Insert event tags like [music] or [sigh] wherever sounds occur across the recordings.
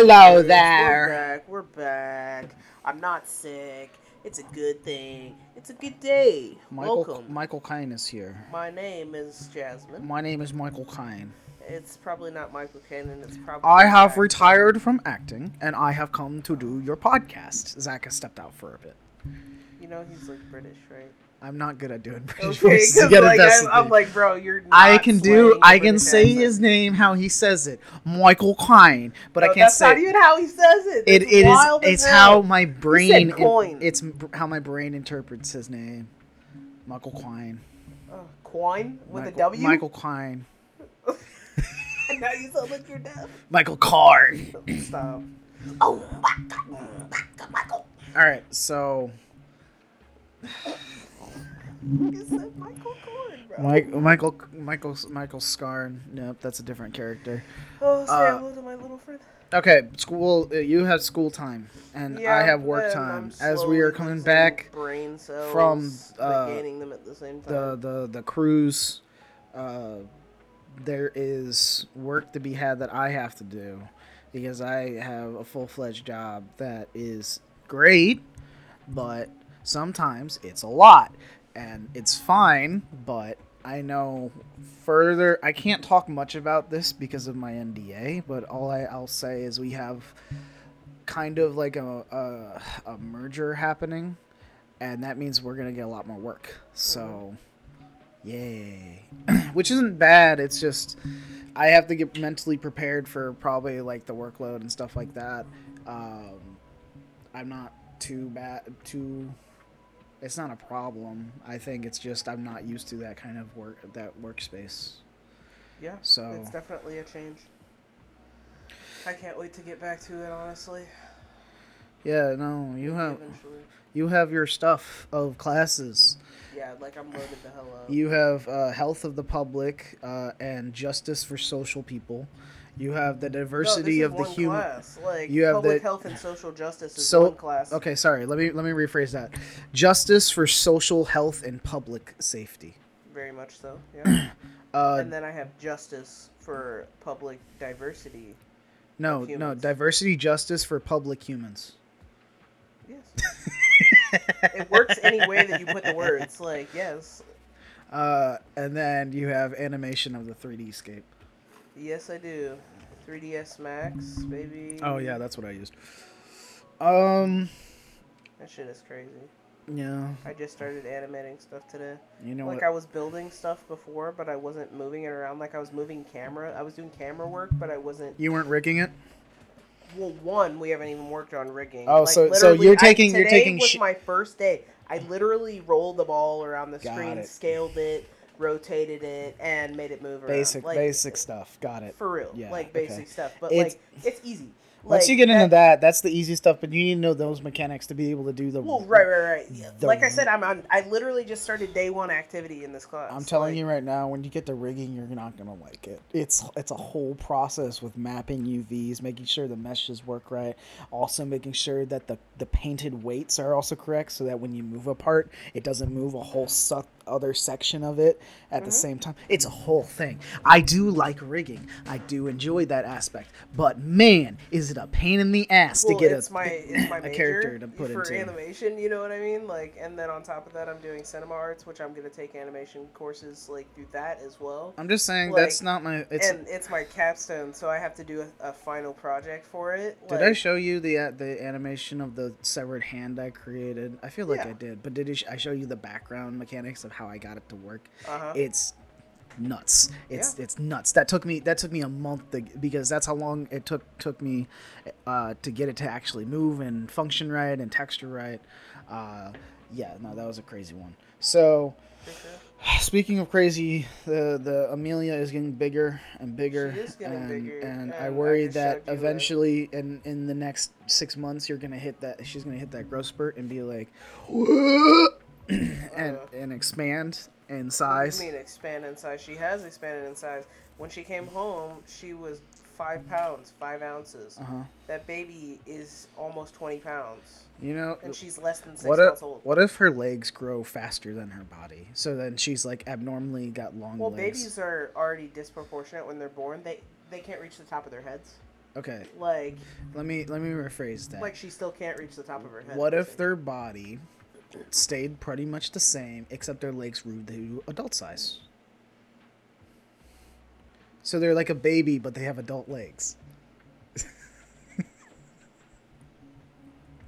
Hello there. We're back. We're back. I'm not sick. It's a good thing. It's a good day. Michael Welcome. Michael Kine is here. My name is Jasmine. My name is Michael Kine. It's probably not Michael Cannon. It's probably. I have Zach. retired from acting and I have come to do your podcast. Zach has stepped out for a bit. You know he's like British, right? I'm not good at doing British Okay, voices. You [laughs] 'cause, like, I'm, I'm like, bro, you're. Not I can do. I can say accent. his name how he says it, Michael Kine, but No, I can't that's say That's not even how he says it. it. It is. It's hell. how my brain. in- coin. it's how my brain interprets his name, Michael Quine. Uh, Quine with Michael, a W. Michael Quine. [laughs] Now you sound like you're deaf. Michael Carn. Stop. Oh, Michael. All right, so You said [laughs] Michael Corn, bro. Mike, Michael, Michael, Michael Scarn. Nope, that's a different character. Oh, say Uh, hello to my little friend. Okay, school. Uh, you have school time, and I have work time. As we are coming back brain cells, from, uh, gaining them at the same time. the the the cruise, uh, there is work to be had that I have to do because I have a full fledged job that is great, but sometimes it's a lot, and it's fine. But I know further. I can't talk much about this because of my NDA, but all I, I'll say is we have kind of like a, a, a merger happening, and that means we're gonna get a lot more work. So, yay! [clears throat] Which isn't bad. It's just I have to get mentally prepared for probably like the workload and stuff like that. Um, I'm not too bad. Too. It's not a problem. I think it's just I'm not used to that kind of work that workspace. yeah, so- it's definitely a change. I can't wait to get back to it. Honestly, Yeah, no, you have eventually. you have your stuff of classes. Yeah, like I'm loaded the hell up. You have uh, health of the public uh, and justice for social people. You have the diversity is of the human. Class. Like You have public the- health and social justice is So one class. okay, sorry. Let me let me rephrase that. Justice for social health and public safety. Very much so. Yeah. [clears throat] Uh, and then I have justice for public diversity. no, no, diversity justice for public humans. Yes. it works any way that you put the words. Like yes, [laughs] Uh, and then you have animation of the 3D scape. Yes, I do. 3ds Max, baby. Oh yeah, that's what I used. Um, that shit is crazy. yeah, I just started animating stuff today. you know like what? I was building stuff before, but I wasn't moving it around. Like I was moving camera. I was doing camera work, but I wasn't. You weren't rigging it. Well, one, we haven't even worked on rigging. Oh, Like, so- so you're I- taking- you're today taking was shi- my first day. I literally rolled the ball around the Got screen, it. scaled it, rotated it, and made it move around. Basic, Like, basic stuff. Got it. For real, Yeah, like okay. basic stuff. But It's- like, it's easy. Once Like, you get into that, that's the easy stuff. But you need to know those mechanics to be able to do the. Well, right, right, right. Yeah. The- like I said, I'm on. I literally just started day one activity in this class. I'm telling Like, you right now, when you get the rigging, you're not gonna like it. It's it's a whole process with mapping UVs, making sure the meshes work right, also making sure that the the painted weights are also correct, so that when you move a part, it doesn't move a whole su- other section of it at Mm-hmm. the same time. It's a whole thing. I do like rigging. I do enjoy that aspect, but man, is it a pain in the ass Well, to get a my it's my [laughs] a character to put for into. animation. You know what I mean? Like, and then on top of that, I'm doing cinema arts, which I'm gonna take animation courses like through that as well. I'm just saying like, that's not my. It's. and it's my capstone, so I have to do a, a final project for it. Did I show you the uh, the animation of the severed hand I created? I feel like Yeah. I did, but did I show you the background mechanics of how I got it to work? Uh-huh. It's nuts. It's Yeah. it's nuts. That took me that took me a month to, because that's how long it took took me uh, to get it to actually move and function right and texture right. Uh, yeah, no, that was a crazy one. So. Speaking of crazy, the the Amelia is getting bigger and bigger, getting and, bigger, and I and I worry just that eventually, in in the next six months, you're gonna hit that. She's gonna hit that growth spurt and be like, [clears throat] and Uh. and expand in What size. do you mean expand in size? She has expanded in size. When she came home, she was five pounds, five ounces. Uh huh. That baby is almost twenty pounds, You know, and she's less than six what if months old. what if her legs grow faster than her body? So then she's like abnormally got long Well, legs. babies are already disproportionate when they're born. They they can't reach the top of their heads. Okay, Like let me let me rephrase that. like she still can't reach the top of her head. What if their body stayed pretty much the same, except their legs grew to adult size? So they're like a baby, but they have adult legs.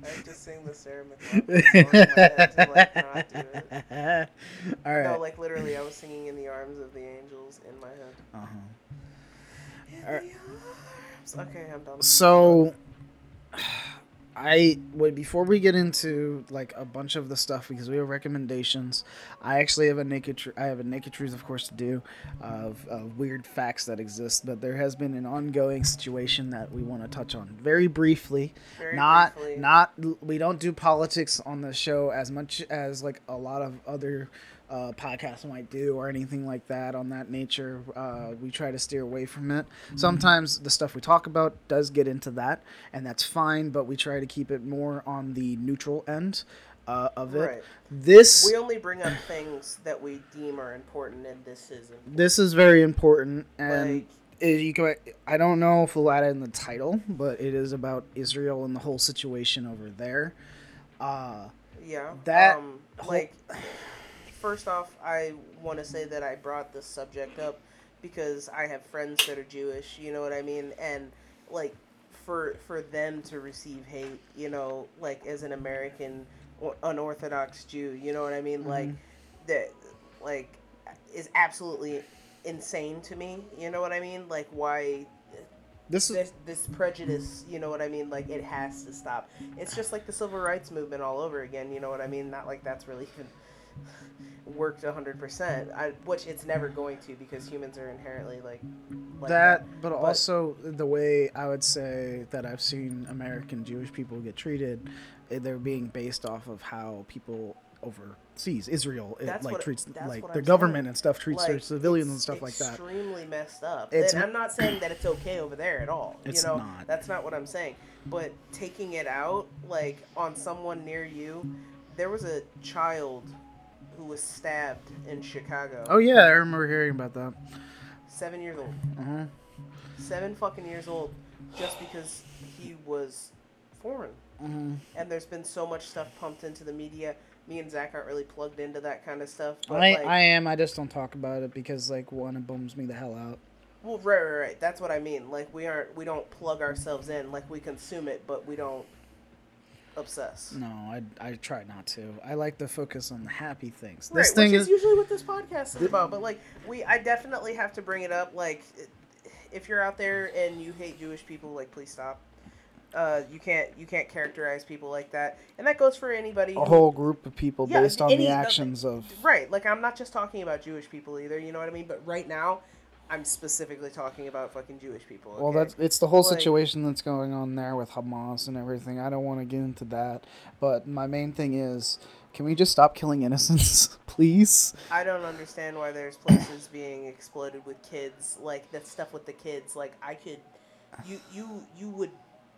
I just sing the Sarah McLachlan song in my head to like not do it. [laughs] All right. No, like literally, I was singing "In the Arms of the Angels" in my head. Uh-huh. In Alright. the arms. Okay, I'm done. So, I would before we get into like a bunch of the stuff because we have recommendations. I actually have a naked. Tr- I have a naked truth, of course, to do of, of weird facts that exist. But there has been an ongoing situation that we want to touch on very briefly. Very not briefly. not we don't do politics on the show as much as like a lot of other uh, podcasts might do or anything like that on that nature. Uh, we try to steer away from it. Sometimes the stuff we talk about does get into that, and that's fine. But we try to keep it more on the neutral end uh, of it. Right. This We only bring up things that we deem are important, and this is important. this is very important, and Like- you can, I don't know if we'll add it in the title, but it is about Israel and the whole situation over there. Uh, Yeah. That um, whole- like first off, I want to say that I brought this subject up because I have friends that are Jewish, you know what I mean? And like for for them to receive hate, you know, like as an American or unorthodox Jew, you know what I mean? Like mm-hmm. that like is absolutely insane to me, you know what I mean? Like why this is this this prejudice, you know what I mean? Like it has to stop. It's just like the civil rights movement all over again, you know what I mean? Not like that's really even worked hundred percent. I which it's never going to because humans are inherently like, like that, but also the way I would say that I've seen American Jewish people get treated, eh, they're being based off of how people overseas, Israel, it, like what- treats like their I'm government saying. and stuff treats their civilians and stuff like that. Extremely messed up. It's and I'm not saying that it's okay over there at all. It's you know, not. that's not what I'm saying. But taking it out like on someone near you, there was a child who was stabbed in Chicago. Oh yeah, I remember hearing about that. Seven years old. Uh-huh. Seven fucking years old, just because he was foreign. Mhm. And there's been so much stuff pumped into the media. Me and Zach aren't really plugged into that kind of stuff. But I, like, I am. I just don't talk about it because like one, it bums me the hell out. Well, right, right, right. That's what I mean. Like we aren't, we don't plug ourselves in. Like we consume it, but we don't obsess. No, I, I try not to. I like to focus on the happy things. Right, This thing which is is usually what this podcast is about. But like we, I definitely have to bring it up. Like, if you're out there and you hate Jewish people, like please stop. Uh, you can't, you can't characterize people like that, and that goes for anybody. a whole group of people Yeah, based on any- the uh, actions of. Right. Like I'm not just talking about Jewish people either. You know what I mean? But right now, I'm specifically talking about fucking Jewish people. Well, that's it's the whole Like- situation that's going on there with Hamas and everything. I don't want to get into that, but my main thing is, can we just stop killing innocents, [laughs] please? I don't understand why there's places being exploded with kids, like that stuff with the kids. Like I could, you you you would,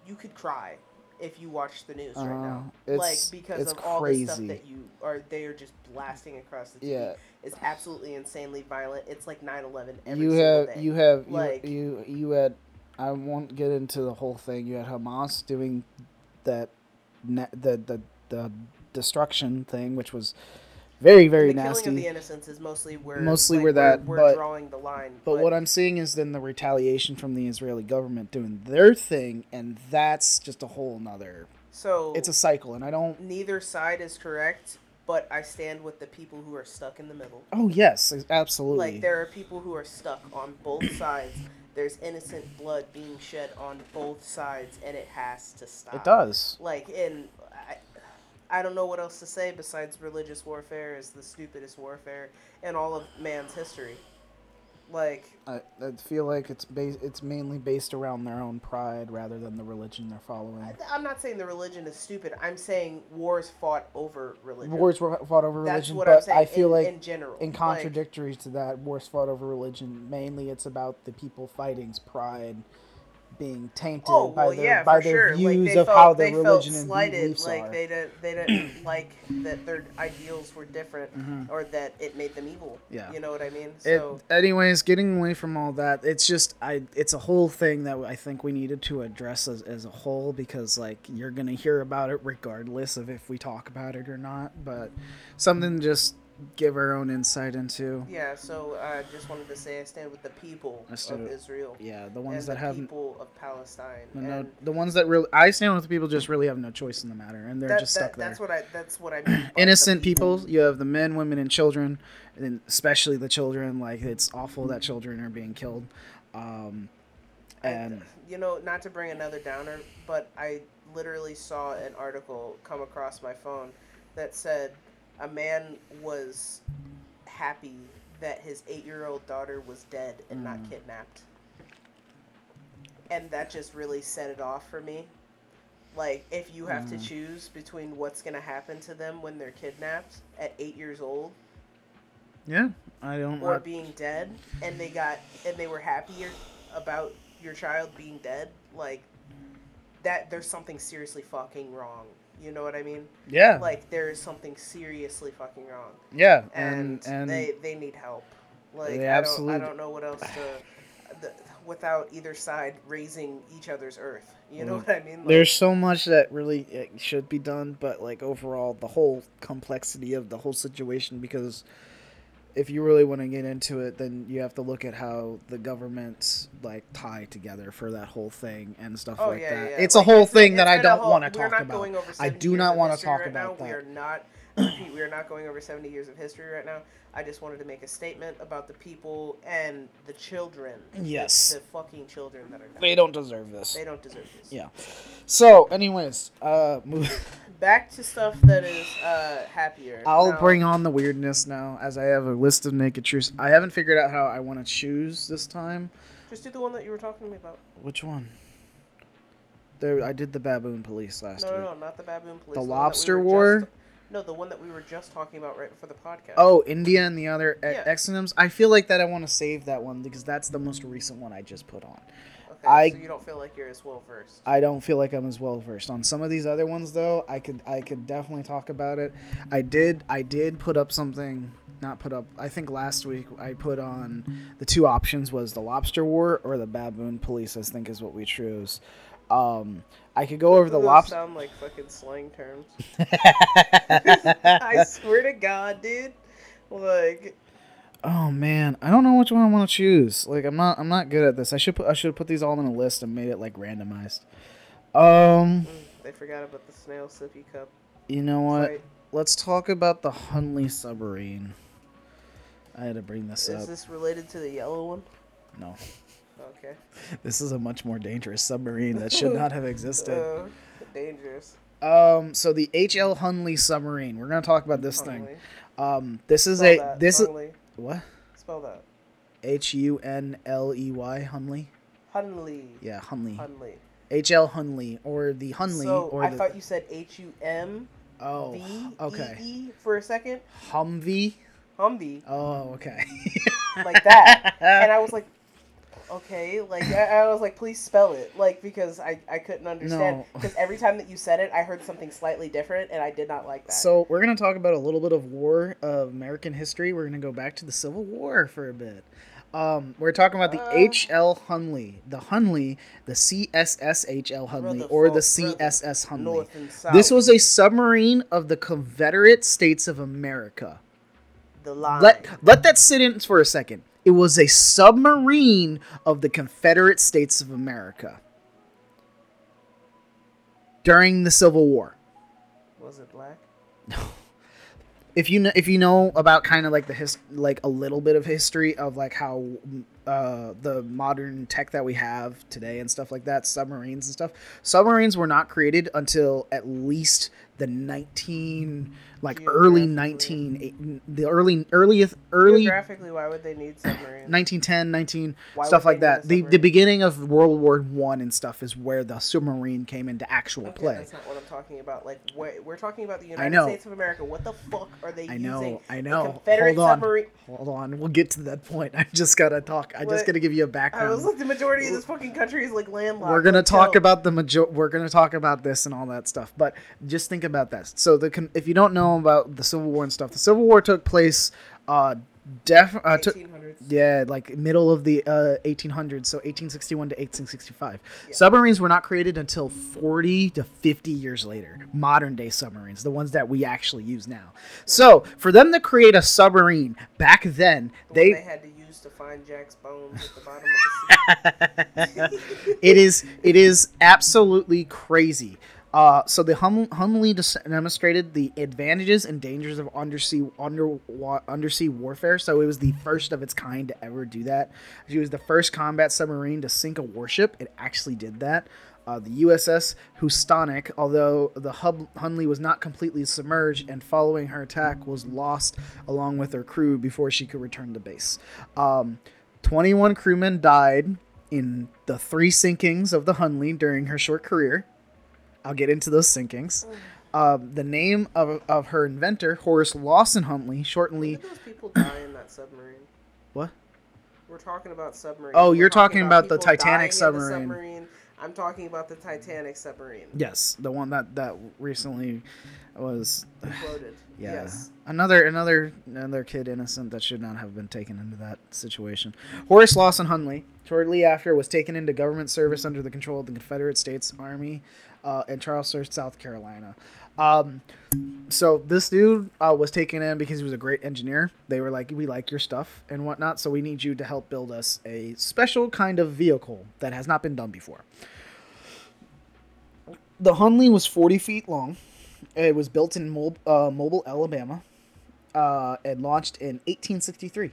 you could cry if you watched the news right now. Uh, Like because it's of all the stuff crazy. that you are, they are just blasting across the TV. Yeah. It's absolutely insanely violent. It's like 9/11 every you single have day. you have Like- you, you you had. I won't get into the whole thing. You had Hamas doing that, the the the destruction thing, which was very very the nasty. killing of the innocents is mostly where Mostly like, where that, we're, but- drawing the line. But what I'm seeing is then the retaliation from the Israeli government doing their thing, and that's just a whole nother. so It's a cycle, and I don't. neither side is correct, but I stand with the people who are stuck in the middle. Oh yes, absolutely. Like there are people who are stuck on both [coughs] sides. There's innocent blood being shed on both sides, and it has to stop. it does. Like, and I, I don't know what else to say besides religious warfare is the stupidest warfare in all of man's history. Like, I, I feel like it's bas- it's mainly based around their own pride rather than the religion they're following. I'm not saying the religion is stupid. I'm saying wars fought over religion. Wars were fought over That's religion, what I'm but saying. I feel in, like in general, in Like, contradictory to that, wars fought over religion. Mainly, it's about the people fighting's pride being tainted Oh by their yeah, by their sure. views like, of felt, how their they religion felt and slighted, beliefs like are. they didn't, they didn't [clears throat] like that their ideals were different, Mhm. or that it made them evil. Yeah. you know what I mean. It, So anyways, getting away from all that, it's just I. It's a whole thing that I think we needed to address as, as a whole because like you're gonna hear about it regardless of if we talk about it or not. But something just give our own insight into. yeah, so I just wanted to say I stand with the people of Israel Yeah, the ones that the have people of Palestine. no, no, the ones that really I stand with the people just really have no choice in the matter, and they're that- just that- stuck there. That's what I. That's what I mean. [clears throat] innocent people. You have the men, women, and children, and especially the children. Like it's awful that children are being killed. Um, I- and you know, not to bring another downer, but I literally saw an article come across my phone that said a man was happy that his eight-year-old daughter was dead and not Mm. kidnapped, and that just really set it off for me. Like, if you have to Mm. choose between what's gonna happen to them when they're kidnapped at eight years old yeah, I don't. or want being dead and they got and they were happier about your child being dead like that there's something seriously fucking wrong you know what i mean? Yeah, like there is something seriously fucking wrong. Yeah, and, and and they they need help. Like They I, don't, I don't know what else to the, without either side raising each other's earth. You know Mm. what i mean? Like, there's so much that really should be done, but like overall, the whole complexity of the whole situation because. If you really want to get into it, then you have to look at how the governments like tie together for that whole thing and stuff Oh like yeah, that. yeah. It's Like, a whole thing that I don't want to talk about. I do not want to talk right about now. We that. are not. We are not going over seventy years of history right now. I just wanted to make a statement about the people and the children. Yes. The, fucking children that are dying. They don't deserve this. They don't deserve this. Yeah. So, anyways, uh, move. [laughs] Back to stuff that is uh, happier. I'll Now- bring on the weirdness now, as I have a list of naked truths. I haven't figured out how I want to choose this time. Just do the one that you were talking to me about. Which one? There, I did the baboon police last No, no, week. no, not the baboon police. The one that we lobster war? just- no, the one that we were just talking about right before the podcast. Oh, India and the other e- Yeah. exonyms. I feel like that I want to save that one because that's the most recent one I just put on. okay. I- so you don't feel like you're as well versed. I don't feel like I'm as well versed on some of these other ones though. I could I could definitely talk about it. I did I did put up something not put up I think last week I put on the two options was the lobster war or the baboon police I think is what we chose. Um I could go over the Those lobster sound like fucking slang terms. [laughs] I swear to God, dude. Like, Oh man, I don't know which one I want to choose. Like I'm not I'm not good at this. I should put I should have put these all in a list and made it like randomized. Um mm, they forgot about the snail sippy cup. you know what? Fight. Let's talk about the Hunley submarine. I had to bring this Is up. Is this related to the yellow one? No. Okay. This is a much more dangerous submarine that should not have existed. Uh, [laughs] dangerous. Um so the HL Hunley submarine. We're going to talk about this thing. Um this is Spell a that. this is what? Spell that. H U N L E Y Hunley? Hunley. Yeah, Hunley. Hunley. HL Hunley or the Hunley So or I the thought you said H U M Oh, V okay. E for a second. Humvee. Humvee. Oh, okay. like that. [laughs] and I was like, okay, like I, I was like, please spell it, like because I I couldn't understand No. because every time that you said it, I heard something slightly different, and I did not like that. So we're gonna talk about a little bit of war of American history. We're gonna go back to the Civil War for a bit. Um, we're talking about the Uh. H.L. Hunley, the Hunley, the C.S.S. H.L. Hunley, or the. C.S.S. Hunley. North and South. This was a submarine of the Confederate States of America. the line. Let let that sit in for a second. It was a submarine of the Confederate States of America during the Civil War. was it black? No. [laughs] if you know if you know about kind of like the his like a little bit of history of like how uh, the modern tech that we have today and stuff like that, submarines and stuff. Submarines were not created until at least the 19 like early 19 the early earliest early Geographically, why would they need submarines? 1910 19 Why stuff like that the the beginning of world war one and stuff is where the submarine came into actual Okay, play That's not what I'm talking about. Like, we're talking about the United I. States of America. What the fuck are they using? I using? know, I a know. Confederate Hold on. submarine. Hold on, we'll get to that point. [laughs] I just gotta talk. I just gotta give you a background. I was like, the majority of this fucking country is like landlocked. we're gonna talk about the major. We're gonna talk about this and all that stuff. But just think about this. So the if you don't know about the Civil War and stuff, the Civil War took place. Uh, def uh, took 1800s. yeah, like middle of the uh, 1800s, so 1861 to 1865. Submarines were not created until 40 to 50 years later. Modern day submarines, the ones that we actually use now. So for them to create a submarine back then, The they they had to use to find Jack's bones at the bottom of the sea. [laughs] it is it is absolutely crazy. Uh, so the hum- Humley dis- demonstrated the advantages and dangers of undersea under undersea warfare. So it was the first of its kind to ever do that. She was the first combat submarine to sink a warship. It actually did that. Uh, the USS Housatonic, although the hub Hunley was not completely submerged, and following her attack was lost along with her crew before she could return to base. Um, 21 crewmen died in the three sinkings of the Hunley during her short career. I'll get into those sinkings. Um, the name of, of her inventor, Horace Lawson Hunley, shortly. Did those people die in that submarine? What? We're talking about submarine. Oh, We're you're talking about the Titanic in the submarine. submarine. I'm talking about the Titanic submarine. Yes, the one that that recently was. [sighs] Imploded. Yeah, Yes. another another another kid innocent that should not have been taken into that situation. Horace Lawson Hunley, shortly after, was taken into government service under the control of the Confederate States Army uh, in Charleston, South Carolina. Um, so this dude uh, was taken in because he was a great engineer. They were like, "We like your stuff and whatnot, so we need you to help build us a special kind of vehicle that has not been done before." The Hunley was 40 feet long. It was built in Mob- uh, Mobile, Alabama, uh, and launched in 1863.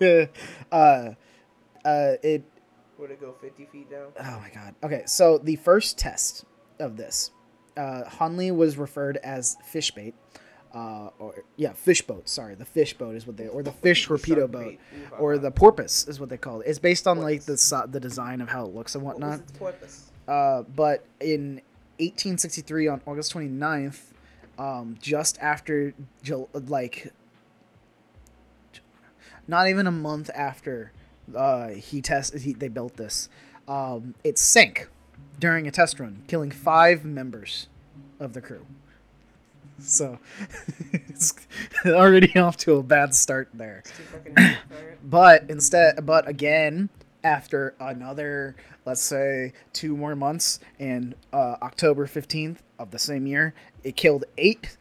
[laughs] uh, uh, it. Would it go 50 feet down? Oh my god. Okay, so the first test of this, uh, Hunley was referred as fish bait. Uh, or yeah, fish boat. Sorry, the fish boat is what they, or the fish torpedo boat, or the porpoise is what they call it. It's based on like the the design of how it looks and What whatnot. was its purpose? Uh, but in 1863, on August 29th, um, just after, like, not even a month after uh, he test he, they built this, um, it sank during a test run, killing five members of the crew. So [laughs] it's already [laughs] off to a bad start there. Too fucking deep for it. But instead, but again, after another, let's say, two more months, and uh, October 15th of the same year, it killed eight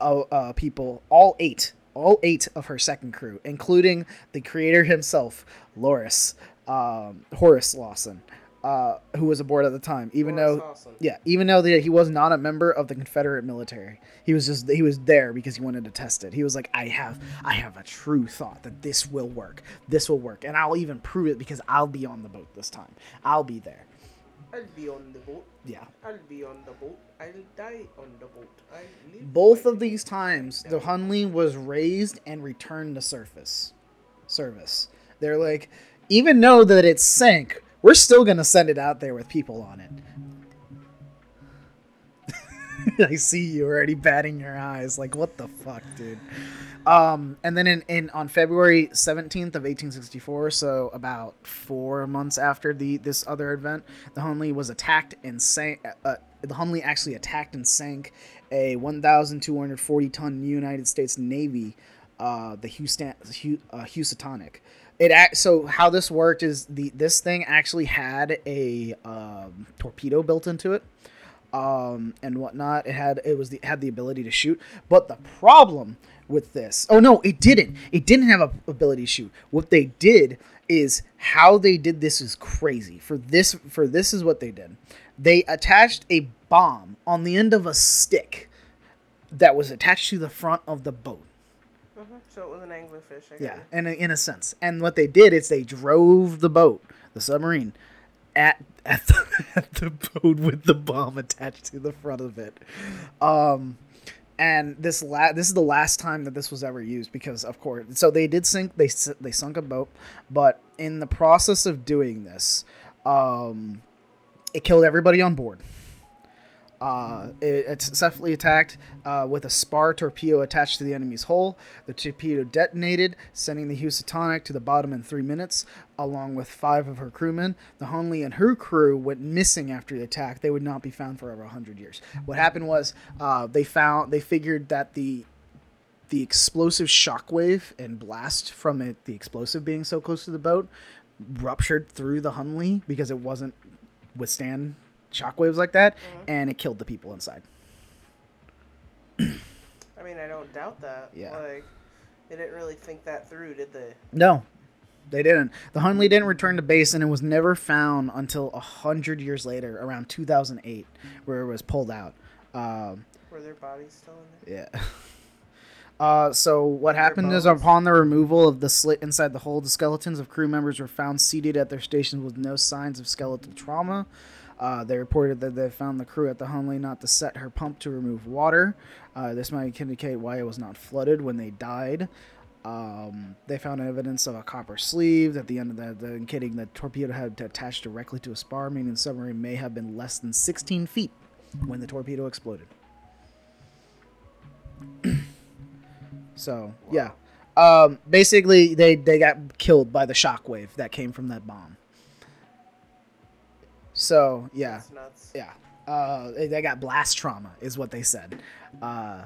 uh, uh, people, all eight, all eight of her second crew, including the creator himself, Loris, um, Horace Lawson, uh, who was aboard at the time, even Horace though. Lawson. Yeah, even though that he was not a member of the Confederate military, he was just he was there because he wanted to test it. He was like, I have I have a true thought that this will work. This will work, and I'll even prove it because I'll be on the boat this time. I'll be there. I'll be on the boat. Yeah. I'll be on the boat. I'll die on the boat. I live Both of these times, the Hunley was raised and returned to surface service. They're like, even though that it sank, we're still gonna send it out there with people on it. [laughs] I see you already batting your eyes, like what the fuck, dude. Um, and then in, in on February seventeenth of eighteen sixty four, so about four months after the this other event, the Hunley was attacked and sank. Uh, the Hunley actually attacked and sank a one thousand two hundred forty ton United States Navy, uh, the Houston uh, Housatonic. It act, so how this worked is the this thing actually had a um, torpedo built into it um, and whatnot. It had it was the had the ability to shoot, but the problem with this, oh no, it didn't. It didn't have a ability to shoot. What they did is how they did this is crazy. For this, for this is what they did. They attached a bomb on the end of a stick that was attached to the front of the boat. hmm So it was an anglerfish. I Yeah, guess. in a, in a sense. And what they did is they drove the boat, the submarine, at at the, [laughs] at the boat with the bomb attached to the front of it. Um, and this la- this is the last time that this was ever used because of course so they did sink they they sunk a boat but in the process of doing this um, it killed everybody on board uh, it, it successfully attacked uh, with a spar torpedo attached to the enemy's hull. The torpedo detonated, sending the Housatonic to the bottom in three minutes, along with five of her crewmen. The Hunley and her crew went missing after the attack. They would not be found for over hundred years. What happened was uh, they found they figured that the the explosive shockwave and blast from it, the explosive being so close to the boat, ruptured through the Hunley because it wasn't withstand shockwaves like that, and it killed the people inside. I mean, I don't doubt that. Yeah. Like, they didn't really think that through, did they? No, they didn't. The Hunley didn't return to base, and it was never found until a hundred years later, around 2008, where it was pulled out. Um, Were their bodies still in there? yeah. [laughs] Uh, so what happened is upon the removal of the slit inside the hole, the skeletons of crew members were found seated at their stations with no signs of skeletal trauma. Uh, they reported that they found the crew at the Hunley not to set her pump to remove water. Uh, this might indicate why it was not flooded when they died. Um, they found evidence of a copper sleeve at the end of the, the indicating the torpedo had attached directly to a spar, meaning the submarine may have been less than 16 feet when the torpedo exploded. [clears throat] so yeah, um, basically they they got killed by the shockwave that came from that bomb. So yeah, That's nuts. yeah, uh, they they got blast trauma, is what they said. Uh,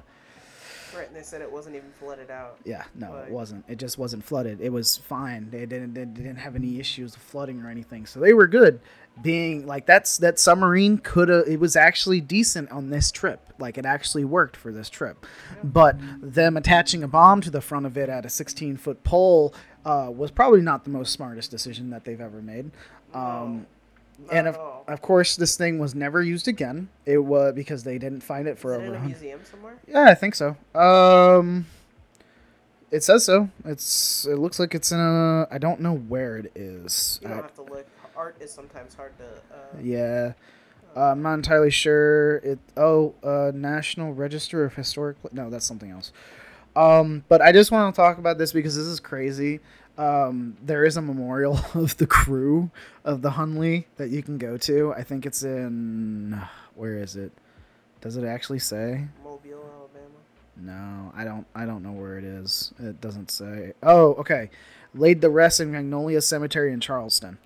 Right, and they said it wasn't even flooded out. Yeah, no, Like- it wasn't. It just wasn't flooded. It was fine. They didn't they didn't have any issues with flooding or anything. So they were good. Being like that's that submarine could have it was actually decent on this trip. Like it actually worked for this trip. But them attaching a bomb to the front of it at a 16 foot pole uh, was probably not the most smartest decision that they've ever made. Um, Not and of, of course, this thing was never used again. It was because they didn't find it for Is it over in a museum somewhere? Yeah, I think so. Um, it says so. It's. It looks like it's in a. I don't know where it is. You don't I- have to look. Art is sometimes hard to. Uh, yeah. Uh, I'm not entirely sure. It. Oh, uh, National Register of Historic. No, that's something else. Um, but I just want to talk about this because this is crazy. Um, there is a memorial [laughs] of the crew of the Hunley that you can go to. I think it's in. Where is it? Does it actually say? Mobile, Alabama. No, I don't. I don't know where it is. It doesn't say. Oh, okay. Laid the rest in Magnolia Cemetery in Charleston.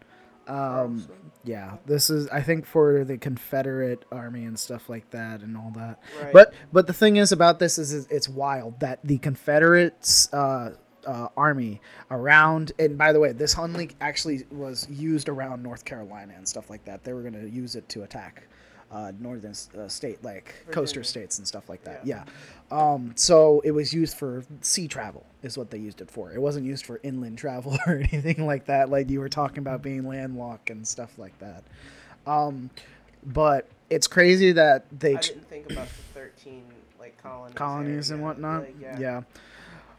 Um, Charleston? Yeah, this is I think for the Confederate Army and stuff like that and all that. Right. But but the thing is about this is, it's wild that the Confederates. Uh, uh, army around and by the way this Hunley actually was used around North Carolina and stuff like that they were going to use it to attack uh, northern uh, state like coaster states and stuff like that Yeah. yeah um, so it was used for sea travel is what they used it for it wasn't used for inland travel [laughs] or anything like that like you were talking about being landlocked and stuff like that um, but it's crazy that they I didn't think about the thirteen like colonies. colonies and whatnot. Like, yeah.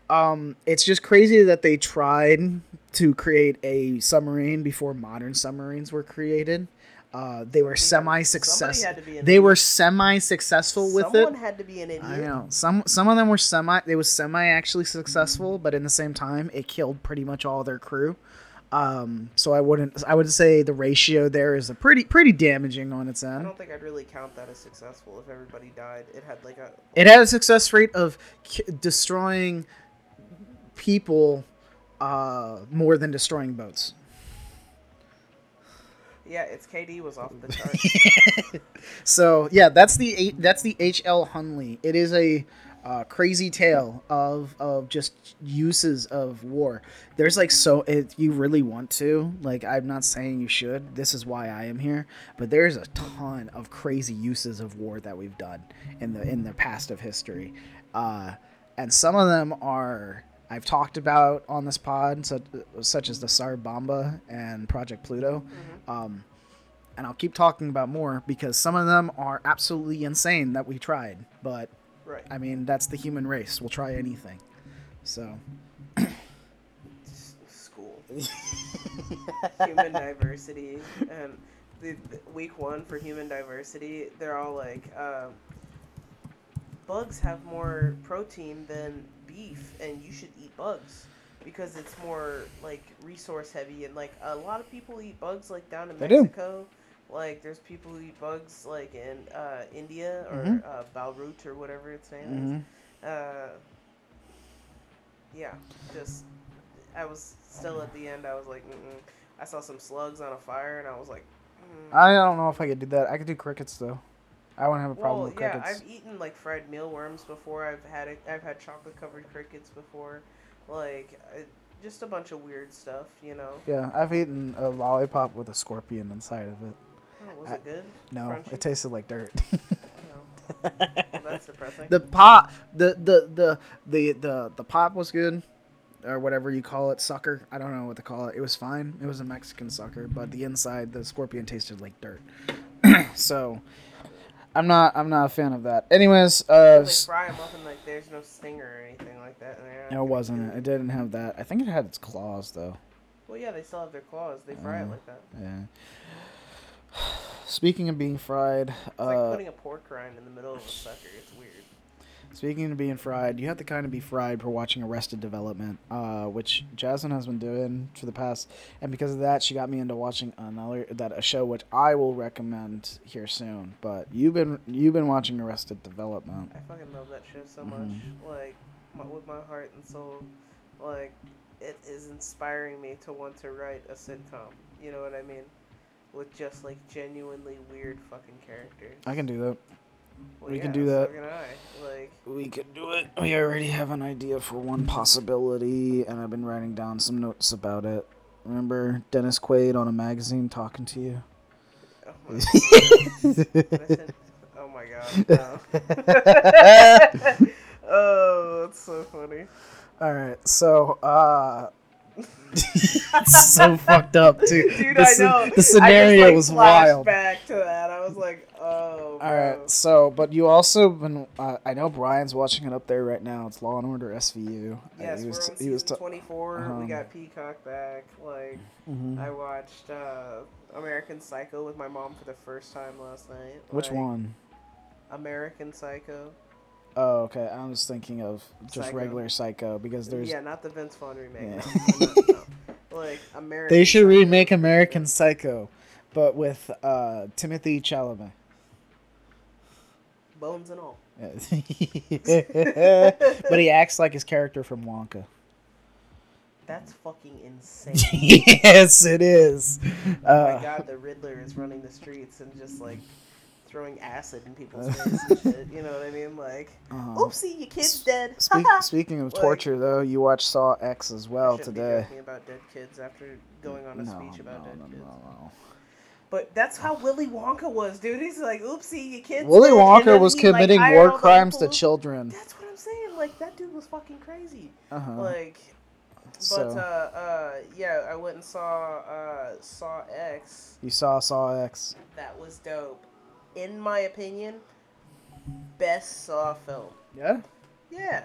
Um, it's just crazy that they tried to create a submarine before modern submarines were created. Uh, they were semi-successful. somebody had to be an They were semi-successful with Someone it. had to be an idiot. I know some some of them were semi. They was semi actually successful, but in the same time, it killed pretty much all their crew. Um, so I wouldn't. I would say the ratio there is a pretty pretty damaging on its end. I don't think I'd really count that as successful if everybody died. It had like a It had a success rate of k- destroying people uh, more than destroying boats. Yeah. Its KD was off the chart. [laughs] So yeah, that's the that's the HL Hunley. It is a uh, crazy tale of of just uses of war. There's like so if you really want to, like I'm not saying you should. This is why I am here. But there's a ton of crazy uses of war that we've done in the in the past of history, uh, and some of them are. I've talked about on this pod, such, such as the Tsar Bomba and Project Pluto. Um, and I'll keep talking about more because some of them are absolutely insane that we tried. But right. I mean, that's the human race. We'll try anything. So, School. [laughs] human diversity and the, the week one for human diversity they're all like um, bugs have more protein than beef and you should eat bugs because it's more like resource heavy and like a lot of people eat bugs like down in They do. mexico like there's people who eat bugs like in uh, india or Mhm. uh, balrut or whatever its name mhm. is uh, yeah, just I was still at the end. I was like, Mm-mm. I saw some slugs on a fire, and I was like, mm. I don't know if I could do that. I could do crickets though. I wouldn't have a problem well, with yeah. I've eaten like fried mealworms before. I've had it. I've had chocolate covered crickets before, like I, just a bunch of weird stuff, you know. Yeah, I've eaten a lollipop with a scorpion inside of it. Oh, was I- it good? No, Crunchy? it tasted like dirt. Oh, well, [laughs] that's depressing. the pop, the the the the the the pop was good, or whatever you call it, sucker. I don't know what to call it. It was fine. It was a Mexican sucker, but the inside, the scorpion tasted like dirt. [clears throat] so, I'm not I'm not a fan of that. Anyways, uh, s- fry them up and like there's no stinger or anything like that. in there. no, it wasn't. It didn't have that. I think it had its claws though. Well, yeah, they still have their claws. They fry Uh, it like that. Yeah. [sighs] Speaking of being fried, It's like uh, putting a pork rind in the middle of a sucker. It's weird. Speaking of being fried, you have to kind of be fried for watching Arrested Development, uh, which Jasmine has been doing for the past, and because of that, she got me into watching another that a show which I will recommend here soon. But you've been you've been watching Arrested Development. I fucking love that show so Mhm. much. Like, my, with my heart and soul. Like, it is inspiring me to want to write a sitcom. You know what I mean? With just, like, genuinely weird fucking characters. I can do that. Well, we can do that. Like, We could do it. We already have an idea for one possibility, and I've been writing down some notes about it. Remember Dennis Quaid on a magazine talking to you? oh my, listen, [laughs] oh my god. No. [laughs] oh, that's so funny. All right, so uh, [laughs] so fucked up, too. Dude, the, I know. The scenario I just, like, was wild. back to that. I was like, All right, so but you also been. Uh, I know Brian's watching it up there right now. It's Law and Order SVU. Uh, Yes, he was, we're on he was ta- 24. uh-huh. We got Peacock back. Like, Mhm. I watched uh, American Psycho with my mom for the first time last night. Which Like, one? American Psycho. Oh, okay. I was thinking of just Psycho. regular Psycho because there's. yeah, not the Vince Vaughn remake. Yeah. [laughs] No, no, no. Like American. They should Psycho. remake American Psycho, but with uh, Timothée Chalamet. Bones and all. [laughs] But he acts like his character from Wonka. That's fucking insane. [laughs] yes, it is. oh Uh, my god, the Riddler is running the streets and just like throwing acid in people's [laughs] faces and shit. You know what I mean? Like, uh-huh. oopsie, your kid's dead. Speak, speaking of Like- torture, though, you watched Saw X as well shouldn't be today. joking about dead kids after going on a No, speech about no, dead no, kids. But that's how Willy Wonka was, dude. He's like, oopsie, you kid's. Willy dead," Wonka was he, committing hired war crimes to children. That's what I'm saying. Like that dude was fucking crazy. Uh-huh. Like, but so uh, uh, yeah, I went and saw uh, Saw X. you saw Saw X. That was dope. In my opinion, best Saw film. Yeah. Yeah,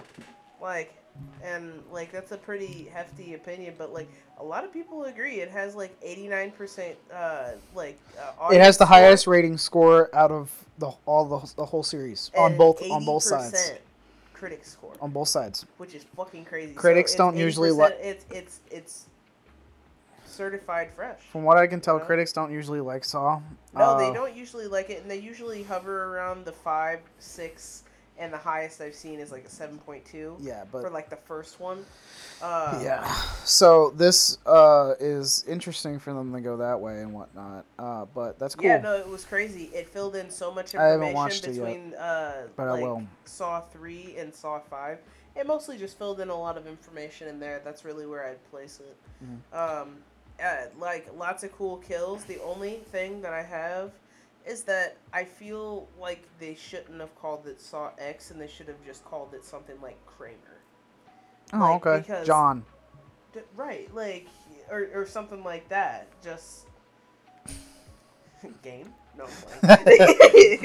like, and like that's a pretty hefty opinion, but like a lot of people agree. It has like eighty nine percent, uh, like uh, It has the score highest rating score out of the all the, the whole series on both on both sides. Critic score, On both sides. which is fucking crazy. Critics it's don't usually 80% li- It's it's it's certified fresh. From what I can tell, Yeah. critics don't usually like Saw. No, Uh, they don't usually like it, and they usually hover around the five, six, and the highest I've seen is like a seven point two Yeah, but for like the first one. Uh, yeah. So this uh, is interesting for them to go that way and whatnot. Uh, but that's cool. Yeah, no, it was crazy. It filled in so much I haven't information it yet, between uh, but I will. Saw three and Saw five. It mostly just filled in a lot of information in there. That's really where I'd place it. Mm-hmm. Um, uh, like lots of cool kills. The only thing that I have is that I feel like they shouldn't have called it Saw X, and they should have just called it something like Kramer. oh, like, okay. because- John. D- right, like or or something like that. Just [laughs] game. No. [laughs]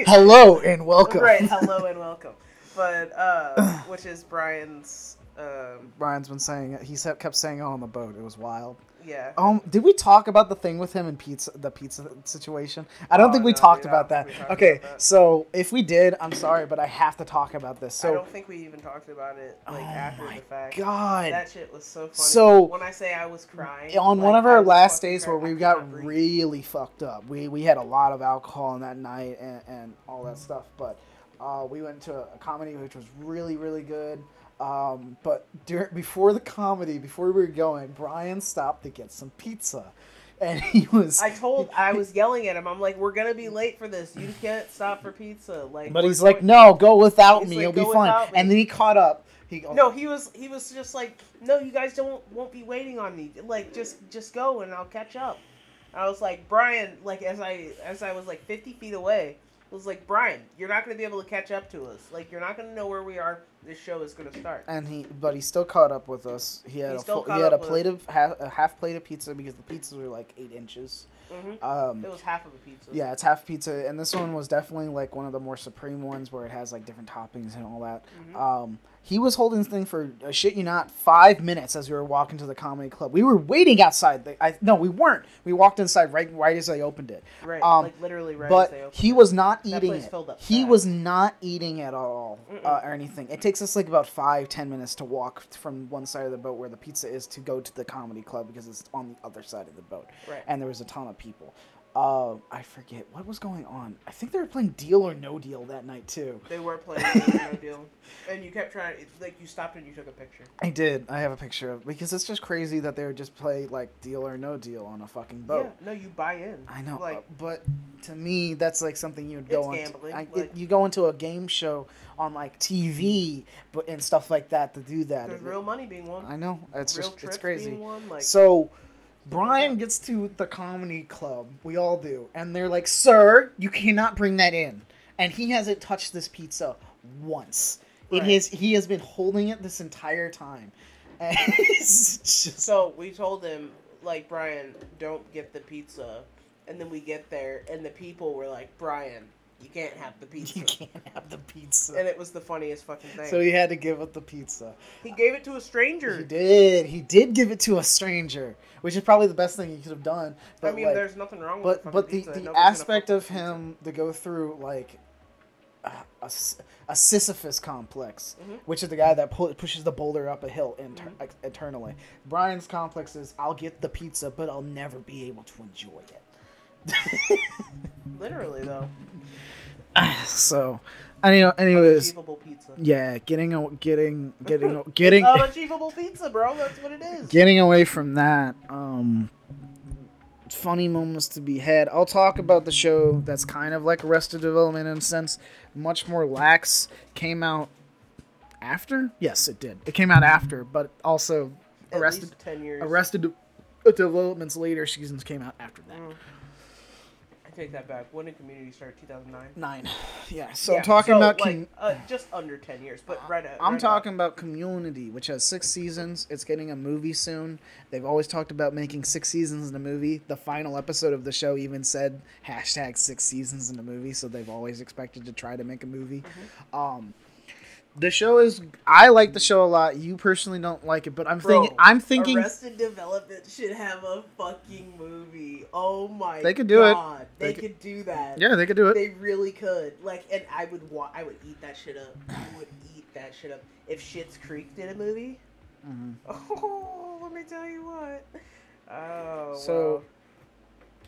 Hello and welcome. Right, hello [laughs] and welcome. but uh, which is Brian's. Um, Brian's been saying it. He kept saying it on the boat. It was wild. Yeah. Um, did we talk about the thing with him and pizza, the pizza situation? I don't Oh, think we no, talked dude, about that. talked Okay, about that. so if we did, I'm sorry, but I have to talk about this. So I don't think we even talked about it like oh after the fact. god, That shit was so funny. So- when I say I was crying on like, one of our last days where we got really fucked up, we we had a lot of alcohol on that night and, and all that stuff. But uh, we went to a comedy which was really really good. Um, but dur- before the comedy, before we were going, Brian stopped to get some pizza, [laughs] and he was. I told I was yelling at him. I'm like, "We're gonna be late for this. You can't stop for pizza." Like, But he's like, no, go without me. like, It'll be fine." me." And then he caught up. He No, he was he was just like, "No, you guys don't won't be waiting on me. Like, just just go and I'll catch up." I was like, Brian, like as I as I was like 50 feet away, was like, Brian, you're not gonna be able to catch up to us. Like, you're not gonna know where we are. This show is gonna start. and he, but he still caught up with us. He had He a still full, caught he had a up with plate of half, a half plate of pizza because the pizzas were like eight inches. hmm Um, It was half of a pizza. yeah, it's half pizza, and this one was definitely like one of the more supreme ones where it has like different toppings and all that. Mhm. Um, he was holding this thing for uh, shit you not five minutes as we were walking to the comedy club. We were waiting outside. The, I no, we weren't. We walked inside right right as they opened it. Right. Um, like literally right. as but they opened he it. was not That eating place it. filled up He fast. was not eating at all uh, or anything. It takes us like about five ten minutes to walk from one side of the boat where the pizza is to go to the comedy club because it's on the other side of the boat. Right. And there was a ton of people. Uh, I forget what was going on. I think they were playing Deal or No Deal that night too. They were [laughs] playing Deal or No Deal, and you kept trying. Like you stopped and you took a picture. I did. I have a picture of because it's just crazy that they would just play like Deal or No Deal on a fucking boat. Yeah. No, you buy in. I know, Like uh, but to me, that's like something you'd go into. gambling, I, it- you go into a game show on like TV, but and stuff like that to do that. there's It- real money being won. I know it's real just it's crazy. won. Like so, Brian gets to the comedy club. We all do, and they're like, "Sir, you cannot bring that in." And he hasn't touched this pizza once. It has. He has been holding it this entire time. [laughs] Just So we told him, like, Brian, don't get the pizza. And then we get there, and the people were like, Brian, you can't have the [laughs] pizza. you can't have the pizza. And it was the funniest fucking thing. so he had to give up the pizza. he gave it to a stranger. He did. He did give it to a stranger, which is probably the best thing he could have done. But I mean, like, there's nothing wrong with but the but the, the Nobody's aspect of with pizza. him to go through like a a Sisyphus complex, Mhm. which is the guy that pu- pushes the boulder up a hill inter- Mm-hmm. eternally. Brian's complex is I'll get the pizza, but I'll never be able to enjoy it. [laughs] Literally, though. [sighs] so, any, anyways, Unachievable pizza. yeah, getting a, getting getting [laughs] getting Unachievable pizza, bro. That's what it is. getting away from that um funny moments to be had i'll talk about the show that's kind of like arrested development in a sense much more lax came out after yes it did it came out after but also At arrested least 10 years. arrested development's later seasons came out after that Mm. I take that back. When did Community start? 2009? nine [sighs] yeah so i'm talking so, about like, com- uh, just under 10 years, but right at, I'm right talking about Community, which has six seasons. It's getting a movie soon. They've always talked about making six seasons in a movie. The final episode of the show even said hashtag six seasons in a movie, so they've always expected to try to make a movie. Mm-hmm. Um, the show is. I like the show a lot. You personally don't like it, but I'm Bro, thinking. I'm thinking. Arrested Development should have a fucking movie. Oh my They could do it. They, They could, could- do that. Yeah, they could do it. They really could. Like, and I would wa- I would eat that shit up. I would eat that shit up. If Schitt's Creek did a movie, Mhm. [laughs] oh, let me tell you what. Oh, So, wow.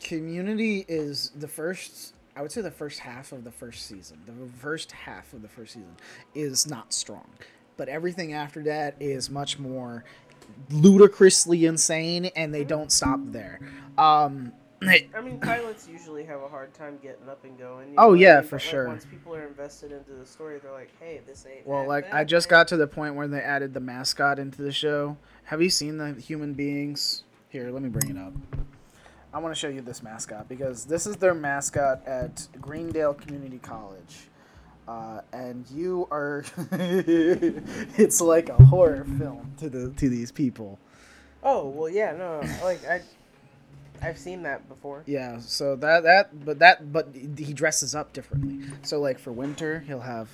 Community is the first. I would say the first half of the first season. The first half of the first season is not strong, but everything after that is much more ludicrously insane, and they don't stop there. Um, I mean, pilots usually have a hard time getting up and going. you Oh, what I yeah, mean? for like, sure. once people are invested into the story, they're like, "Hey, this ain't." well, like bad, I just man." got to the point where they added the mascot into the show. Have you seen the human beings? Here, let me bring it up. I want to show you this mascot because this is their mascot at Greendale Community College. Uh, and you are [laughs] it's like a horror film to the to these people. Oh well, yeah, no, like I, I've seen that before. Yeah, so that that but that but he dresses up differently. So like for winter, he'll have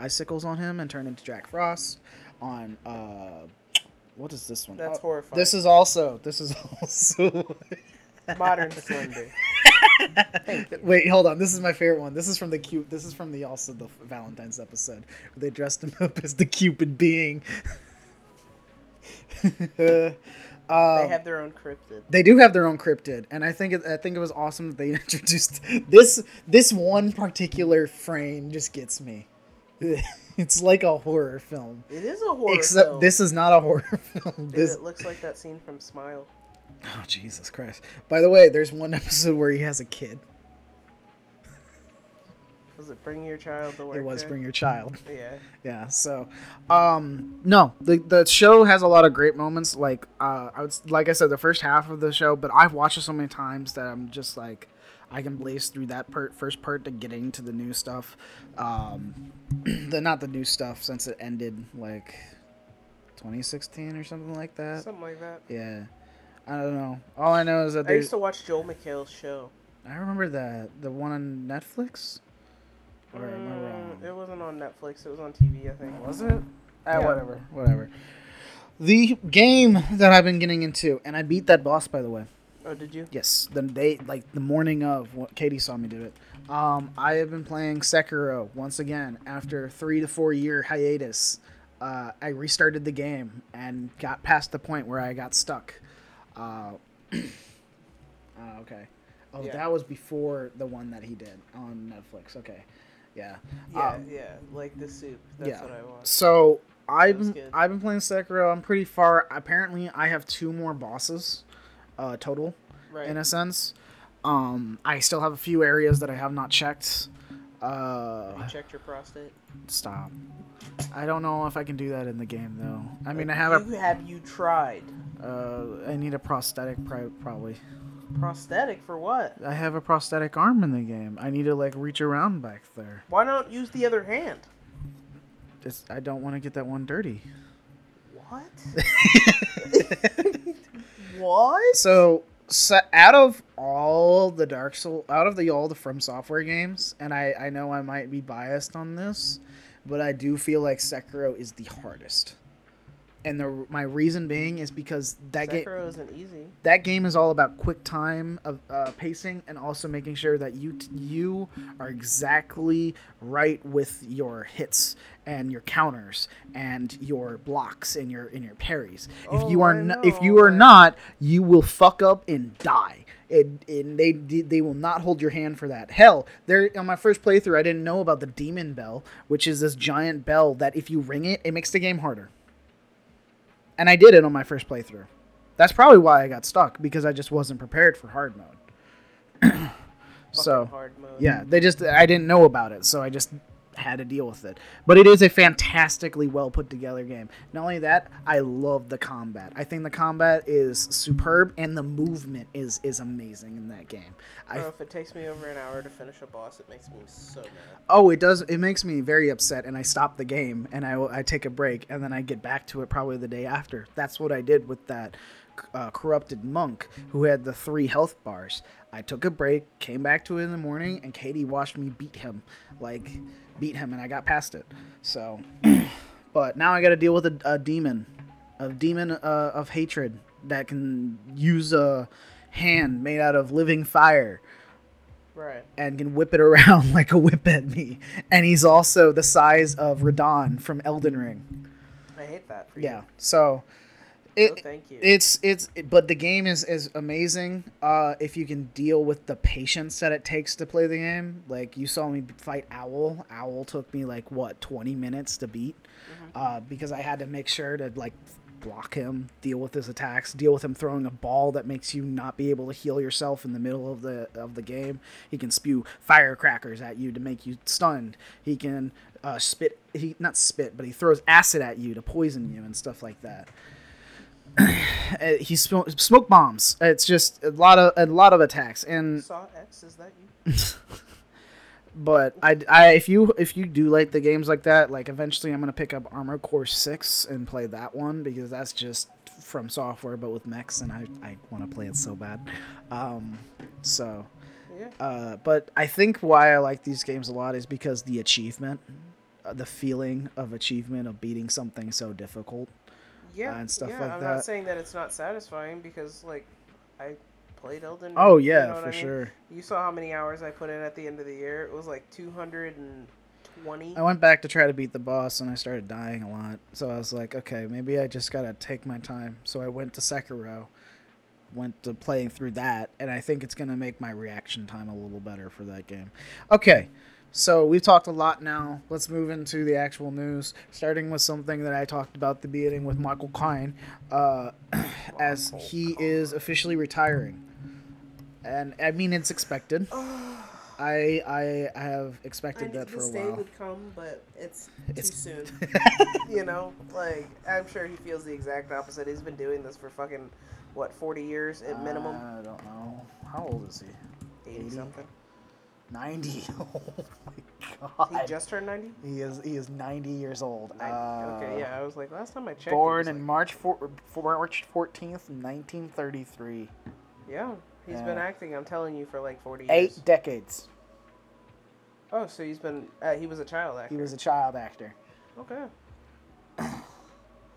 icicles on him and turn into Jack Frost. On uh, what is this one? That's Oh, horrifying. This is also this is [laughs] also. [laughs] Modern Slender. Wait, hold on. This is my favorite one. This is from the cute. This is from the also the Valentine's episode where they dressed him [laughs] up as the Cupid being. they um, have their own cryptid. they do have their own cryptid, and I think it, I think it was awesome that they introduced this this one particular frame. Just gets me. [laughs] It's like a horror film, It is a horror except film. this is not a horror [laughs] film. Dude, This it looks like that scene from Smile. oh Jesus Christ! By the way, there's one [laughs] episode where he has a kid. Was it Bring Your Child to Work? It was? Bring Your Child. Yeah. yeah so um no the the show has a lot of great moments like uh i would like i said the first half of the show but i've watched it so many times that i'm just like i can blaze through that part first part to getting to the new stuff um [clears throat] the not the new stuff since it ended like 2016 or something like that Something like that. yeah i don't know all i know is that I used to watch Joel McHale's show. i remember that the one on netflix or am i Mm, wrong It wasn't on Netflix. It was on TV, I think. Was it? Uh, Yeah. Whatever. Whatever. The game that I've been getting into, and I beat that boss by the way. Oh, did you? Yes, the day, like the morning of what Katie saw me do it. Um, I have been playing Sekiro once again after three to four year hiatus. Uh, I restarted the game and got past the point where I got stuck. Uh, [clears throat] uh, okay. Oh, Yeah. that was before the one that he did on Netflix. Okay. Yeah. Yeah, Um, yeah. Like the soup. That's yeah. what I watched. So I've was been, good. I've been playing Sekiro. I'm pretty far. Apparently, I have two more bosses, uh, total Right. in a sense. Um, I still have a few areas that I have not checked. Uh, you checked your prostate. stop. I don't know if I can do that in the game though. I mean, I have You, have you tried. Uh, I need a prosthetic, probably. prosthetic for what? I have a prosthetic arm in the game. I need to like reach around back there. Why not use the other hand? It's, I don't want to get that one dirty. What? [laughs] what? So, so out of all the Dark Soul, out of the all the From Software games, and I I know I might be biased on this, but I do feel like Sekiro is the hardest. And the my reason being is because that game isn't easy. that game is all about quick time of uh, pacing and also making sure that you t- you are exactly right with your hits and your counters and your blocks and your and your parries. if you Oh, are n- if you are not, you will fuck up and die. And, and they they will not hold your hand for that. Hell, there on my first playthrough, I didn't know about the demon bell, which is this giant bell that if you ring it, it makes the game harder and I did it on my first playthrough. That's probably why I got stuck because I just wasn't prepared for hard mode. [clears throat] so hard mode. yeah, they just I didn't know about it, so I just had to deal with it. But it is a fantastically well put together game. Not only that, I love the combat. I think the combat is superb and the movement is is amazing in that game. I Bro, if it takes me over an hour to finish a boss, it makes me so mad. Oh, it does. It makes me very upset, and I stop the game and I, I take a break, and then I get back to it probably the day after. That's what I did with that uh, corrupted monk who had the three health bars. I took a break, came back to it in the morning, and Katie watched me beat him, like beat him, and I got past it. So, [clears throat] but now I got to deal with a, a demon, a demon uh, of hatred that can use a hand made out of living fire Right. and can whip it [laughs] around like a whip at me. And he's also the size of Radahn from Elden Ring. I hate that Yeah. you. So No, it, thank you. it's it's but the game is is amazing uh if you can deal with the patience that it takes to play the game. Like you saw me fight Owl. Owl took me like what 20 minutes to beat uh because I had to make sure to like block him, deal with his attacks, deal with him throwing a ball that makes you not be able to heal yourself in the middle of the of the game. He can spew firecrackers at you to make you stunned. He can uh, spit he not spit, but he throws acid at you to poison you and stuff like that. [clears throat] He sm- smoke bombs. It's just a lot of a lot of attacks and Saw X, is that you? [laughs] but I, I if you if you do like the games like that like eventually i'm gonna pick up Armored Core 6 and play that one because that's just from software but with mechs and i, I want to play it so bad um so Yeah. uh but i think why i like these games a lot is because the achievement uh, the feeling of achievement of beating something so difficult. Yeah, and stuff yeah. like I'm that. not saying that it's not satisfying because like I played Elden. Oh, Ring, Oh you yeah, know for I mean? sure. You saw how many hours I put in at the end of the year. It was like 220. I went back to try to beat the boss and I started dying a lot. So I was like, okay, maybe I just gotta take my time. So I went to Sekiro, went to playing through that, and I think it's gonna make my reaction time a little better for that game. Okay, so we've talked a lot now. Let's move into the actual news, starting with something that I talked about the beginning with Michael Caine, uh, [coughs] as he is officially retiring. And I mean, it's expected. [sighs] I I have expected knew that for a day while. would come, but it's It's- too soon. [laughs] you know, like I'm sure he feels the exact opposite. He's been doing this for fucking what 40 years at minimum, I don't know. How old is he? 80 80? something. 90. [laughs] Oh my god. He just turned 90. He is he is 90 years old. 90. okay, Uh, yeah. I was like, last time I checked. Born in like- March four, March 14th, 1933. Yeah, he's Yeah. been acting. I'm telling you for like 40 years. Eight decades. Oh, so he's been. Uh, he was a child actor. He was a child actor. Okay.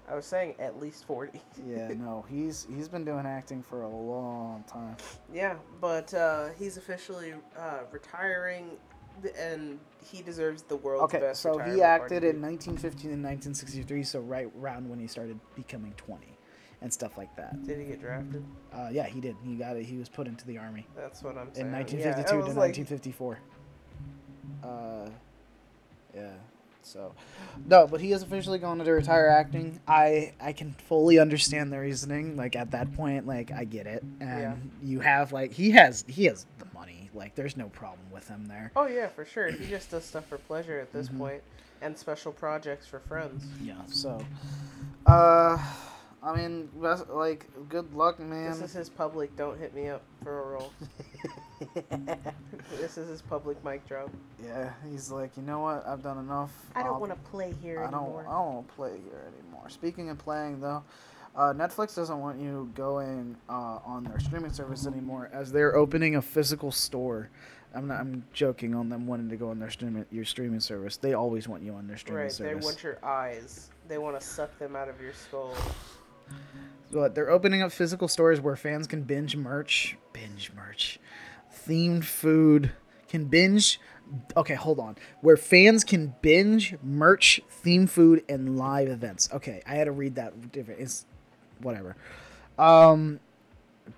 I was saying at least 40. Yeah, no, [laughs] he's he's been doing acting for a long time. Yeah, but uh, he's officially uh, retiring, and he deserves the world's Okay, best. so he retirement party. acted in 1915 and 1963, so right around when he started becoming 20 and stuff like that. Did he get drafted? Uh, yeah, he did. He got it. He was put into the army. That's what I'm saying. in 1952 I to like, 1954. Uh, yeah. So, no, but he is officially going to retire acting. I I can fully understand the reasoning. Like at that point, like I get it, and Yeah. you have like he has he has the money. Like there's no problem with him there. Oh yeah, for sure. He just does stuff for pleasure at this Mhm. point, and special projects for friends. Yeah. So, uh, I mean, best, like good luck, man. This is his public. Don't hit me up for a role. [laughs] this is his public mic drop. yeah, he's like, you know what? I've done enough. I don't want to play here I don't. I don't want to play here anymore. Speaking of playing, though, uh, Netflix doesn't want you going uh, on their streaming service anymore, as they're opening a physical store. I'm not. I'm joking on them wanting to go on their streaming your streaming service. They always want you on their streaming service. Right, they want your eyes. They want to suck them out of your skull. But they're opening up physical stores where fans can binge merch, binge merch, themed food, can binge. Okay, hold on. Where fans can binge merch, themed food, and live events. Okay, I had to read that different. It's whatever. Um,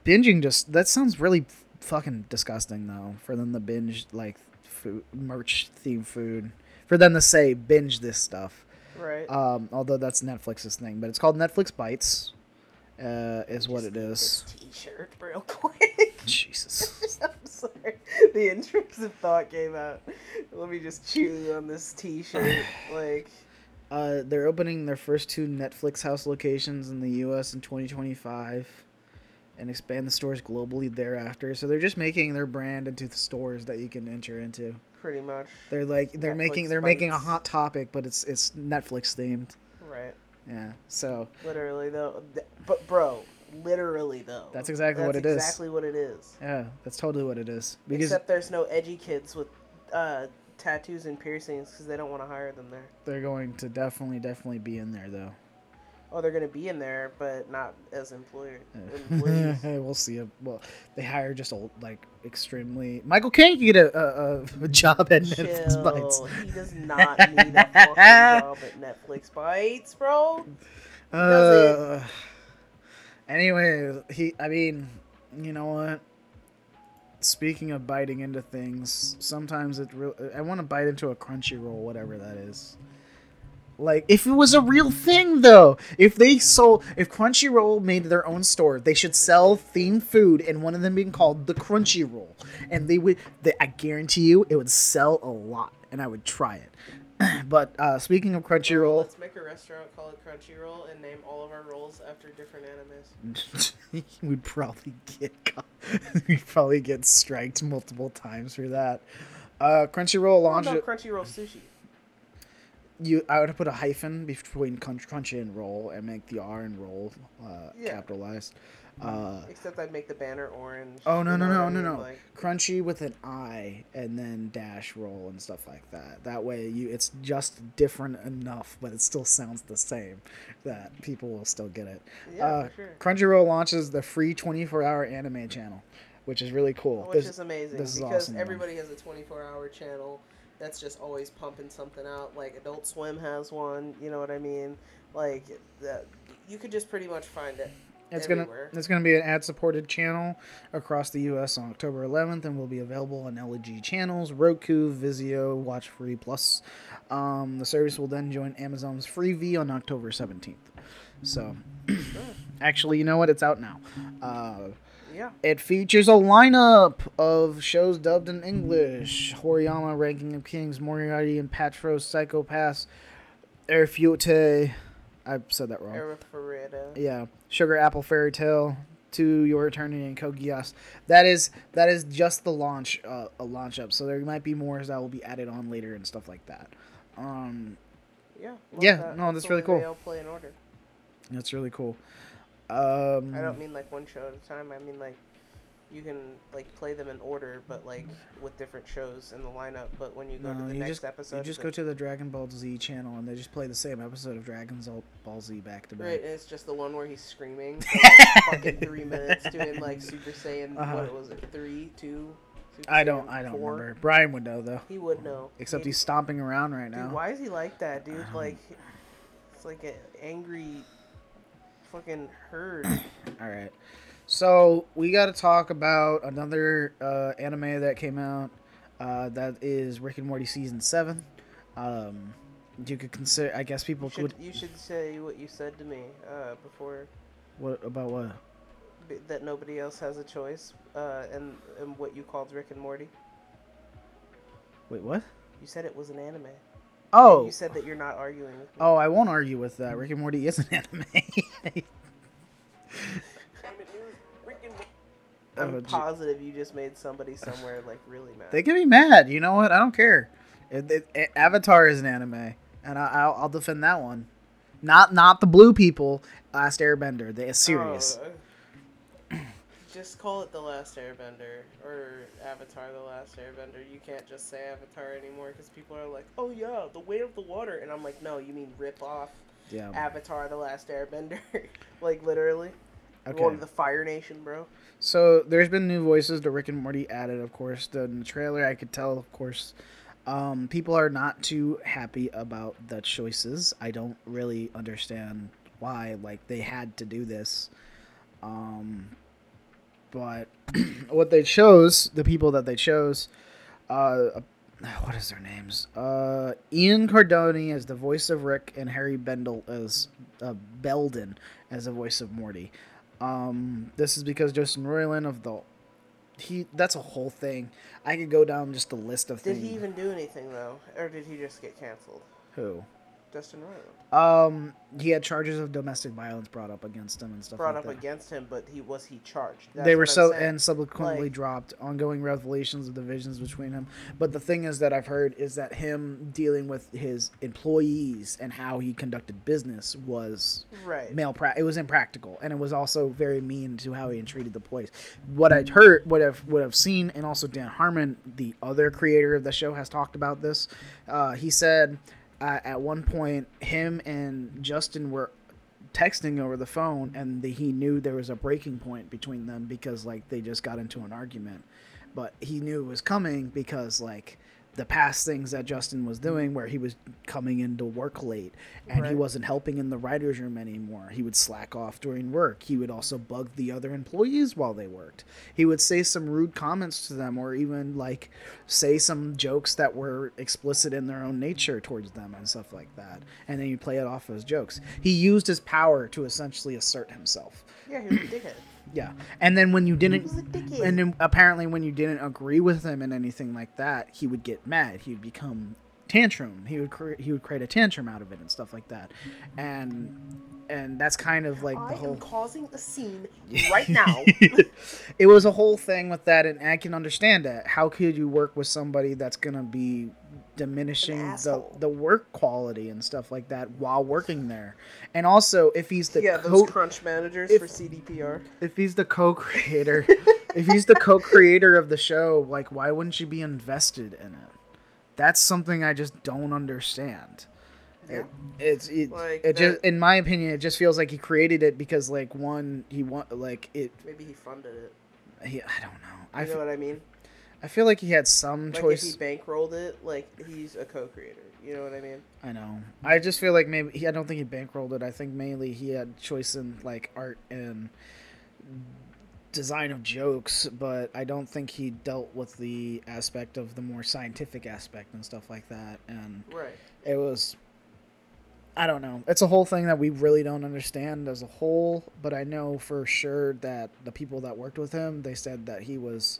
binging just that sounds really fucking disgusting though. For them to binge like food, merch, themed food. For them to say binge this stuff. Right. Um, although that's Netflix's thing, but it's called Netflix Bites. Uh, is what it is. T-shirt, real quick. [laughs] Jesus. [laughs] I'm sorry. The intrusive thought came out. Let me just chew on this T-shirt. [sighs] Like, Uh, they're opening their first two Netflix house locations in the U.S. in 2025, and expand the stores globally thereafter. So they're just making their brand into the stores that you can enter into. Pretty much. They're like they're making they're making a hot topic, but it's it's Netflix themed. Right. Yeah. So Literally though. Th- But bro, literally though. That's exactly what That's it is. Exactly what it is. yeah, that's totally what it is. Because Except there's no edgy kids with uh, tattoos and piercings because they don't want to hire them there. they're going to definitely definitely be in there though. Oh, they're gonna be in there, but not as employer employees. [laughs] we'll see. Well, they hire just old, like extremely. Michael Caine could get a, a, a job at Netflix Bites. He does not need a fucking [laughs] job at Netflix Bites, bro. does Uh, anyway, he. I mean, you know what? Speaking of biting into things, sometimes it. Real, I want to bite into a crunchy roll, whatever that is. Like, if it was a real thing, though, if they sold, if Crunchyroll made their own store, they should sell themed food, and one of them being called the Crunchyroll. And they would, they, I guarantee you, it would sell a lot, and I would try it. [clears throat] but uh, speaking of Crunchyroll, Let's make a restaurant call it Crunchyroll and name all of our rolls after different animes. [laughs] we'd probably get [laughs] we'd probably get striked multiple times for that. Uh, Crunchyroll launched no, it. Crunchyroll sushi. You, I would have put a hyphen between crunch, crunchy and roll and make the R and roll uh, Yeah. capitalized. Uh, Except I'd make the banner orange. oh no no no no no! Like, Crunchy with an I and then dash roll and stuff like that. That way you it's just different enough, but it still sounds the same. That people will still get it. Yeah, uh, for sure. Crunchyroll launches the free 24-hour anime channel, which is really cool. which This- is amazing this is because awesome, everybody has a 24 hour channel that's just always pumping something out like adult swim has one you know what i mean like that you could just pretty much find it It's gonna everywhere. it's gonna be an ad supported channel across the U.S. on October 11th, and will be available on LG channels, Roku, Vizio, Watch Free Plus. Um, the service will then join Amazon's Freevee on October 17th. So, [clears throat] actually, you know what? It's out now. Uh, yeah it features a lineup of shows dubbed in English: Horimiya, Ranking of Kings, Moriarty and Patros, Psycho-Pass, Erfute. I said that wrong. Arifureta. Yeah, Sugar Apple Fairy Tale, To Your Eternity, and Kogias. That is that is just the launch uh, a launch up. So there might be more that will be added on later and stuff like that. Um, yeah Yeah, that. no, that's the really cool. they all play in order that's really cool. Um, i don't mean like one show at a time i mean like you can like play them in order but like with different shows in the lineup but when you go to the next just episode you just the- go to the Dragon Ball Z channel and they just play the same episode of Dragon Ball- Z back to back. Right, and it's just the one where he's screaming for [laughs] like fucking three minutes, doing like Super Saiyan. Uh-huh. What was it? Three, two. Super I don't Saiyan I don't four? remember. Brian would know though. He would know. Except He- he's stomping around right now. Dude, now. why is he like that, dude? Like, it's like an angry fucking herd. [coughs] All right. So we got to talk about another uh, anime that came out. Uh, that is Rick and Morty season seven. Um, you could consider. I guess people You should, could. you should say what you said to me uh, before What about what? that nobody else has a choice, uh, and, and what you called Rick and Morty. Wait, what? You said it was an anime. Oh, You said that you're not arguing with me. oh, I won't argue with that. Rick and Morty is an anime. [laughs] I'm Oh, positive you just made somebody somewhere like really mad. they can be mad. You know what? I don't care. It, it, it- Avatar is an anime, and I, I'll, I'll defend that one. Not not the blue people. Last Airbender. The series. Oh, uh, just call it The Last Airbender or Avatar The Last Airbender. You can't just say Avatar anymore because people are like, oh yeah, The Way of the Water. And I'm like, no, you mean rip off yeah. Avatar The Last Airbender. [laughs] like literally. Okay. Going to the Fire Nation, bro. So there's been new voices to Rick and Morty added, of course. The, in the trailer, I could tell, of course, um, people are not too happy about the choices. I don't really understand why, like they had to do this. Um, but [clears throat] what they chose, the people that they chose, uh, what is their names? Uh, Ian Cardoni as the voice of Rick and Harry Bendel as uh, Belden as the voice of Morty. Um, this is because Justin Roiland of the he that's a whole thing. I could go down just a list of Did things. he even do anything though? Or did he just get canceled? Who? Justin Roiland. Um, he had charges of domestic violence brought up against him and stuff Brought like up that. against him, but he was he charged? they were so and subsequently Like- dropped ongoing revelations of divisions between him. But the thing is that I've heard is that him dealing with his employees and how he conducted business was right. male pra- it was impractical and it was also very mean to how he treated the place what i'd heard what i've what i've seen and also dan harmon the other creator of the show has talked about this uh, he said uh, at one point him and justin were texting over the phone and the, he knew there was a breaking point between them because like they just got into an argument. But he knew it was coming because like the past things that Justin was doing where he was coming into work late and he wasn't helping in the writers room anymore. He would slack off during work. He would also bug the other employees while they worked. He would say some rude comments to them or even like say some jokes that were explicit in their own nature towards them and stuff like that. And then he'd play it off as jokes. He used his power to essentially assert himself. Yeah, he was a dickhead. Yeah. And then when you didn't was a dickhead. and then apparently when you didn't agree with him and anything like that, he would get mad. He would become tantrum. He would cre- he would create a tantrum out of it and stuff like that. And and that's kind of like I the whole am causing a scene [laughs] right now. [laughs] it was a whole thing with that and I can understand that. How could you work with somebody that's going to be diminishing the the work quality and stuff like that while working there. And also, if he's the yeah, co- those crunch managers if- for CDPR. if he's the co-creator, [laughs] if he's the co-creator of the show, like why wouldn't you be invested in it? That's something I just don't understand. It, it's it, Like it just in my opinion, it just feels like he created it because like one he want like it. Maybe he funded it. He, I don't know. I know fe- what I mean? I feel like he had some Like choice. if he bankrolled it, like he's a co-creator. You know what I mean? I know. I just feel like maybe he, I don't think he bankrolled it. I think mainly he had choice in like art and design of jokes, but I don't think he dealt with the aspect of the more scientific aspect and stuff like that. And Right. it was I don't know. It's a whole thing that we really don't understand as a whole, but I know for sure that the people that worked with him, they said that he was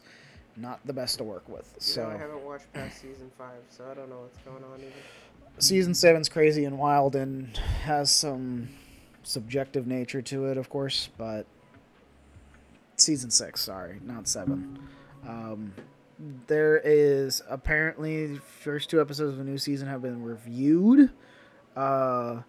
not the best to work with. You So know, I haven't watched past season five, so I don't know what's going on either. season seven's crazy and wild and has some subjective nature to it, of course, but season six, sorry, not seven. Um, there is apparently the first two episodes of the new season have been reviewed. Uh,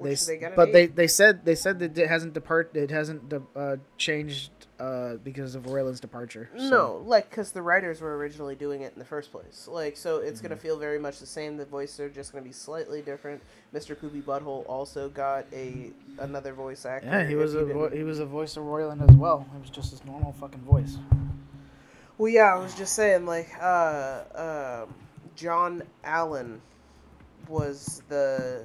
they, they but they, eight. they said they said that it hasn't depart it hasn't de- uh, changed uh, because of Roiland's departure. so- No, like because the writers were originally doing it in the first place. Like, so it's Mm-hmm. gonna feel very much the same. The voices are just gonna be slightly different. Mr. Poopy Butthole also got a another voice actor. Yeah, he was you a vo- he was a voice of Royland as well. It was just his normal fucking voice. Well, yeah, I was just saying, like, uh, um John Allen was the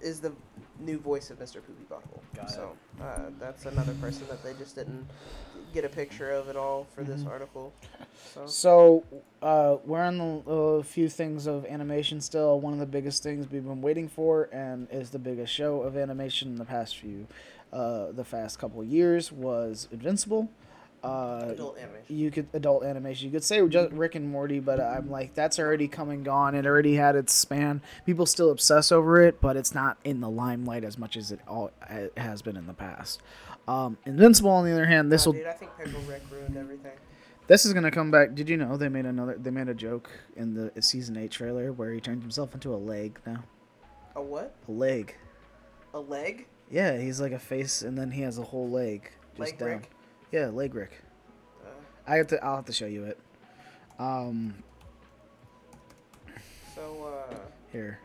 is the new voice of Mr. Poopy Butthole. Got it. so uh, that's another person that they just didn't get a picture of at all for this Mm-hmm. article. So So, uh, we're on the uh, few things of animation still. One of the biggest things we've been waiting for, and is the biggest show of animation in the past few, uh, the past couple of years, was Invincible. Uh, adult animation. you could adult animation. You could say just Rick and Morty, but I'm like that's already come and gone. It already had its span. People still obsess over it, but it's not in the limelight as much as it all it has been in the past. Um, Invincible, on the other hand, this Nah, will dude, I think Pickle Rick ruined everything. this is gonna come back. Did you know they made another? They made a joke in the season eight trailer where he turned himself into a leg now. A what? A leg. A leg? Yeah, he's like a face, and then he has a whole leg just Leg down. Rick? Yeah, leg Rick. Uh, I have to. I'll have to show you it. Um, so, uh, here.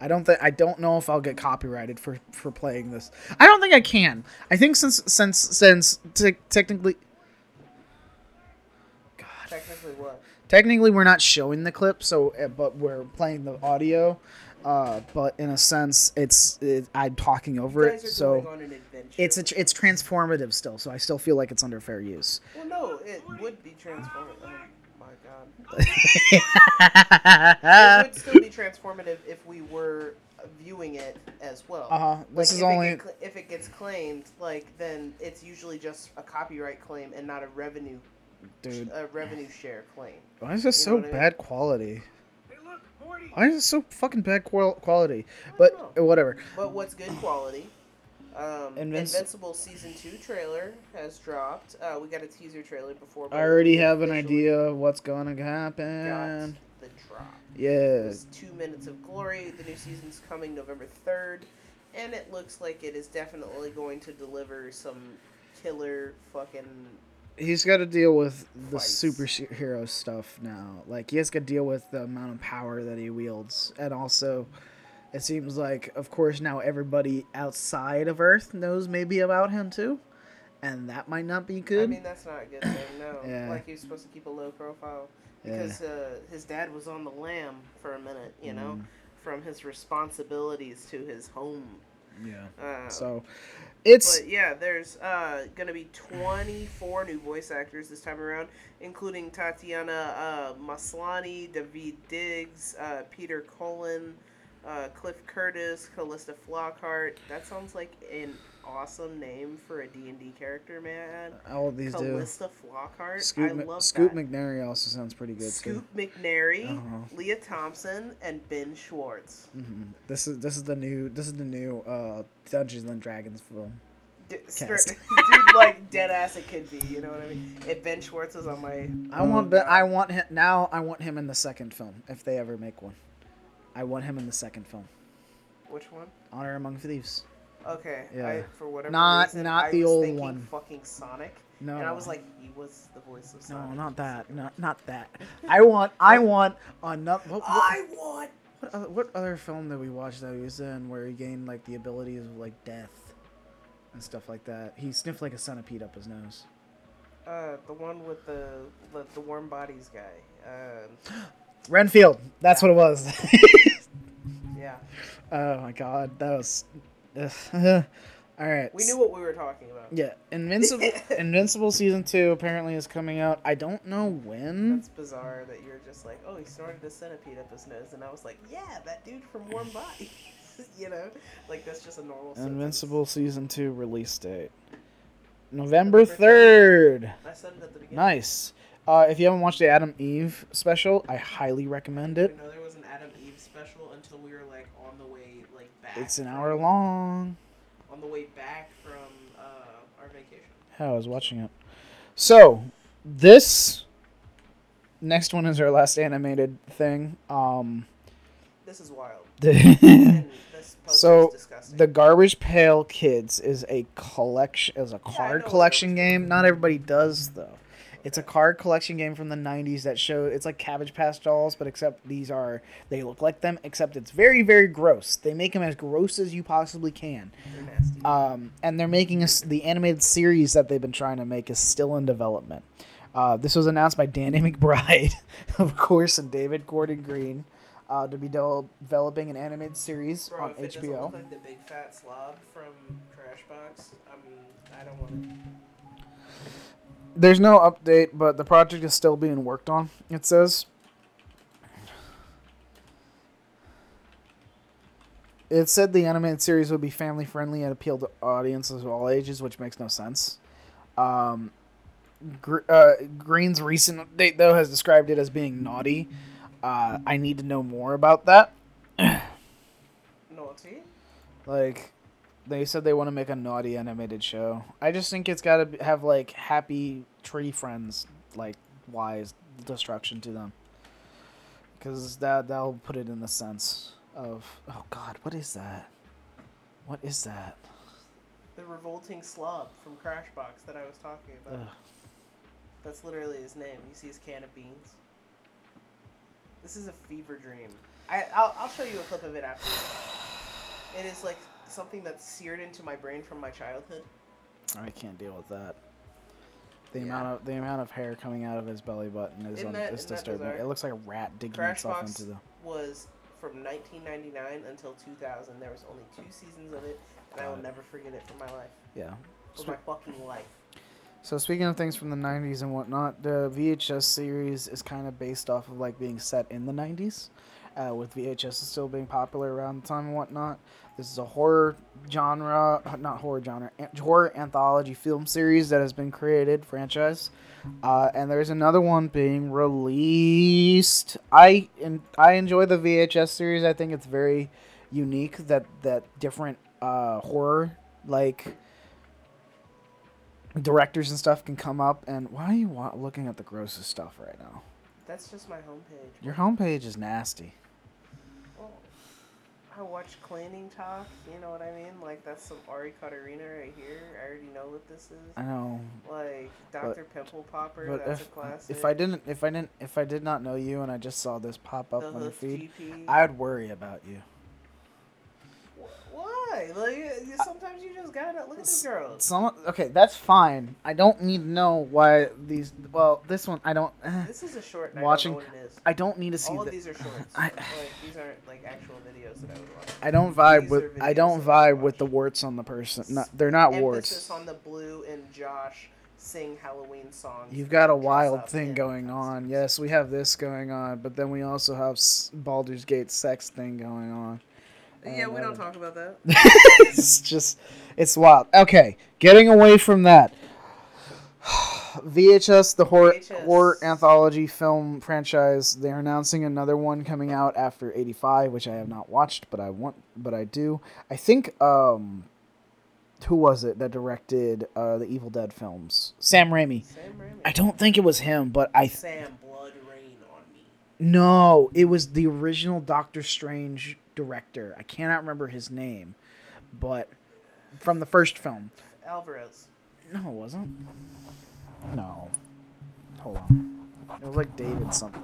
I don't think I don't know if I'll get copyrighted for for playing this. I don't think I can. I think since since since te- technically technically what? technically we're not showing the clip, so uh, but we're playing the audio. Uh, but in a sense, it's it, I'm talking over it, so going on an adventure. it's a, it's transformative still. So I still feel like it's under fair use. Well, no, it would be transformative. Oh my god. [laughs] it would still be transformative if we were viewing it as well. Uh huh. Like, This is if only It get, if it gets claimed, like then it's usually just a copyright claim and not a revenue dude. a revenue share claim. Why is this you so what I mean? bad quality? Why is it so fucking bad quality? But know. whatever. But what's good quality? Um, Invinci- Invincible season two trailer has dropped. Uh, we got a teaser trailer before. I already have an idea of what's gonna happen. the drop. Yeah. It's two minutes of glory. The new season's coming November third, and it looks like it is definitely going to deliver some killer fucking. He's got to deal with the Fights. superhero stuff now. Like he has to deal with the amount of power that he wields, and also, it seems like, of course, now everybody outside of Earth knows maybe about him too, and that might not be good. I mean, that's not a good thing. No, Yeah. like he was supposed to keep a low profile Yeah. because uh, his dad was on the lam for a minute. You know, Mm. from his responsibilities to his home. yeah. Uh, So, it's But yeah, there's uh, gonna be 24 new voice actors this time around, including Tatiana uh, Maslany, David Diggs, uh, Peter Cullen, uh, Cliff Curtis, Calista Flockhart. That sounds like an awesome name for a D&D character, man. all of these do. Calista Flockhart. I Scoot, love Scoot that. McNairy also sounds pretty good too. Scoot McNairy, Uh-huh. Lea Thompson, and Ben Schwartz. hmm This is this is the new this is the new uh, Dungeons and Dragons film. D- Cast. [laughs] dude, like dead ass it could be. You know what I mean? If Ben Schwartz was on my, I want, but I want him now. I want him in the second film if they ever make one. I want him in the second film. which one? Honor Among Thieves. Okay, Yeah. I, for whatever Not- reason, not I the was old thinking one. Fucking Sonic. No, And I was like, he was the voice of no, not that. Not not that. I want. I want another. What, what, I want. what, other, what other film did we watch that he was in where he gained like the abilities of like death and stuff like that? He sniffed like a centipede up his nose. Uh, the one with the the, the warm bodies guy. Um, Renfield. That's what it was. [laughs] yeah, oh my god, that was. [laughs] All right. we knew what we were talking about. Yeah, Invincible. [laughs] Invincible season two apparently is coming out. I don't know when. That's bizarre that you're just like, oh, he snorted a centipede up his nose, and I was like, yeah, that dude from Warm Bodies. [laughs] you know, like that's just a normal. sentence. Invincible season two release date, November third. I said it at the beginning. Nice. Uh, if you haven't watched the Adam Eve special, I highly recommend I it. didn't know there was an Adam Eve special until we were like on the way like back. It's an hour long. On the way back from uh, our vacation. Yeah, I was watching it. So, this next one is our last animated thing. Um, This is wild. And [laughs] this poster So, is disgusting. the Garbage Pail Kids is a collection, is a card what collection game. Not everybody does though. It's a card collection game from the 90s that show it's like Cabbage Patch dolls, but except these are they look like them, except it's very very gross. They make them as gross as you possibly can. They're nasty. Um, and they're making us the animated series that they've been trying to make is still in development. Uh, this was announced by Danny [laughs] McBride, of course, and David Gordon Green, uh, to be del- developing an animated series Bro, on HBO. like the big fat slob from Crashbox, I'm, I don't want it. There's no update, but the project is still being worked on. It says. It said the animated series would be family friendly and appeal to audiences of all ages, which makes no sense. Um, Gr- uh, Green's recent update, though, has described it as being naughty. Uh, I need to know more about that. Naughty? Like, they said they want to make a naughty animated show. I just think it's got to have like happy tree friends, like wise destruction to them. Because that that'll put it in the sense of oh god, what is that? What is that? The revolting slob from Crashbox that I was talking about. Ugh. That's literally his name. You see his can of beans. This is a fever dream. I, I'll, I'll show you a clip of it after. It is like something that's seared into my brain from my childhood. I can't deal with that. The Yeah. amount of the amount of hair coming out of his belly button is un- that- is disturbing. It looks like a rat digging itself Crashbox into the. was from 1999 until 2000. There was only two seasons of it, and I will never forget it for my life. Yeah. For my fucking life. So speaking of things from the '90s and whatnot, the VHS series is kind of based off of like being set in the '90s, uh, with VHS still being popular around the time and whatnot. This is a horror genre, not horror genre, an- horror anthology film series that has been created, franchise, uh, and there's another one being released. I and I enjoy the VHS series. I think it's very unique that that different uh, horror like directors and stuff can come up and why are you wa- looking at the grossest stuff right now That's just my homepage. your homepage is nasty I watch cleaning talk. You know what I mean? Like that's some Ari Katarina right here. I already know what this is. i know Like Dr. Pimple Popper. but that's if, a classic. if i didn't if i didn't if i did not know you and i just saw this pop up the on your feed GP. i would worry about you Why? Like sometimes you just gotta look at these girls. some okay that's fine i don't need to know why these well this one i don't eh, This is a short. Watching- I don't know what it is. i don't need to see All of the, these are shorts. [sighs] I- like these aren't like actual videos that I would watch. i don't vibe these with i don't vibe with the warts on the person not, they're not Emphasis warts on the blue and Josh sing Halloween songs. You've got a wild thing going on. Yes, we have this going on, but then we also have Baldur's Gate sex thing going on. Yeah, we don't talk about that. [laughs] it's just, it's wild. Okay, getting away from that. [sighs] VHS, the horror VHS. horror anthology film franchise, they're announcing another one coming out after 85, which I have not watched, but I want, but I do. I think um who was it that directed uh, the Evil Dead films? Sam Raimi. Sam Raimi. I don't think it was him, but I th- Sam Blood Rain on me. no, it was the original Doctor Strange director. I cannot remember his name, but from the first film. Alvarez. No, it wasn't. No. Hold on. It was like David something.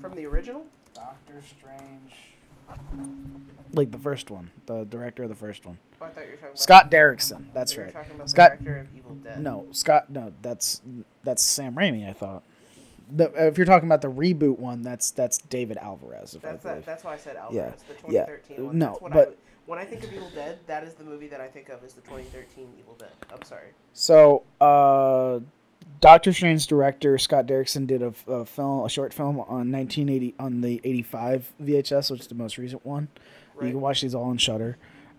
From the original? Doctor Strange. Like the first one, the director of the first one. Oh, I thought you were talking about Scott Derrickson. That's you were right. talking about Scott- the director of Evil Dead. No, Scott. No, that's that's Sam Raimi. I thought. The, if you're talking about the reboot one, that's that's David Alvarez. That's that, that's why I said Yeah, Alvarez, the yeah. 2013 one. No, that's what but- I, when I think of Evil Dead, that is the movie that I think of is the 2013 Evil Dead. I'm sorry. So, uh, Doctor Strange director Scott Derrickson did a, a film, a short film on 1980 on the 85 VHS, which is the most recent one. You can watch these all on Shudder.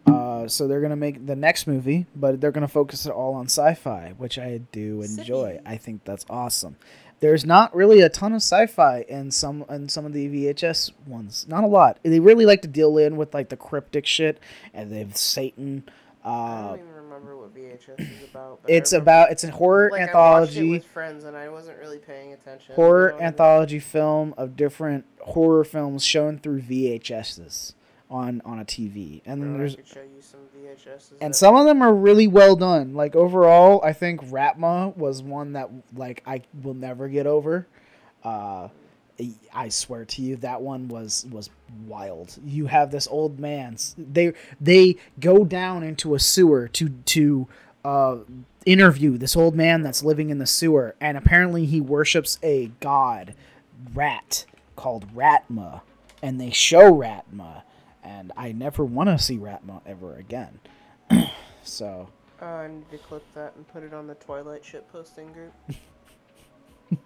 Uh, so they're gonna make the next movie, but they're gonna focus it all on sci-fi, which I do enjoy. I think that's awesome. There's not really a ton of sci-fi in some in some of the VHS ones. Not a lot. They really like to deal in with like the cryptic shit and they've Satan. I Uh, don't even remember what VHS is about. but I it's remember- about it's a horror like, I watched it anthology. with friends, and I wasn't really paying attention. horror you know what I mean? anthology film of different horror films shown through VHSs on on a TV, and then Bro, there's could show you some and that- some of them are really well done. Like overall, I think Ratma was one that like I will never get over. Uh, I swear to you, that one was was wild. You have this old man. They they go down into a sewer to to uh, interview this old man that's living in the sewer, and apparently he worships a god rat called Ratma, and they show Ratma, and I never want to see Ratma ever again. [clears throat] so Uh, I need to clip that and put it on the Twilight shit posting group. [laughs]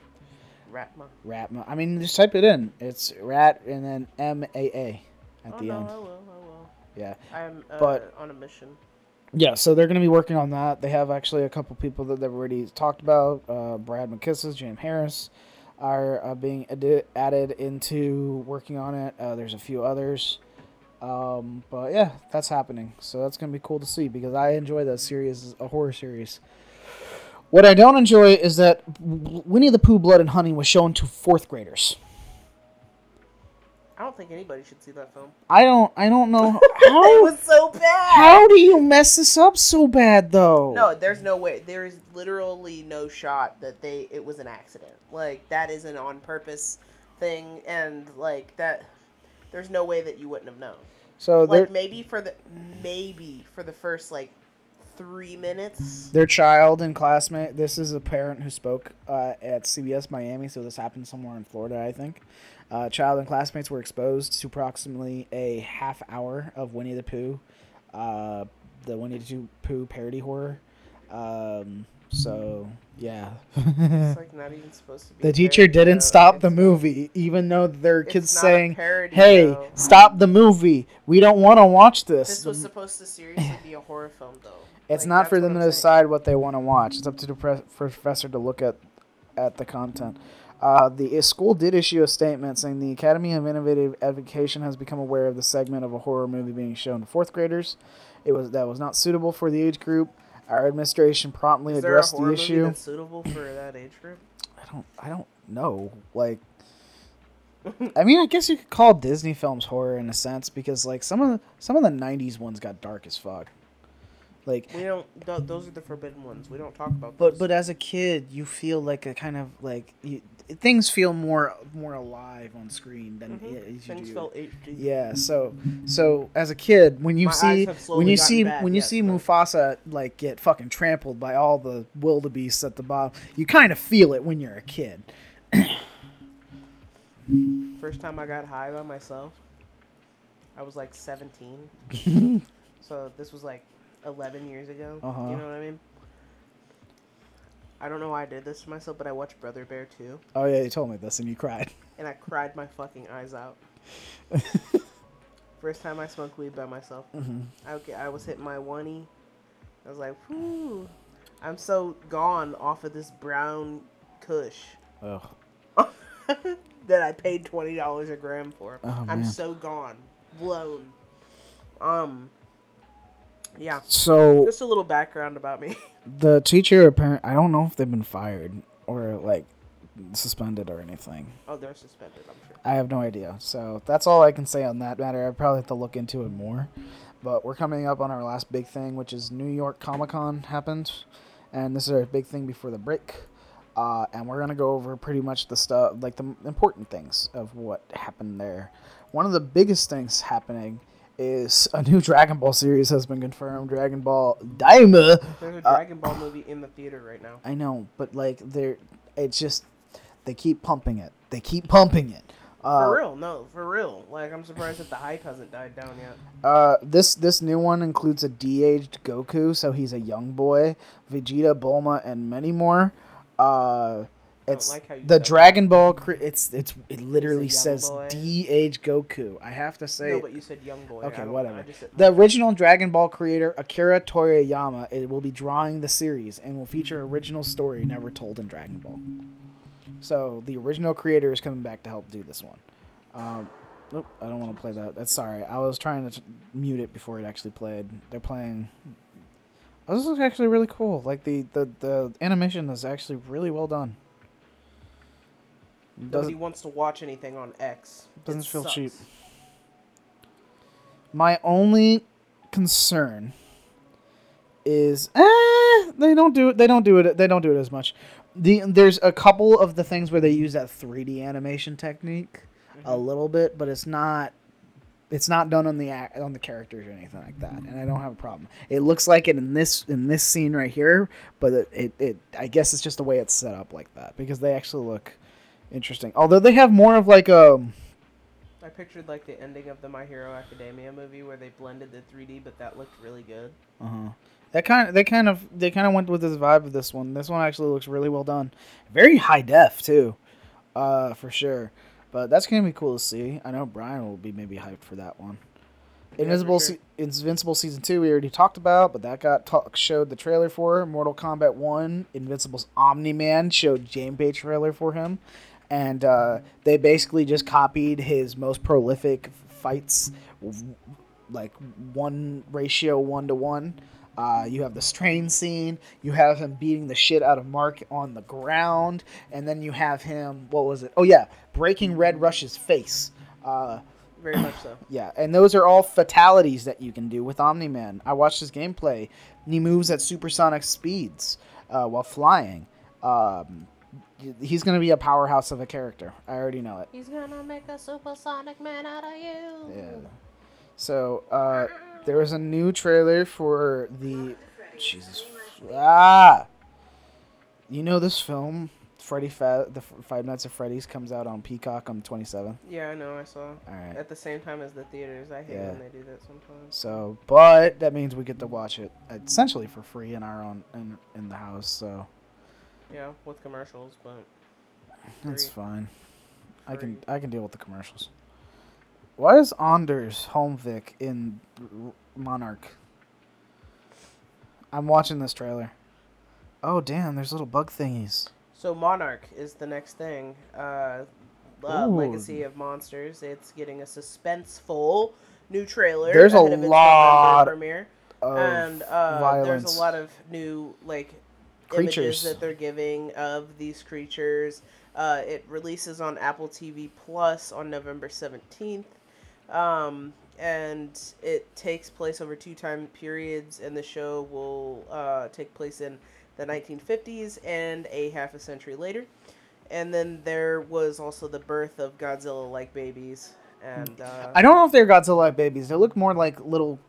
Ratma. Ratma. I mean, just type it in. It's rat and then M A A at Oh the no, end. I will. I will. Yeah. I'm uh, But- on a mission. Yeah, so they're going to be working on that. They have actually a couple people that they've already talked about. Uh, Brad McKissis, James Harris are uh, being adi- added into working on it. Uh, there's a few others. Um, but yeah, that's happening. So that's going to be cool to see because I enjoy that series, a horror series. What I don't enjoy is that Winnie the Pooh Blood and Honey was shown to fourth graders. I don't think anybody should see that film. I don't I don't know [laughs] it how was so bad. how do you mess this up so bad though? No, there's no way. There is literally no shot that they it was an accident. Like that is an on purpose thing, and like that, there's no way that you wouldn't have known. So Like maybe for the maybe for the first like three minutes. their child and classmate. This is a parent who spoke uh, at CBS Miami, so this happened somewhere in Florida, I think. Uh, child and classmates were exposed to approximately a half hour of Winnie the Pooh, uh, the Winnie the Pooh parody horror. Um, so yeah, It's like not even supposed to be. the teacher parody, didn't though. stop the movie, even though their kids saying, parody, "Hey, though. stop the movie! We don't want to watch this." This was supposed to seriously be a horror film, though. [laughs] It's Like, not for them to saying. decide what they want to watch. It's up to the pre- professor to look at at the content. Uh, the school did issue a statement saying the Academy of Innovative Education has become aware of the segment of a horror movie being shown to fourth graders. It was that was not suitable for the age group. Our administration promptly Is addressed the issue. that's suitable for that age group? I don't I don't know. Like I mean, I guess you could call Disney films horror in a sense because like some of the some of the 90s ones got dark as fuck. Like We don't. Th- those are the forbidden ones. We don't talk about. But those. but as a kid, you feel like a kind of like you, things feel more more alive on screen than Mhm. it, as you things do. felt HD. Yeah, so so as a kid, when you My see when you see bad, when you yes, see but- Mufasa like get fucking trampled by all the wildebeests at the bottom, you kind of feel it when you're a kid. [coughs] First time I got high by myself, I was like 17. [laughs] so this was like 11 years ago. Uh-huh. You know what I mean? I don't know why I did this to myself, but I watched Brother Bear 2, Oh yeah, you told me this and you cried. [laughs] and I cried my fucking eyes out. First time I smoked weed by myself. hmm I, okay, I was hitting my oney. I was like. I'm so gone off of this brown kush Ugh. [laughs] that I paid twenty dollars a gram for. Oh, I'm man. so gone, blown. Um, Yeah. So Just a little background about me. [laughs] the teacher apparent I don't know if they've been fired or like suspended or anything. Oh, they're suspended. I'm sure. I have no idea. So that's all I can say on that matter. I probably have to look into it more. But we're coming up on our last big thing, which is New York Comic Con happened, and this is our big thing before the break. Uh, and we're gonna go over pretty much the stuff, like the important things of what happened there. One of the biggest things happening is a new Dragon Ball series has been confirmed. Dragon Ball Daima. There's a Dragon Ball movie in the theater right now. I know, but like they're, it's just they keep pumping it. They keep pumping it. Uh, For real, no, for real. Like I'm surprised that the hype hasn't died down yet. Uh, this this new one includes a de-aged Goku, so he's a young boy, Vegeta, Bulma, and many more. Uh, it's like the. Dragon Ball. Cre- it's it's it literally says boy. de-aged Goku. I have to say. No, but you said young boy. Okay, whatever. Said- The original Dragon Ball creator Akira Toriyama it will be drawing the series and will feature original story never told in Dragon Ball. So the original creator is coming back to help do this one. Um, nope, I don't want to play that. That's sorry. I was trying to t- mute it before it actually played. They're playing. Oh, this looks actually really cool. Like the the the animation is actually really well done. Nobody Doesn't wants to watch anything on X. Doesn't It feel sucks. cheap. My only concern is eh, they don't do it. They don't do it. They don't do it as much. The there's a couple of the things where they use that 3D animation technique a Mhm. little bit, but it's not. It's not done on the on the characters or anything like that, and I don't have a problem. It looks like it in this in this scene right here, but it, it, it I guess it's just the way it's set up like that because they actually look interesting. Although they have more of like a I pictured like the ending of the My Hero Academia movie where they blended the 3D, but that looked really good. Uh-huh. That kind of they kind of they kind of went with this vibe of this one. This one actually looks really well done, very high def too, uh, for sure. But that's gonna be cool to see. I know Brian will be maybe hyped for that one. Yeah, Invincible, sure. se- Invincible season two we already talked about, but that got talk, showed the trailer for Mortal Kombat one. Invincible's Omni Man showed gameplay trailer for him, and uh, they basically just copied his most prolific fights, like one ratio one to one. Uh, you have the train scene. You have him beating the shit out of Mark on the ground, and then you have him. What was it? Oh yeah, breaking Red Rush's face. Uh, Very much so. [clears throat] yeah, and those are all fatalities that you can do with Omni Man. I watched his gameplay. He moves at supersonic speeds uh, while flying. Um, he's going to be a powerhouse of a character. I already know it. He's gonna make a supersonic man out of you. Yeah. So uh, there was a new trailer for the Jesus. Ah. You know this film, Freddy Fa- the Five Nights at Freddy's comes out on Peacock on the 27th. Yeah, I know. I saw. All right. At the same time as the theaters, I hate Yeah. when they do that sometimes. So, but that means we get to watch it essentially for free in our own in, in the house. So Yeah, with commercials, but that's Free. fine. I can I can deal with the commercials. Why is Anders Holmvik in Monarch? I'm watching this trailer. Oh damn! There's little bug thingies. So Monarch is the next thing. Uh, uh, Legacy of Monsters. It's getting a suspenseful new trailer. There's a ahead of its lot premiere, and uh, there's a lot of new like Creatures. images that they're giving of these creatures. Uh, it releases on Apple TV Plus on November seventeenth, um, and it takes place over two time periods. And the show will uh, take place in the 1950s and a half a century later. And then there was also the birth of Godzilla-like babies and uh, I don't know if they're Godzilla like babies. They look more like little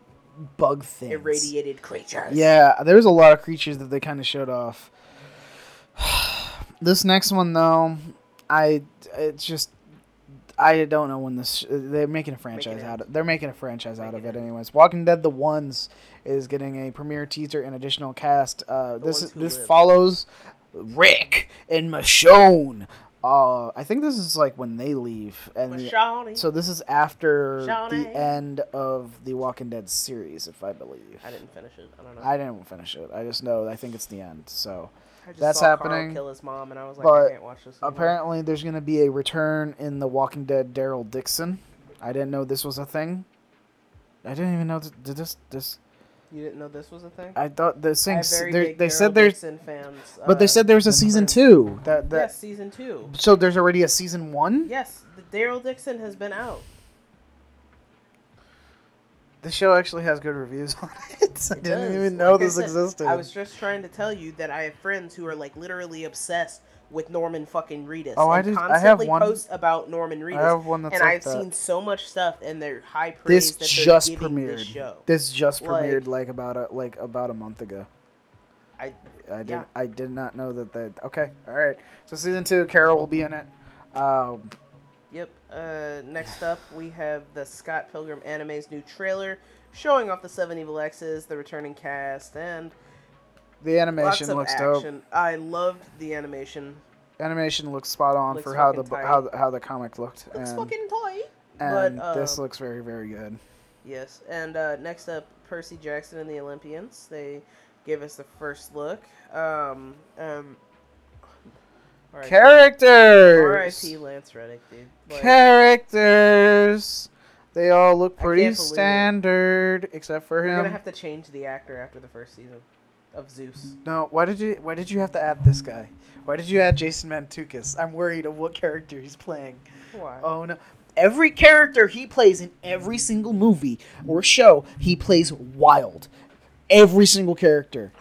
bug things. irradiated creatures. Yeah, there's a lot of creatures that they kind of showed off. [sighs] this next one though, I it's just I don't know when this they're making a franchise Making out of they're making a franchise out of it it. anyways. Walking Dead the ones is getting a premiere teaser and additional cast. Uh, this this Live. follows Rick and Michonne. Uh, I think this is like when they leave and the- so this is after Shawnee. the end of the Walking Dead series, if I believe. I didn't finish it. I don't know. I didn't finish it. I just know I think it's the end. So that's saw Carl happening, kill his mom, and I was like, but I can't watch this. anymore. apparently there's gonna be a return in the Walking Dead Daryl Dixon. I didn't know this was a thing. I didn't even know th- did this this You didn't know this was a thing? I thought the I thing. They, Daryl said there's, Dixon fans. but they uh, said there was a season friends. two. That that. yes, season two. So there's already a season one. Yes, the Daryl Dixon has been out. The show actually has good reviews on it. [laughs] I It didn't does. even know Like this said, existed. I was just trying to tell you that I have friends who are like literally obsessed with Norman fucking Reedus. Oh, I did- I have constantly one- post about Norman Reedus. I have one that's and like I've that. seen so much stuff and they're high praise this just premiered. this show. This just Like- premiered like about a like about a month ago. I I did Yeah. I did not know that that okay all right so season two Carol will be in it. Um, Yep. Uh, next up, we have the Scott Pilgrim anime's new trailer showing off the Seven Evil X's, the returning cast, and the animation looks dope. I loved the animation. Animation looks spot on Looks for how the tight. how the, how the comic looked. Looks and fucking toy. and but, this um, looks very very good. Yes, and uh, next up, Percy Jackson and the Olympians. They gave us the first look. Um, um, R.I.P. Characters. R.I.P. Lance Reddick, dude. Like, Characters. They all look pretty it. standard except for him. we're gonna have to change the actor after the first season of Zeus. No, why did you why did you have to add this guy? Why did you add Jason Mantzoukas? I'm worried of what character he's playing. Why? Oh no. Every character he plays in every single movie or show, he plays wild. Every single character.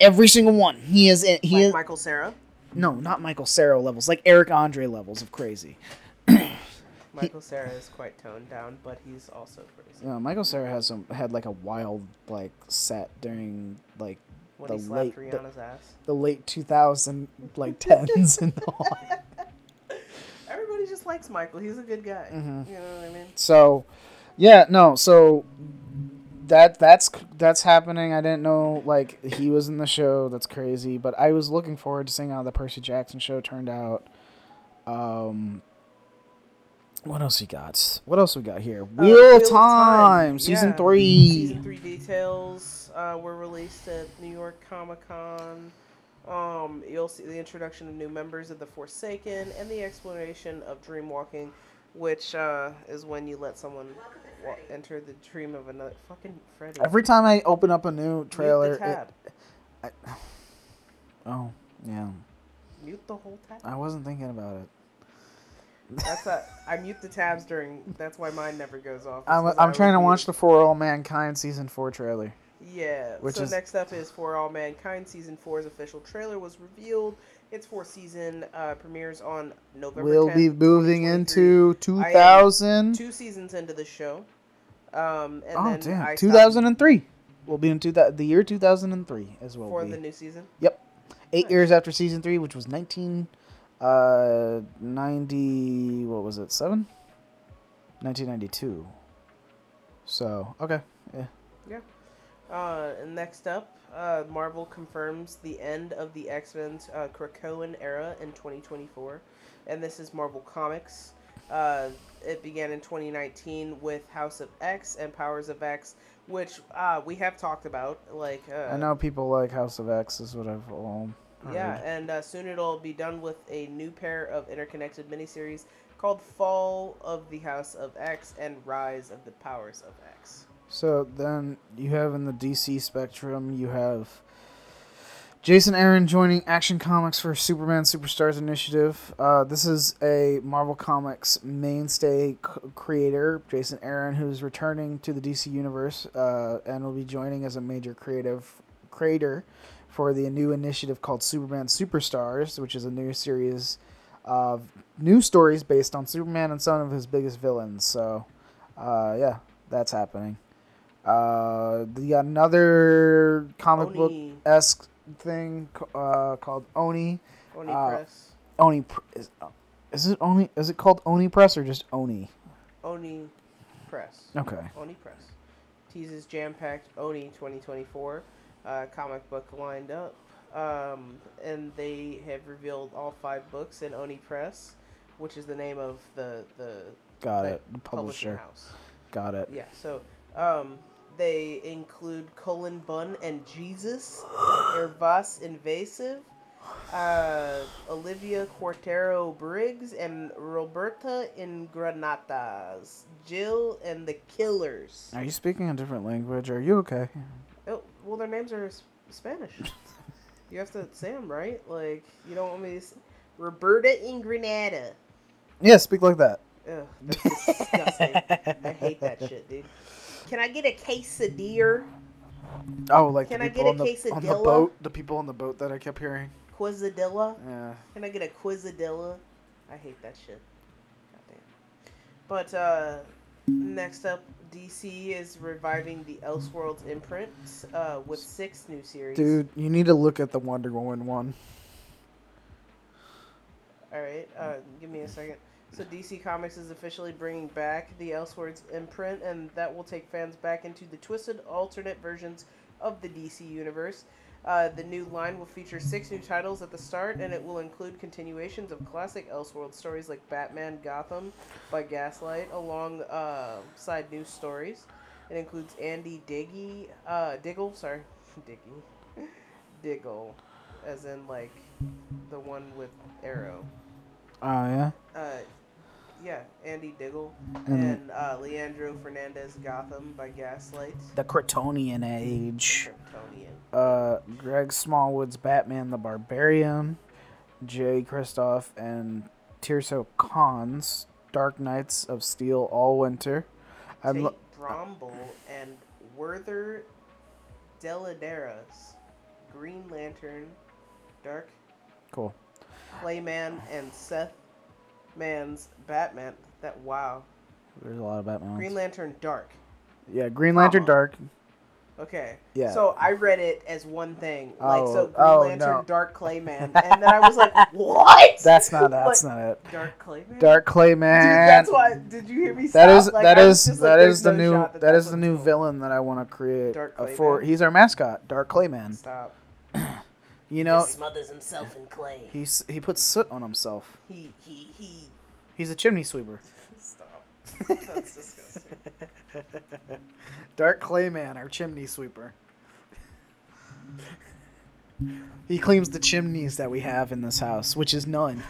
Every single one. He is he like is Michael Cera. No, not Michael Cera levels, like Eric Andre levels of crazy. [coughs] Michael Cera is quite toned down, but he's also crazy. Yeah, Michael Cera has some had like a wild like set during like When the he slapped late the, ass. the late 2000 like tens and all. [laughs] Everybody just likes Michael. He's a good guy. Mhm. You know what I mean? So, yeah, no, so that that's that's happening. I didn't know like he was in the show. That's crazy, but I was looking forward to seeing how the Percy Jackson show turned out. Um what else we got? What else we got here? Uh, Wheel, Wheel Time, Time, season yeah. 3. Season three details uh, were released at New York Comic Con. Um, you'll see the introduction of new members of the Forsaken and the explanation of dream walking, which uh, is when you let someone wa- enter the dream of another. Fucking Freddy. Every time I open up a new Mute trailer, the tab. it, oh, yeah. Mute the whole tab. I wasn't thinking about it. That's a, I mute the tabs during. That's why mine never goes off. is I'm, 'cause I'm trying to would watch mute- the For All Mankind season 4 trailer. Yeah. Which so is- next up is For All Mankind season 4's official trailer was revealed. Its fourth season uh, premieres on November. We'll 10th, be moving 2023. into I am 2000. two seasons into the show. Um, and Oh then damn! I stopped 2003. We'll be in two the year 2003 as well. for be. the new season. Yep. Eight nice. years after season three, which was 19, uh, 90. What was it? Seven. 1992. So okay, yeah. Uh, and next up, uh, Marvel confirms the end of the X Men's uh, Krakoan era in 2024, and this is Marvel Comics. Uh, it began in 2019 with House of X and Powers of X, which uh, we have talked about. Like, uh, I know people like House of X is what I've um. Yeah, and uh, soon it'll be done with a new pair of interconnected miniseries called Fall of the House of X and Rise of the Powers of X. So then you have in the DC spectrum, you have Jason Aaron joining Action Comics for Superman Superstars Initiative. Uh, this is a Marvel Comics mainstay c- creator, Jason Aaron, who's returning to the DC universe uh, and will be joining as a major creative creator for the new initiative called Superman Superstars, which is a new series of new stories based on Superman and some of his biggest villains. So, uh, yeah, that's happening. Uh, the another comic book esque thing uh, called Oni. Oni uh, Press. Oni Pr- is, is it Oni? Is it called Oni Press or just Oni? Oni Press. Okay. Oni Press. Teases jam packed Oni 2024 uh, comic book lined up. Um, and they have revealed all five books in Oni Press, which is the name of the, the Got it. The publisher. house. Got it. Yeah, so um, they include Colin Bunn and Jesus, [gasps] Hervas Invasive, uh, Olivia Cuartero Briggs, and Roberta Ingranata's, Jill and the Killers. Are you speaking a different language? Are you okay? Oh, well, their names are s- Spanish. [laughs] you have to say them right. Like you don't want me to. s Roberta in Granada. Yeah, speak like that. Ugh, that's disgusting. I hate that shit, dude. Can I get a quesadilla? Oh, like Can the I people get a on, the, on the quesadilla? boat. The people on the boat that I kept hearing. Quesadilla? Yeah. Can I get a Quizadilla? I hate that shit. Goddamn. But uh, next up, DC is reviving the Elseworlds imprint uh, with six new series. Dude, you need to look at the Wonder Woman one. All right, uh, give me a second. So DC Comics is officially bringing back the Elseworlds imprint, and that will take fans back into the twisted alternate versions of the DC universe. Uh, the new line will feature six new titles at the start, and it will include continuations of classic Elseworld stories like Batman Gotham by Gaslight, alongside new stories. It includes Andy Diggy, uh, Diggle, sorry, [laughs] Diggy, Diggle, as in like the one with Arrow. Oh yeah. Uh, yeah, Andy Diggle And- and uh, Leandro Fernandez Gotham by Gaslight. The Kryptonian Age. Kryptonian. Uh, Greg Smallwood's Batman the Barbarian. Jay Kristoff and Tirso Cons' Dark Knights of Steel All Winter. I'm Tate lo- Brombal and Werther Dell'Edera's, Green Lantern, Dark cool. Clayman, and Seth Man's Batman. That wow. There's a lot of Batman. Green. Lantern Dark. Yeah, Green Lantern. Dark. Okay. Yeah. So I read it as one thing, like Oh, so Green oh, Lantern no. Dark Clayman, and then I was like, [laughs] what? That's not. That's Like, not it. Dark Clayman. Dark Clayman. Dude, that's why. Did you hear me? That stop? is Like, that is like, that is the no new that that's the new called. villain that I want to create Dark uh, for. He's our mascot, Dark Clayman. Stop. You know, he smothers himself in clay. he's he puts soot on himself. He he he. He's a chimney sweeper. Stop. [laughs] That's disgusting. Dark Clayman, our chimney sweeper. He cleans the chimneys that we have in this house, which is none.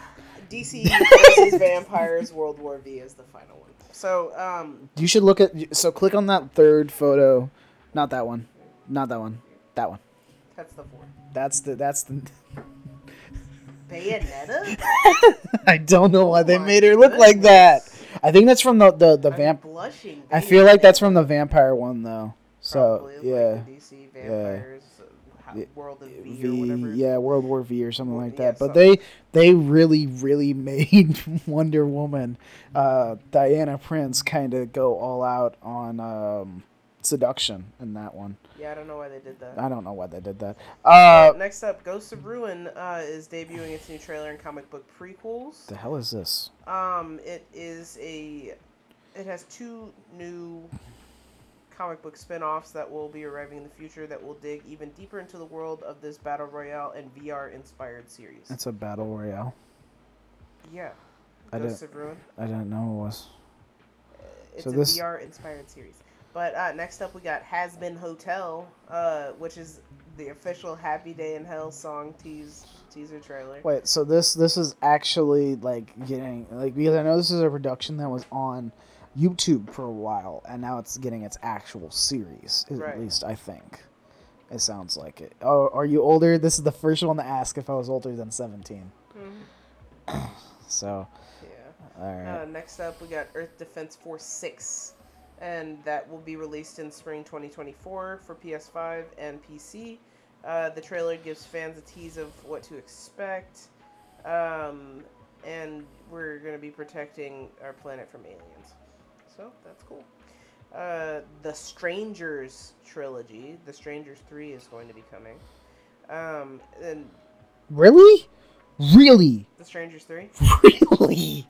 DC [laughs] versus Vampires World War V is the final one. So um, You should look at. So click on that third photo, not that one, not that one, that one. that's the fourth. That's the that's the. Bayonetta. [laughs] I don't know why they my made her look like that. I think that's from the the the I'm vamp. blushing. I feel like that's from the vampire one though. So Probably, like yeah, the DC Vampires uh, Yeah. World of V, V, or whatever. yeah, World War V or something like yeah, that. But something. they they really really made [laughs] Wonder Woman, uh, Diana Prince kind of go all out on um, seduction in that one. Yeah, I don't know why they did that. I don't know why they did that. Uh, Next up, Ghosts of Ruin uh, is debuting its new trailer and comic book prequels. the hell is this? Um, it is a, it has two new comic book spin-offs that will be arriving in the future that will dig even deeper into the world of this battle royale and VR inspired series. It's a battle royale. yeah, I Ghosts didn't- of Ruin. I didn't know it was. It's So a this- VR inspired series. But uh, next up, we got Hazbin Hotel, uh, which is the official Happy Day in Hell song tease teaser trailer. Wait, so this this is actually like getting like because I know this is a production that was on YouTube for a while, and now it's getting its actual series. At least I think. It sounds like it. Oh, are you older? This is the first one to ask if I was older than seventeen. Mhm. [coughs] So, Yeah. all right. Uh, next up, we got Earth Defense Force 6, and that will be released in spring 2024 for PS5 and PC. Uh, the trailer gives fans a tease of what to expect, um, and we're going to be protecting our planet from aliens. So that's cool. Uh, the Strangers trilogy, The Strangers 3 is going to be coming. Um, and really, really, The Strangers 3? [laughs] really.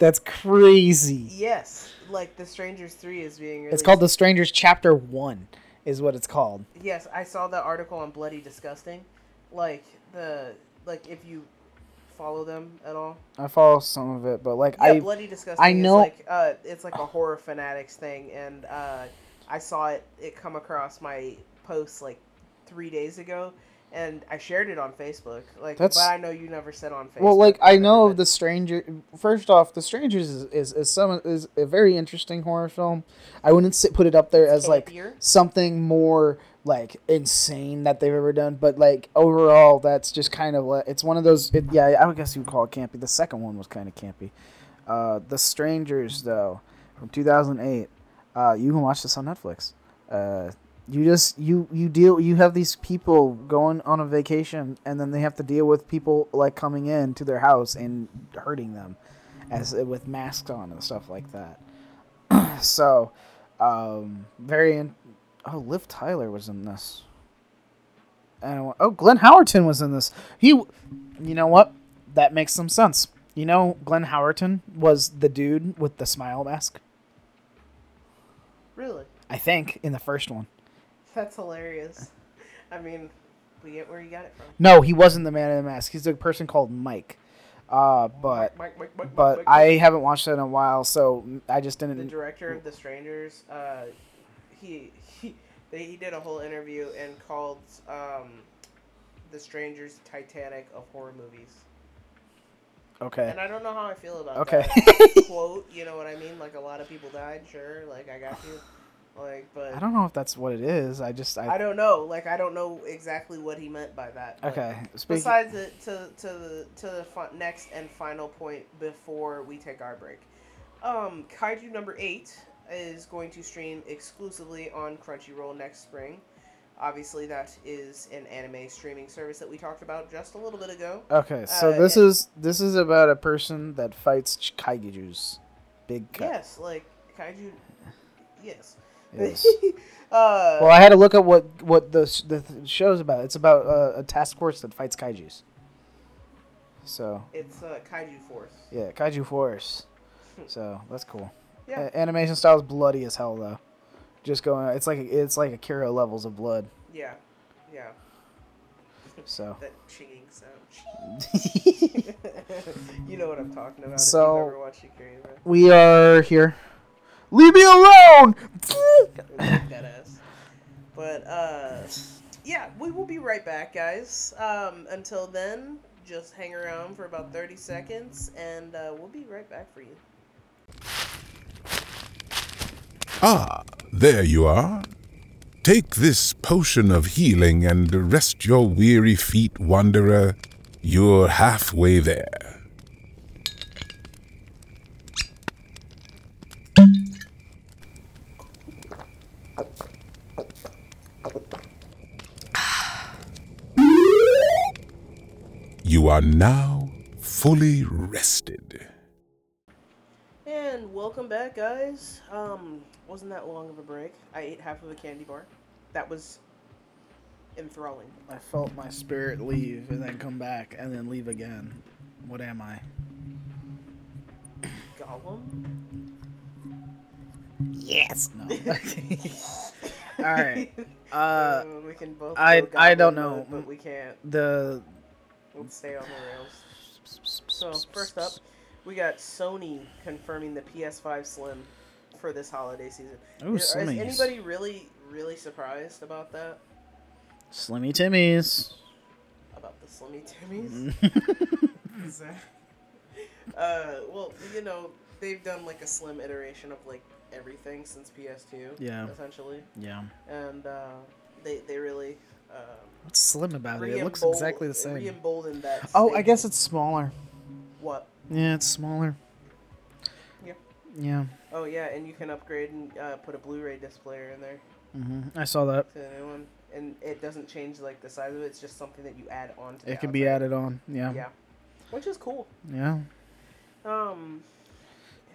That's crazy. Yes, like The Strangers 3 is being released. It's called The Strangers Chapter One, is what it's called. Yes, I saw the article on Bloody Disgusting. Like the like if you follow them at all. I follow some of it, but like Yeah, I Bloody Disgusting. I know- Is like uh, it's like a horror fanatics thing, and uh, I saw it. It come across my post like three days ago, and I shared it on Facebook. Like, That's- but I know you never said on Facebook. Well, like I know of the stranger. First off, the strangers is is, is some is a very interesting horror film. I wouldn't sit, put it up there as like something more like insane that they've ever done. But like overall, that's just kind of like it's one of those. It, yeah, I would guess you would call it campy. The second one was kind of campy. Uh, the Strangers though, from 2008. Uh, you can watch this on Netflix. Uh, you just you you deal you have these people going on a vacation and then they have to deal with people like coming in to their house and hurting them as with masks on and stuff like that. [clears throat] So um very in- oh liv tyler was in this. And oh glenn howerton was in this. He you know what? That makes some sense. You know glenn howerton was the dude with the smile mask? Really? i think in the first one [laughs] That's hilarious. I mean, we get where you got it from. No, he wasn't the man in the mask. He's a person called Mike. Uh, but Mike, Mike, Mike, but I haven't watched it in a while, so I just didn't. The director of The Strangers, uh, he he they, he did a whole interview and called um, The Strangers Titanic of horror movies. Okay. And I don't know how I feel about Okay. that quote. You know what I mean? Like a lot of people died, sure. Like I got you. Like, but I don't know if that's what it is. I just I, I don't know. Like I don't know exactly what he meant by that. okay. Speaking, Besides it, to to the to the fi- next and final point before we take our break, um, Kaiju number eight is going to stream exclusively on Crunchyroll next spring. Obviously, that is an anime streaming service that we talked about just a little bit ago. okay, so uh, this and- is this is about a person that fights kaijus. Big. Yes, like Kaiju. Yes. Yes. [laughs] uh, well, I had to look at what what the the th- show's about. It's about uh, a task force that fights kaijus. So it's uh, Kaiju Force. yeah, kaiju force. [laughs] So that's cool. Yeah. A- animation style is bloody as hell though. Just going, it's like it's like Akira levels of blood. Yeah. Yeah. So [laughs] That chinging sound. you know what I'm talking about. So- if you've ever watched we are here. Leave me alone. that ass. But uh, yeah, we will be right back, guys. Um, until then, just hang around for about thirty seconds, and uh, we'll be right back for you. Ah, there you are. Take this potion of healing and rest your weary feet, wanderer. You're halfway there. You are now fully rested. And welcome back, guys. Um, wasn't that long of a break? I ate half of a candy bar. That was enthralling. I felt my spirit leave and then come back and then leave again. What am I? Gollum. Yes. No. [laughs] All right. Uh, [laughs] Uh, we can both. I- I don't know. but we can't. the Stay on the rails. So first up, we got Sony confirming the PS5 Slim for this holiday season. Oh, is, Slimmies. anybody really, really surprised about that? Slimmy Timmies. About the Slimmy Timmies? Mm. [laughs] That- uh, well, you know, they've done like a slim iteration of like everything since PS2. Yeah. Essentially, yeah. and uh, they they really. Um, What's slim about it? It looks exactly the same. Oh, I guess it's smaller. What? Yeah, it's smaller. Yeah. Yeah. Oh yeah, and you can upgrade and uh, put a Blu-ray disc player in there Mm-hmm. I saw that. to the new one, and it doesn't change like the size of it. It's just something that you add on to. It can be added on. Yeah. Yeah, which is cool. Yeah. Um,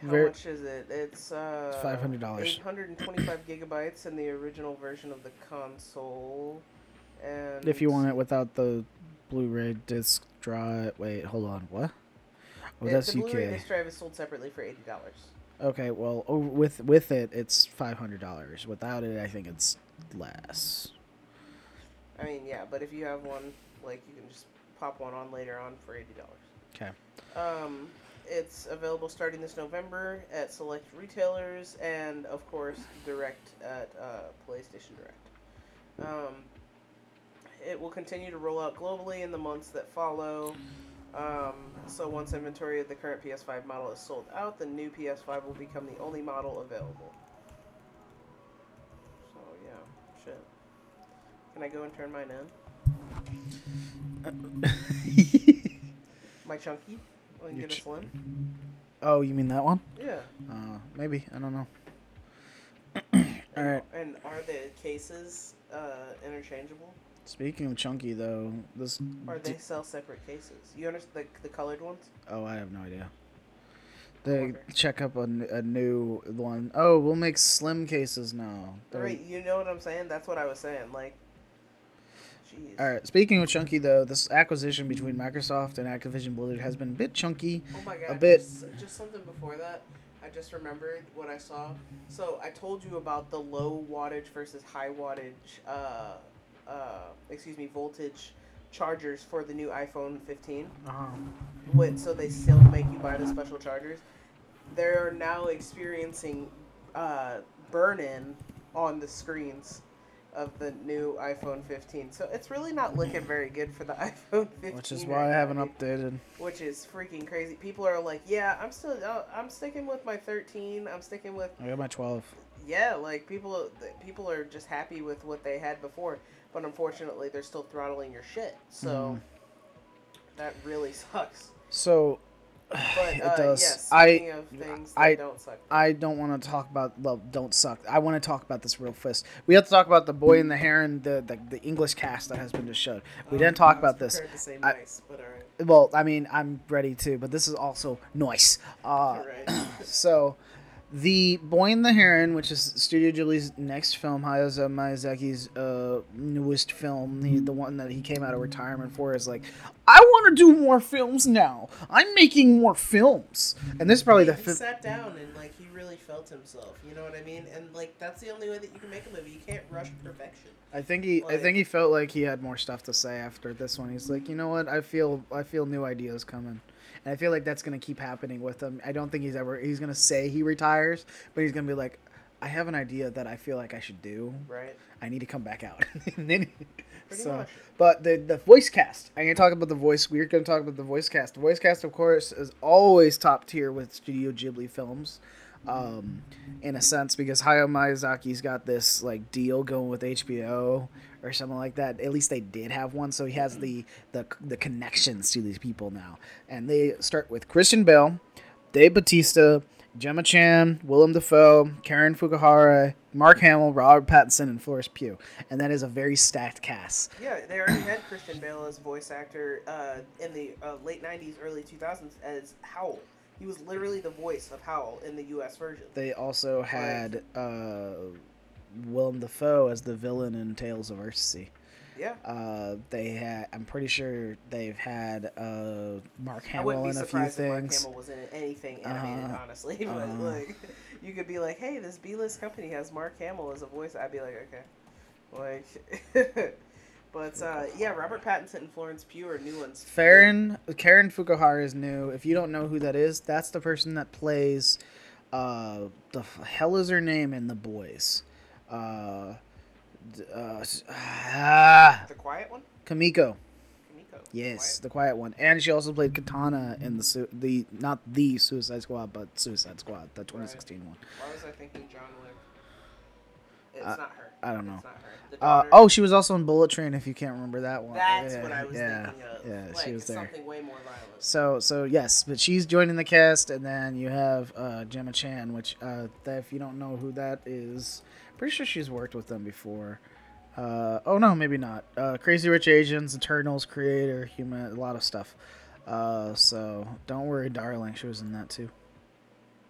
how Very- much is it? It's uh, $500. Eight hundred and twenty-five gigabytes in the original version of the console, and If you want it without the Blu-ray disc drive. Wait, hold on. What? Oh, that's the Blu-ray disc drive is sold separately for eighty dollars. Okay, well, oh, with with it, it's five hundred dollars. Without it, I think it's less. I mean, yeah, but if you have one, like you can just pop one on later on for eighty dollars. Okay. Um, it's available starting this November at select retailers and, of course, direct at uh, PlayStation Direct. Um, it will continue to roll out globally in the months that follow. Um, so once inventory of the current PS5 model is sold out, the new PS5 will become the only model available. So yeah, shit. Can I go and turn mine in? [laughs] My chunky? We can Your get a slim? oh, you mean that one? Yeah. Uh, maybe. I don't know. [clears throat] All right. And are the cases uh, interchangeable? Speaking of chunky, though, this. Or they sell separate cases? You understand the, the colored ones? Oh, I have no idea. They check up a, a new one. Oh, we'll make slim cases now. They're- Right, you know what I'm saying? That's what I was saying. Like, jeez. All right. Speaking of chunky, though, this acquisition between Microsoft and Activision Blizzard has been a bit chunky. Oh my god. A bit. Just, just something before that. I just remembered what I saw. So I told you about the low wattage versus high wattage, uh, uh, excuse me, voltage chargers for the new iPhone 15. Uh-huh. What? So they still make you buy the special chargers. They're now experiencing uh, burn-in on the screens of the new iPhone 15. So it's really not looking very good for the [laughs] iPhone 15. Which is why I haven't updated. which is freaking crazy. People are like, "Yeah, I'm still, uh, I'm sticking with my 13. I'm sticking with, I got my 12. yeah." Like people, people are just happy with what they had before, but unfortunately, they're still throttling your shit. So that really [laughs] sucks. So [sighs] But it uh, does. yes, I of I- don't suck. I don't want to talk about well, don't suck. I want to talk about this real fast. We have to talk about the boy and the heron, the the, the English cast that has been just showed. We didn't talk about this. I- nice, but all right. Well, I mean, I'm ready too, but this is also nice. Uh, right. [coughs] So, the Boy and the Heron, which is Studio Ghibli's next film, Hayao Miyazaki's uh, newest film, the, the one that he came out of retirement for, is like, I want to do more films now. I'm making more films, and this is probably the he fifth. sat down and like he really felt himself. You know what I mean? And like that's the only way that you can make a movie. You can't rush perfection. I think he, I think he felt like he had more stuff to say after this one. He's like, you know what? I feel, I feel new ideas coming, and I feel like that's gonna keep happening with him. I don't think he's ever, he's gonna say he retires, but he's gonna be like, I have an idea that I feel like I should do. Right. I need to come back out. [laughs] then, so, much. but the the voice cast. I'm gonna talk about the voice. We're gonna talk about the voice cast. The voice cast, of course, is always top tier with Studio Ghibli films. Um, in a sense, because Hayao Miyazaki's got this like deal going with HBO or something like that. At least they did have one, so he has the the the connections to these people now. And they start with Christian Bale, Dave Batista, Gemma Chan, Willem Dafoe, Karen Fukuhara, Mark Hamill, Robert Pattinson, and Florence Pugh. And that is a very stacked cast. Yeah, they already had Christian Bale as voice actor uh, in the uh, late '90s, early 2000s as Howl. He was literally the voice of Howl in the U.S. version. They also had uh, Willem Dafoe as the villain in Tales of Earthsea. Yeah, Uh, they had. I'm pretty sure they've had uh, Mark Hamill in a few if Mark things. Hamill was in anything animated, Uh-huh. honestly. [laughs] But Uh-huh. like, you could be like, "Hey, this B-list company has Mark Hamill as a voice." I'd be like, "Okay," like. [laughs] but uh, yeah, Robert Pattinson and Florence Pugh are new ones. Farron, Karen Fukuhara is new. If you don't know who that is, that's the person that plays. Uh, the hell is her name in The Boys? Uh, d- uh, ah, The quiet one, Kamiko. Kimiko. Yes, the quiet one, and she also played Katana in the su- the not the Suicide Squad, but Suicide Squad, the 2016 one. Why was I thinking John Wick? It's Uh, not her. I don't know. It's not her. The Uh, oh, she was also in Bullet Train. If you can't remember that one, That's Yeah, what I was yeah, thinking of. Yeah, like, she was there. Something way more violent. So so yes, but she's joining the cast, and then you have uh, Gemma Chan, which uh, if you don't know who that is, pretty sure she's worked with them before. Uh, oh no, maybe not. Uh, Crazy Rich Asians, Eternals, Creator, Human, a lot of stuff. Uh, so don't worry, darling, she was in that too.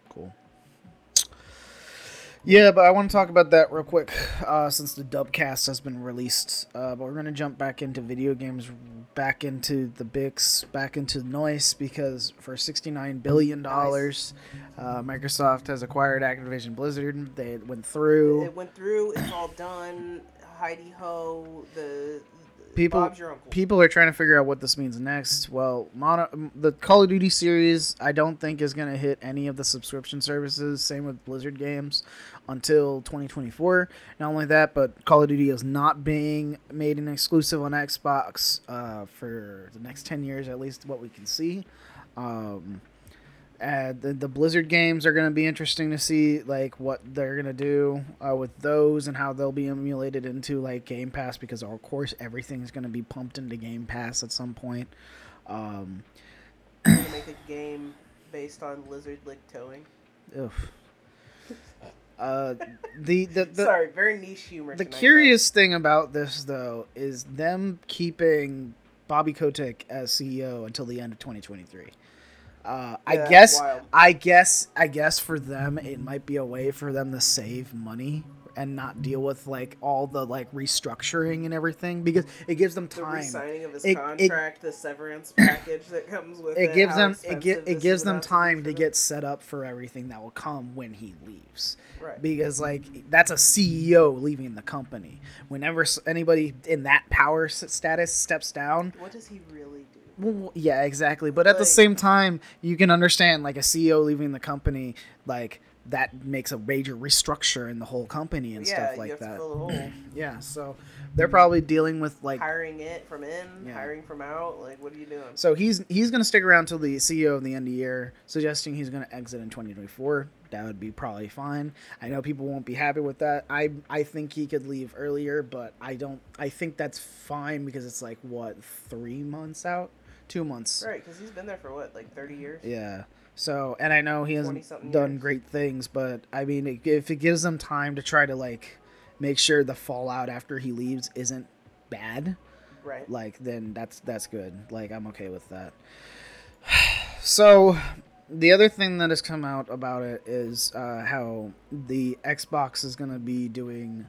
Cool. Yeah, but I want to talk about that real quick, uh, since the dubcast has been released. Uh, but we're gonna jump back into video games, back into the Bix, back into noise, because for sixty-nine billion dollars, uh, Microsoft has acquired Activision Blizzard. They went through. It went through. It's all done. Heidi ho. The People- Bob's your uncle. People are trying to figure out what this means next. Well, Mono, the Call of Duty series, I don't think is going to hit any of the subscription services. Same with Blizzard games until 2024. Not only that, but Call of Duty is not being made an exclusive on Xbox uh, for the next 10 years, at least what we can see. Um, Uh, the, the Blizzard games are going to be interesting to see, like what they're going to do uh, with those and how they'll be emulated into like Game Pass because of course everything's going to be pumped into Game Pass at some point. Um, make a game based on lizard lick towing. ugh. Uh, the the, the Sorry, very niche humor. The tonight, curious thing about this, though, is them keeping Bobby Kotick as CEO until the end of 2023. Uh, I Yeah, that's guess. I guess, I guess for them, it might be a way for them to save money and not deal with like all the like restructuring and everything because it gives them time. re-signing of his It- it- contract, the severance package that comes with it. It gives them it, gi- this gives them time to get set up for everything that will come when he leaves right. because like that's a CEO leaving the company. Whenever anybody in that power status steps down, What does he really? Well, yeah, exactly. But at the same time, you can understand like a CEO leaving the company, like that makes a major restructure in the whole company and yeah, stuff like that. fill the hole. [clears throat] Yeah, so they're probably dealing with like hiring it from in, Yeah. hiring from out. Like, what are you doing? So he's he's going to stick around till the CEO of the end of the year, suggesting he's going to exit in 2024. That would be probably fine. I know people won't be happy with that. I I think he could leave earlier, but I don't. I think that's fine because it's like what three months out, two months. Right, because he's been there for what, like thirty years. Yeah. So and I know he hasn't done years. great things, but I mean, if it gives them time to try to like make sure the fallout after he leaves isn't bad, Right. like then that's that's good like i'm okay with that [sighs] so the other thing that has come out about it is uh, how the xbox is going to be doing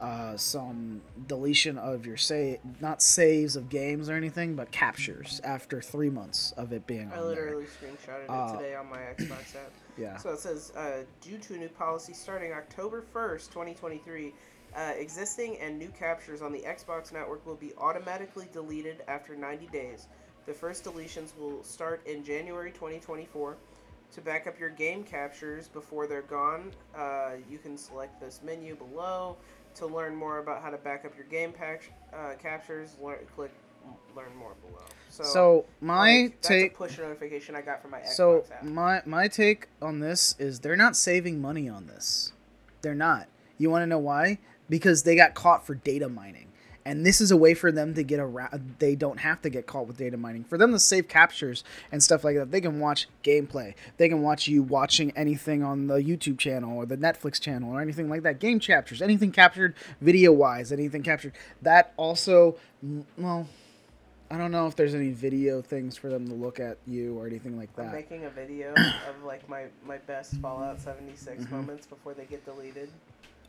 uh, some deletion of your save not saves of games or anything but captures after three months of it being I on there literally screenshotted it Uh, today on my Xbox app. yeah So it says, uh, due to a new policy starting October 1st, 2023, uh, existing and new captures on the Xbox network will be automatically deleted after 90 days. The first deletions will start in January 2024. To back up your game captures before they're gone, uh, you can select this menu below. To learn more about how to back up your game pack, uh, captures, learn, click learn more below. So, so my like, that's take a push notification I got from my Xbox So app. my my take on this is they're not saving money on this. They're not. You want to know why? Because they got caught for data mining. And this is a way for them to get around. They don't have to get caught with data mining. For them to save captures and stuff like that, they can watch gameplay. They can watch you watching anything on the YouTube channel or the Netflix channel or anything like that. Game chapters, anything captured video wise, anything captured. That also, well, I don't know if there's any video things for them to look at you or anything like I'm that. making a video [coughs] of like my, my best Fallout 76 Mm-hmm. moments before they get deleted.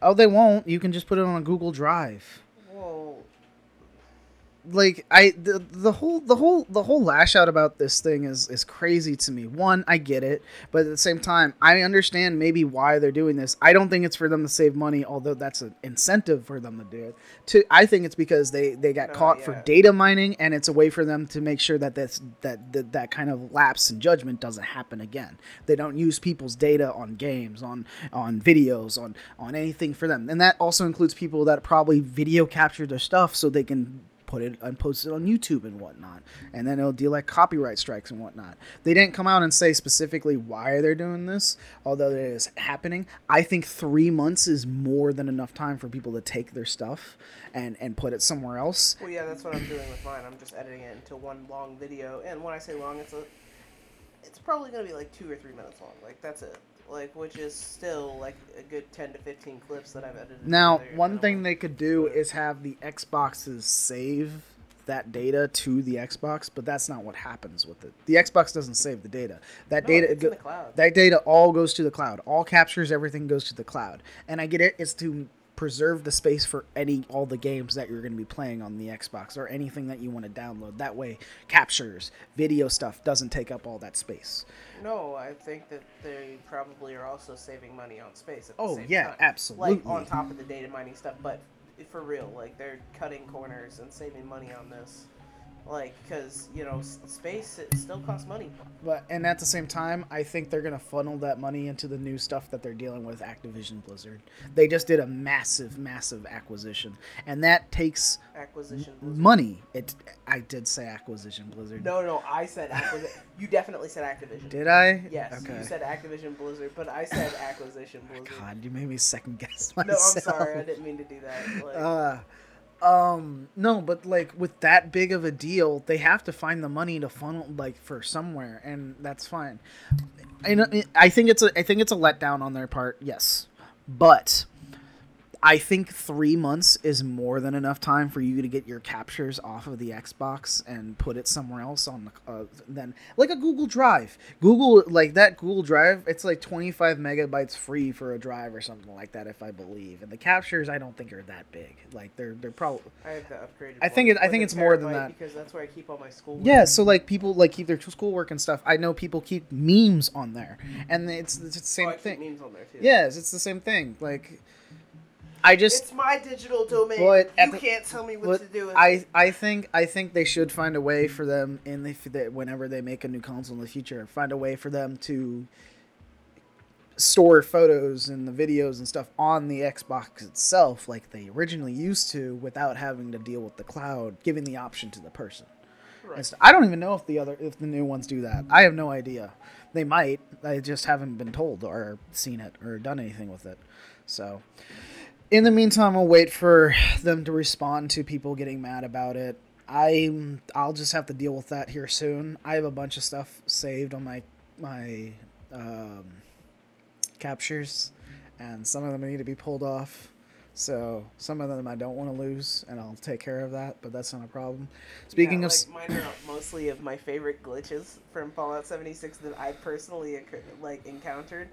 Oh, they won't. You can just put it on a Google Drive. Whoa. Like I the, the whole the whole the whole lash out about this thing is is crazy to me. One, I get it, but at the same time, I understand maybe why they're doing this. I don't think it's for them to save money, although that's an incentive for them to do it. To I think it's because they they got No, caught for data mining, and it's a way for them to make sure that this that that, that kind of lapse in judgment doesn't happen again. They don't use people's data on games, on on videos, on on anything for them, and that also includes people that probably video capture their stuff so they can put it and post it on YouTube and whatnot, and then it'll deal like copyright strikes and whatnot. They didn't come out and say specifically why they're doing this, although it is happening. I think three months is more than enough time for people to take their stuff and and put it somewhere else. Well, yeah, that's what I'm doing with mine. I'm just editing it into one long video, and when I say long, it's a, it's probably gonna be like two or three minutes long. Like that's it. Like which is still like a good ten to fifteen clips that I've edited. Now, one thing they could do is have the Xboxes save that data to the Xbox, but that's not what happens with it. The Xbox doesn't save the data. That No, data it's in the cloud. that data all goes to the cloud. All captures, everything goes to the cloud. And I get it, it's to preserve the space for any all the games that you're going to be playing on the Xbox or anything that you want to download. That way, captures, video stuff doesn't take up all that space. No, I think that they probably are also saving money on space Oh, yeah, time. absolutely. Like on top of the data mining stuff, but for real, like they're cutting corners and saving money on this. Like because you know space it still costs money. But and at the same time, I think they're gonna funnel that money into the new stuff that they're dealing with Activision Blizzard. They just did a massive, massive acquisition, and that takes Acquisition. Blizzard. money. It. I did say Acquisition Blizzard. No, no, I said acquisition. you definitely said Activision. Did I? Yes, Okay. you said Activision Blizzard, but I said [laughs] Acquisition Blizzard. God, you made me second guess myself. no. I'm sorry, I didn't mean to do that. Like, Uh, um, no, but like with that big of a deal, they have to find the money to funnel like for somewhere, and that's fine. And I think it's a I think it's a letdown on their part, yes, but I think three months is more than enough time for you to get your captures off of the Xbox and put it somewhere else on the uh, then like a Google Drive. Google like that Google Drive, it's like 25 megabytes free for a drive or something like that, if I believe. And the captures, I don't think are that big. Like they're they're probably I have the upgraded. I think it- I think it's more than that. because that's where I keep all my school. yeah. So like people like keep their schoolwork and stuff. I know people keep memes on there, and it's, it's the same oh, I keep thing. memes on there too. Yes, it's the same thing. Like I just it's my digital domain. You the- can't tell me what to do. With I it. I think I think they should find a way for them in the whenever they make a new console in the future, find a way for them to store photos and the videos and stuff on the Xbox itself, like they originally used to, without having to deal with the cloud, giving the option to the person. Right. I don't even know if the other if the new ones do that. I have no idea. They might. I just haven't been told or seen it or done anything with it. So, in the meantime, I'll wait for them to respond to people getting mad about it. I I'll just have to deal with that here soon. I have a bunch of stuff saved on my my um, captures, and some of them need to be pulled off. So some of them I don't want to lose, and I'll take care of that. But that's not a problem. Speaking yeah, of, mine are mostly of my favorite glitches from Fallout 76 that I personally like encountered,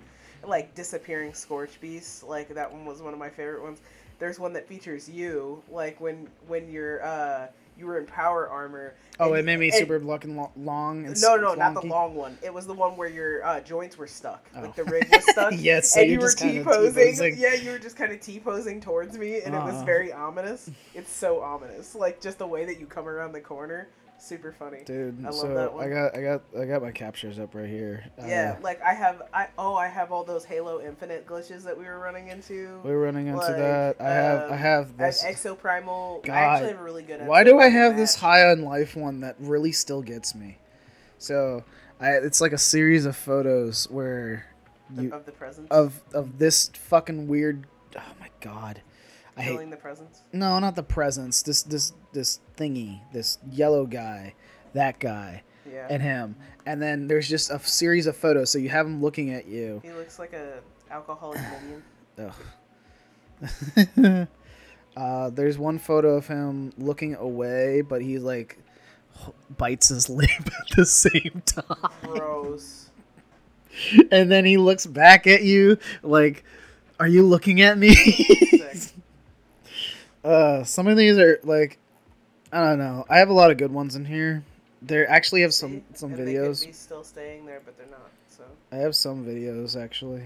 like disappearing Scorch Beasts. Like that one was one of my favorite ones. There's one that features you, like when when you're uh you were in power armor. oh, and- it made me and- super looking lo- long and No, no, not the long one. It was the one where your uh, joints were stuck. Oh. Like the rig was [laughs] stuck. Yes, so and you're were T posing. T-posing. Yeah, you were just kind of T posing towards me, and it was very ominous. It's so ominous. Like just the way that you come around the corner, super funny. Dude, I love so that one. I got I got I got my captures up right here. Yeah, Uh, like I have, I oh, I have all those Halo Infinite glitches that we were running into. we're running into like, that. I have I um, have I have this. Exoprimal. I God. actually have a really good. Why do I Exoprimal have this high on life one that really still gets me? So, I it's like a series of photos where you of the presents? of of this fucking weird. Oh my god, I hate the presents. no, not the presents. This this this thingy, this yellow guy, that guy, Yeah. and him, and then there's just a series of photos. So you have him looking at you. he looks like a alcoholic minion. Ugh. [laughs] uh, there's one photo of him looking away, but he like bites his [laughs] lip at the same time, Gross. [laughs] and then he looks back at you like, "Are you looking at me?" Uh, some of these are like, I don't know. I have a lot of good ones in here. There actually have some [laughs] some and videos. They could still staying there, but they're not. So I have some videos actually,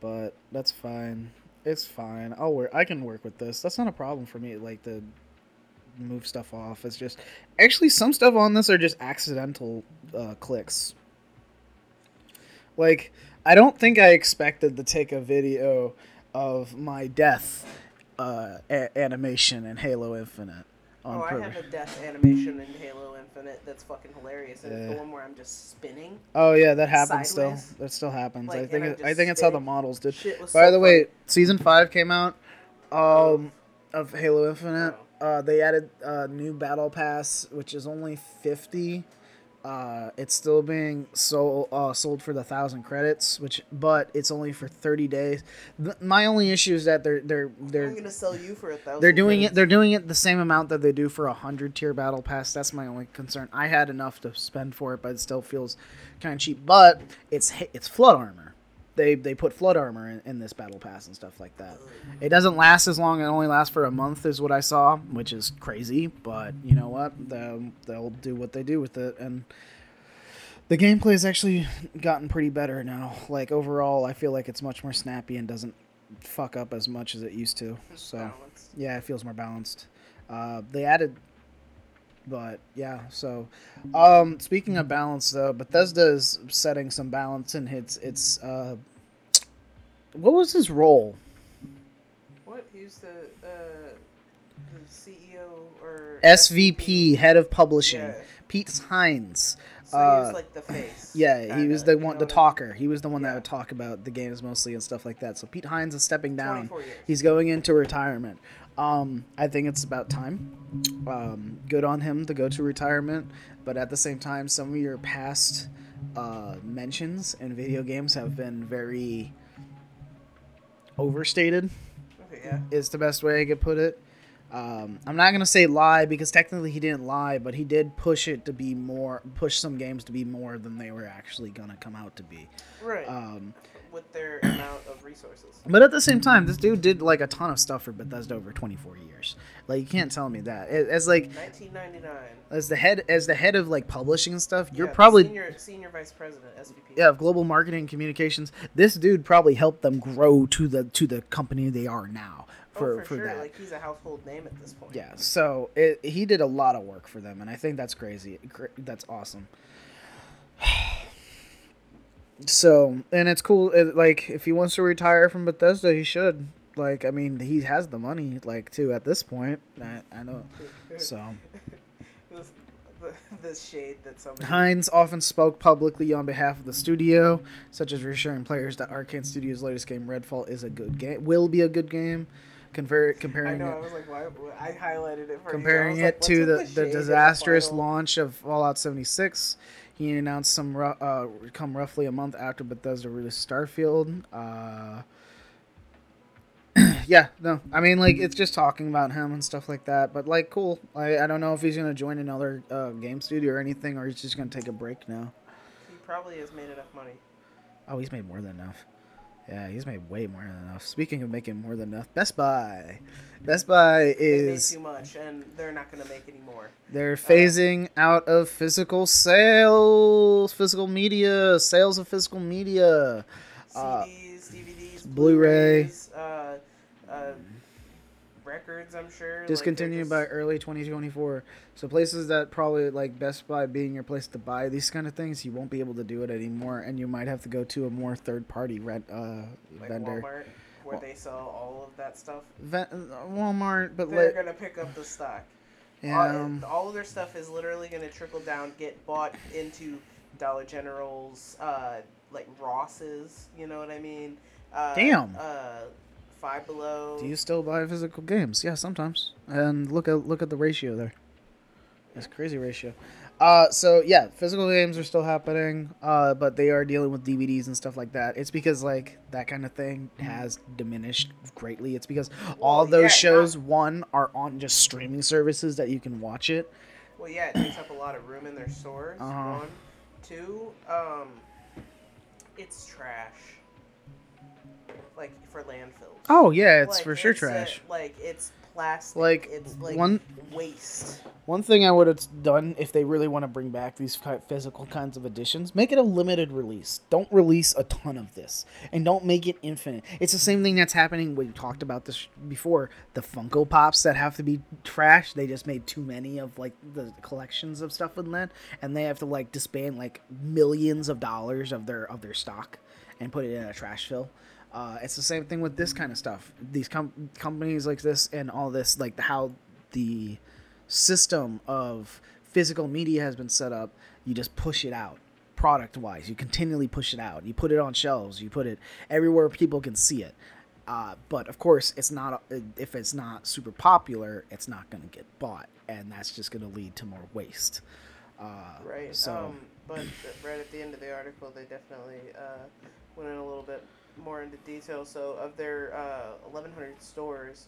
but that's fine. It's fine. I'll work. I can work with this. That's not a problem for me. Like to move stuff off. It's just actually some stuff on this are just accidental uh, clicks. Like I don't think I expected to take a video of my death uh, a- animation in Halo Infinite on oh, I have a death animation in Halo Infinite that's fucking hilarious, and it's Yeah. the one where I'm just spinning. Oh yeah, that happens Sideways. still. That still happens. Like, I and think I'm it, I just think it's how the spinning. models did. Shit was By so the way, season five came out um, of Halo Infinite. Uh, they added a new battle pass, which is only fifty. Uh, it's still being sold uh, sold for the thousand credits, which but it's only for thirty days. Th- my only issue is that they're they're they're I'm gonna sell you for a thousand. they're doing it. They're doing it the same amount that they do for a hundred tier battle pass. That's my only concern. I had enough to spend for it, but it still feels kind of cheap. But it's it's flood armor. They they put flood armor in, in this battle pass and stuff like that. It doesn't last as long. It only lasts for a month, is what I saw, which is crazy. But you know what? They'll, they'll do what they do with it, and the gameplay has actually gotten pretty better now. Like overall, I feel like it's much more snappy and doesn't fuck up as much as it used to. So. Yeah, it feels more balanced. Uh, they added But yeah, so um, speaking of balance, though, Bethesda is setting some balance in its its. Uh, what was his role? What? He's the uh, the CEO or SVP, head of publishing, Yeah. Pete Hines. So he Uh, was like the face. Yeah, he kinda, was the you one, know the what I mean? talker. He was the one that would talk about the games mostly and stuff like that. So Pete Hines is stepping down. He's going into retirement. Um, I think it's about time. Um, good on him to go to retirement, but at the same time, some of your past uh, mentions in video games have been very overstated. Okay, yeah. Is the best way I could put it. Um, I'm not gonna say lie because technically he didn't lie, but he did push it to be more, push some games to be more than they were actually gonna come out to be. Right. Um, With their [clears throat] amount of resources. but at the same time, this dude did like a ton of stuff for Bethesda over 24 years. Like you can't tell me that. As- like 1999. as the head as the head of like publishing and stuff, you're Yeah, probably senior senior vice president SVP. yeah of global marketing communications. This dude probably helped them grow to the to the company they are now oh, for oh, for, for sure. that. Like he's a household name at this point. Yeah, so it, he did a lot of work for them, and I think that's crazy. That's awesome. [sighs] [sighs] [sighs] So, and it's cool. It, like, if he wants to retire from Bethesda, he should. Like, I mean, he has the money, like, too, at this point. I, I know. So, This, [laughs] the, the shade that somebody. Hines often spoke publicly on behalf of the studio, such as reassuring players that Arkane Studios' latest game, Redfall, is a good game, will be a good game. Conver- I comparing know. it I was like, why? I highlighted it for comparing you. I it like, to the, the shade disastrous launch of Fallout 76. He announced some uh, come roughly a month after Bethesda released Starfield. Uh, [clears throat] yeah, no, I mean like it's just talking about him and stuff like that. But like, cool. I, I don't know if he's gonna join another uh, game studio or anything, or he's just gonna take a break now. He probably has made enough money. Oh, he's made more than enough. Yeah, he's made way more than enough. Speaking of making more than enough, Best Buy. Best Buy They made is too much, and they're not going to make any more. They're phasing out of physical sales, physical media, sales of physical media. Uh, CDs, DVDs, Blu-ray. Blu-rays, uh, uh, records. I'm sure. like, Discontinued just- by early 2024. So places that probably like Best Buy being your place to buy these kind of things, you won't be able to do it anymore, and you might have to go to a more third-party rent uh, like vendor. Walmart, where they sell all of that stuff. Ven- Walmart, but They're like, gonna pick up the stock. yeah, all, um, all of their stuff is literally gonna trickle down, get bought into Dollar General's, uh, like Ross's. You know what I mean? Uh, Damn. Uh, Five Below. do you still buy physical games? Yeah, sometimes. And look at look at the ratio there. That's crazy ratio. Uh, so yeah, physical games are still happening, uh, but they are dealing with DVDs and stuff like that. It's because like that kind of thing has diminished greatly. It's because all Well, those yeah, shows, one, are on just streaming services that you can watch it. Well, yeah, it takes up a lot of room in their stores. Uh-huh. One, two, um, it's trash. Like for landfills. Oh yeah, it's Like, for sure uh, trash. like it's plastic. Like, it's like one- waste. One thing I would have done if they really want to bring back these physical kinds of editions, make it a limited release. Don't release a ton of this, and don't make it infinite. It's the same thing that's happening. We talked about this before. The Funko Pops that have to be trash. They just made too many of like the collections of stuff in that, and they have to like disband like millions of dollars of their of their stock and put it in a trash fill. Uh, it's the same thing with this kind of stuff. These com- companies like this and all this, like how the system of physical media has been set up, you just push it out product wise. You continually push it out. You put it on shelves. You put it everywhere people can see it. Uh, but of course, it's not if it's not super popular, it's not going to get bought, and that's just going to lead to more waste. Uh, Right. So Um, but right at the end of the article, they definitely uh, went in a little bit more into detail. So, of their uh, 1,100 stores,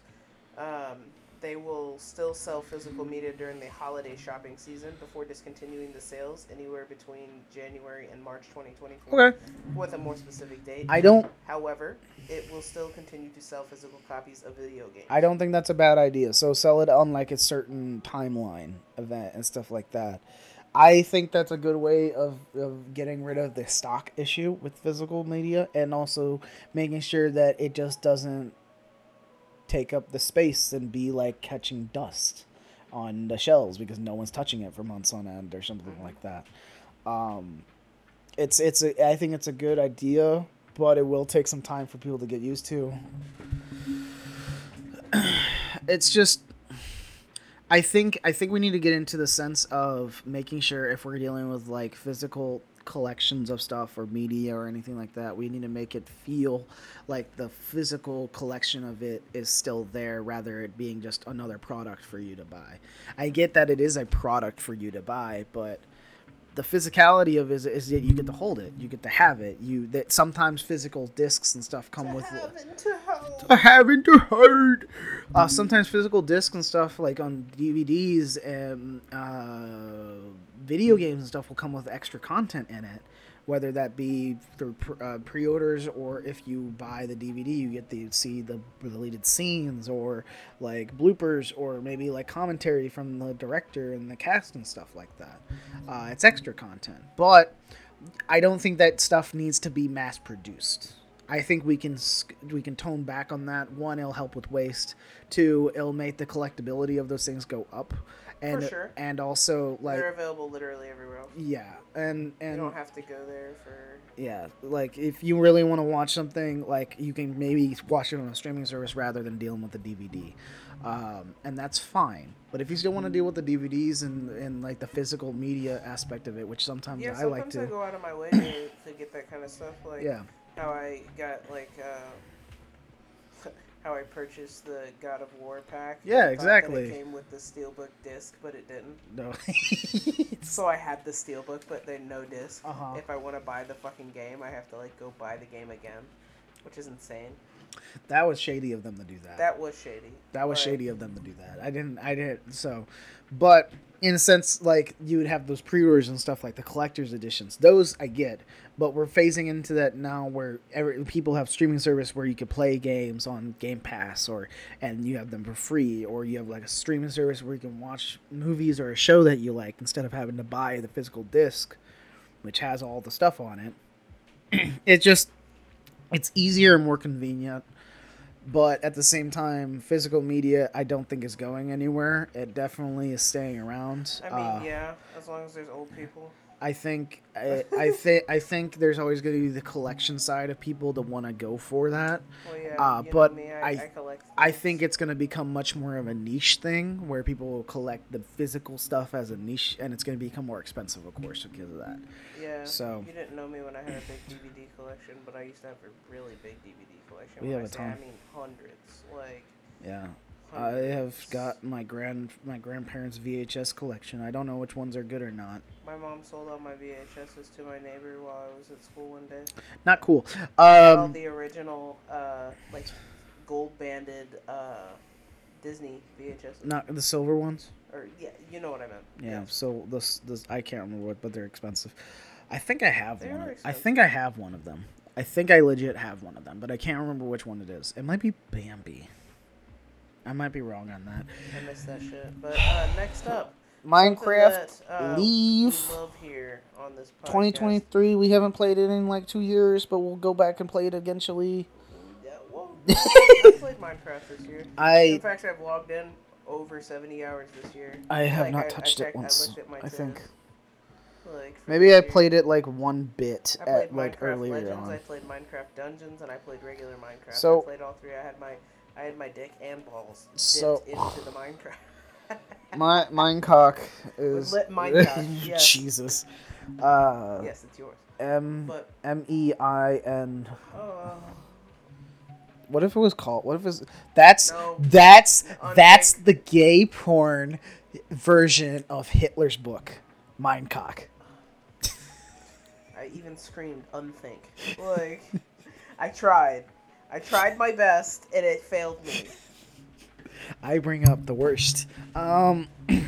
um, they will still sell physical media during the holiday shopping season before discontinuing the sales anywhere between January and March 2024 okay, with a more specific date. I don't However, it will still continue to sell physical copies of video games. I don't think that's a bad idea. So sell it on like a certain timeline event and stuff like that. I think that's a good way of, of getting rid of the stock issue with physical media and also making sure that it just doesn't take up the space and be like catching dust on the shelves because no one's touching it for months on end or something like that. Um, it's it's a, I think it's a good idea, but it will take some time for people to get used to. it's just I think I think we need to get into the sense of making sure if we're dealing with like physical collections of stuff or media or anything like that, we need to make it feel like the physical collection of it is still there rather it being just another product for you to buy. I get that it is a product for you to buy, but the physicality of it is, is that you get to hold it, you get to have it. You that sometimes physical discs and stuff come with Heaven to hell. to having to hurt. Uh, sometimes physical discs and stuff like on DVDs and uh, video games and stuff will come with extra content in it, whether that be through uh, pre-orders or if you buy the DVD, you get to see the deleted scenes or like bloopers or maybe like commentary from the director and the cast and stuff like that. Uh, it's extra content, but I don't think that stuff needs to be mass produced. I think we can we can tone back on that. One, it'll help with waste. Two, it'll make the collectability of those things go up, and sure. and also like They're available literally everywhere else. yeah, and and You don't have to go there for. yeah, like if you really want to watch something, like you can maybe watch it on a streaming service rather than dealing with the DVD, um, and that's fine. But if you still want to deal with the DVDs and and like the physical media aspect of it, which sometimes Yeah, I sometimes like I to, go out of my way to, to get that kind of stuff. Like yeah, how I got like uh, how I purchased the God of War pack. Yeah, exactly. It came with the steelbook disc, but it didn't. no, [laughs] So I had the steelbook, but then no disc. Uh-huh. If I want to buy the fucking game, I have to like go buy the game again, which is insane. that was shady of them to do that. That was shady. That was But- shady of them to do that. I didn't. I didn't. So, but in a sense, like you would have those pre-orders and stuff like the collector's editions. Those I get, but we're phasing into that now where every, people have streaming service where you could play games on Game Pass or and you have them for free, or you have like a streaming service where you can watch movies or a show that you like instead of having to buy the physical disc, which has all the stuff on it. [clears throat] it just it's easier and more convenient but at the same time physical media i don't think is going anywhere it definitely is staying around I mean, Uh, yeah, as long as there's old people. I think i, [laughs] I think i think there's always going to be the collection side of people that want to go for that Well, yeah, uh, but me, I- I, I. I think it's going to become much more of a niche thing where people will collect the physical stuff as a niche and it's going to become more expensive of course because of that Yeah. so- you didn't know me when I had a big DVD collection, but I used to have a really big DVD collection. We have I a ton. I mean hundreds. Like yeah I have got my grand my grandparents' VHS collection. I don't know which ones are good or not. My mom sold all my VHSs to my neighbor while I was at school one day. Not cool. all Um, the original, uh, like gold banded uh, Disney VHSs. not the silver ones. Or yeah, you know what I meant. Yeah. Yes. So this this I can't remember what, but they're expensive. I think I have They one. Of, I think I have one of them. I think I legit have one of them, but I can't remember which one it is. It might be Bambi. I might be wrong on that. I missed that shit. But uh, next up, Minecraft that, uh, Leave love here on this podcast. 2023. We haven't played it in like two years, but we'll go back and play it eventually. Yeah, well, [laughs] I played Minecraft this year. In I fact, I've logged in over 70 hours this year. I have Like, not I- I touched it checked- I once. looked at my I think Like, maybe I played it like one bit I played at like Minecraft earlier Legends, on. I played Minecraft Dungeons, and I played regular Minecraft. So- I played all three. I had my, I had my dick and balls So- into the Minecraft. [laughs] My Minecock is lit [laughs] Minecock, yes. Jesus. Uh, yes, it's yours. M M E I N. uh, What if it was called? What if it's that's No. that's that's the gay porn version of Hitler's book, Minecock. I even screamed unthink. Like, I tried. I tried my best, and it failed me. I bring up the worst. Um, [clears throat]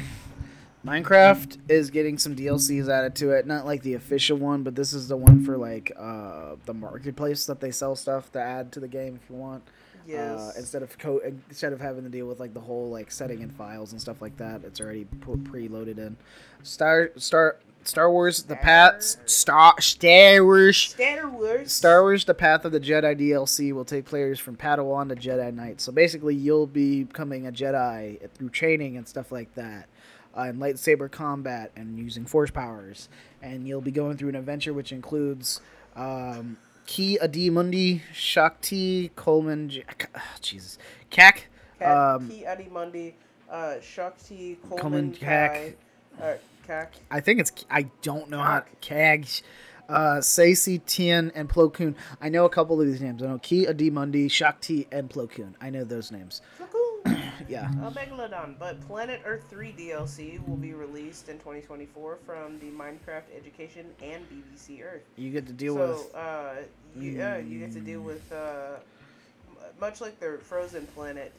Minecraft is getting some DLCs added to it. Not like the official one, but this is the one for like uh, the marketplace that they sell stuff to add to the game if you want. Yes. Uh, instead of co- instead of having to deal with like the whole like setting in files and stuff like that, it's already pre- preloaded in. Start start Star Wars: The Path Star Star Wars Star Wars. Star Wars: The Path of the Jedi DLC will take players from Padawan to Jedi Knight. So basically, you'll be becoming a Jedi through training and stuff like that, uh, and lightsaber combat and using Force powers. And you'll be going through an adventure which includes um, Ki Adi Mundi, Shaak Ti, Coleman, J- ah, Jesus, Kak, um, Ki Adi Mundi, uh, Shaak Ti, Coleman Coleman, Kak. Uh, Kak. I think it's I don't know how Kag, uh, Saesee Tiin and Plo Koon. I know a couple of these names. I know Ki Adimundi, Shaak Ti, and Plo Koon. I know those names. [clears throat] Yeah. Uh, Megalodon, but Planet Earth 3 DLC will be released in 2024 from the Minecraft Education and BBC Earth. You get to deal so, with uh, you, uh, you get to deal with, uh, much like the Frozen Planet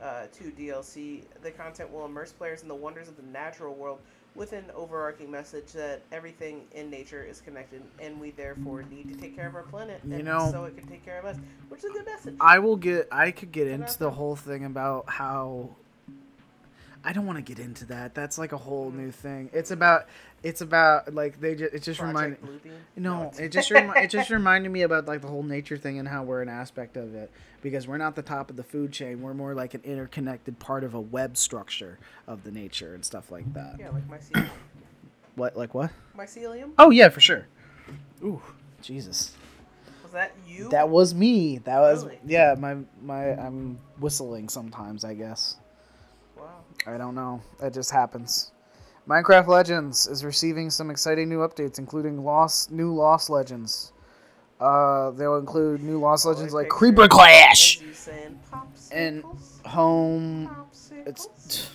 uh, 2 DLC, the content will immerse players in the wonders of the natural world with an overarching message that everything in nature is connected and we therefore need to take care of our planet You and know- so it can take care of us, which is a good message. I will get. I could get And into the whole thing about how. I don't want to get into that. That's like a whole new thing. It's about. It's about like they just. It just reminded. No, it [laughs] just remi- it just reminded me about like the whole nature thing and how we're an aspect of it because we're not the top of the food chain. We're more like an interconnected part of a web structure of the nature and stuff like that. Yeah, like mycelium. What like what? mycelium? Oh yeah, for sure. Ooh, Jesus. Was that you? That was me. That was Really? yeah. My my I'm whistling sometimes. I guess. I don't know. It just happens. Minecraft Legends is receiving some exciting new updates, including Lost new Lost Legends. Uh, they'll include new Lost Legends like Creeper Clash as you saying popsicles, and Home. It's [laughs]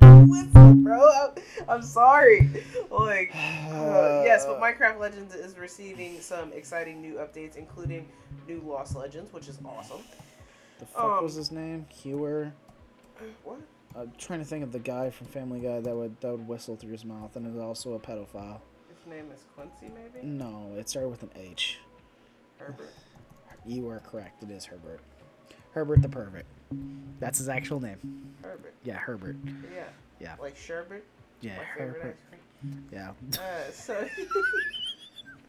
Whistle, bro. I'm, I'm sorry. Like, uh, yes, but Minecraft Legends is receiving some exciting new updates, including new Lost Legends, which is awesome. the fuck um, was his name? Hewer. What? I'm trying to think of the guy from Family Guy that would that would whistle through his mouth and is also a pedophile. His name is Quincy, maybe? No, it started with an H. Herbert. [laughs] You are correct. It is Herbert. Herbert the pervert. That's his actual name. Herbert. Yeah, Herbert. Yeah. Yeah. Like sherbet. Yeah, My Herbert. Yeah. Uh, so, [laughs] [laughs]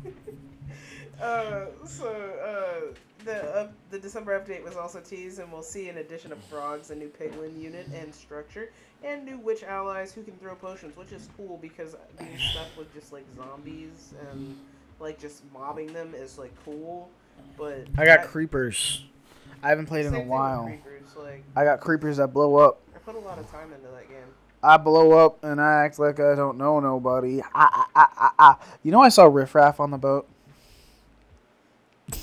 [laughs] uh, so uh, the uh, the December update was also teased, and we'll see an addition of frogs, a new piglin unit and structure, and new witch allies who can throw potions, which is cool because being stuck with just like zombies and like just mobbing them is like cool. But I got that- creepers. I haven't played in a while. Creepers, like I got creepers that blow up. I put a lot of time into that game. I blow up and I act like I don't know nobody. Ah, ah, ah, ah, ah. You know I saw Riff Raff on the boat. You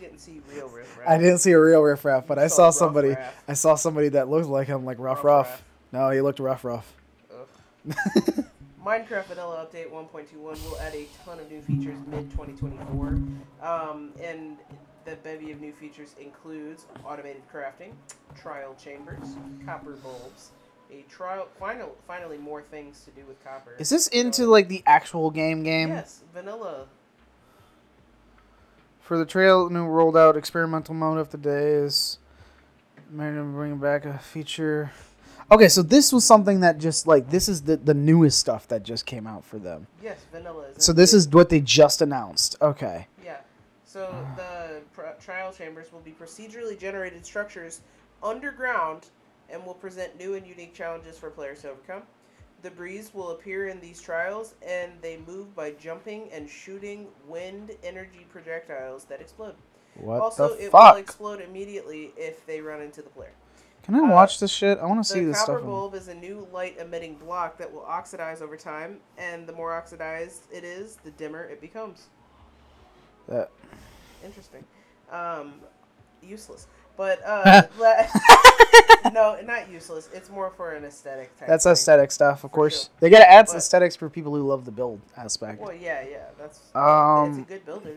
didn't see real riff Raff. I didn't see a real Riff Raff, but You I saw saw somebody. Raff. I saw somebody that looked like him, like Rough Rough Rough. No, he looked rough rough. Ugh. Minecraft Vanilla Update 1.21 will add a ton of new features mid 2024. Um, and the bevy of new features includes automated crafting, trial chambers, copper bulbs, a trial. Final, finally, more things to do with copper. Is this into So- like the actual game game? Yes, vanilla. For the trail new rolled out experimental mode of the day is made to bring back a feature. Okay, so this was something that just like this is the the newest stuff that just came out for them. Yes, vanilla is. So this is what they just announced. Okay. Yeah. So the [sighs] pr- trial chambers will be procedurally generated structures underground and will present new and unique challenges for players to overcome. The breeze will appear in these trials and they move by jumping and shooting wind energy projectiles that explode. What also, the it will explode immediately if they run into the player. Can I uh, watch this shit? I want to see this stuff. The copper bulb is a new light emitting block that will oxidize over time, and the more oxidized it is, the dimmer it becomes. That Interesting. Um, useless. But uh, [laughs] le- [laughs] no, not useless. It's more for an aesthetic. Type that's thing. aesthetic stuff, of For course. sure. They gotta add But- aesthetics for people who love the build aspect. Well, yeah, yeah. That's it's Um, a good builder.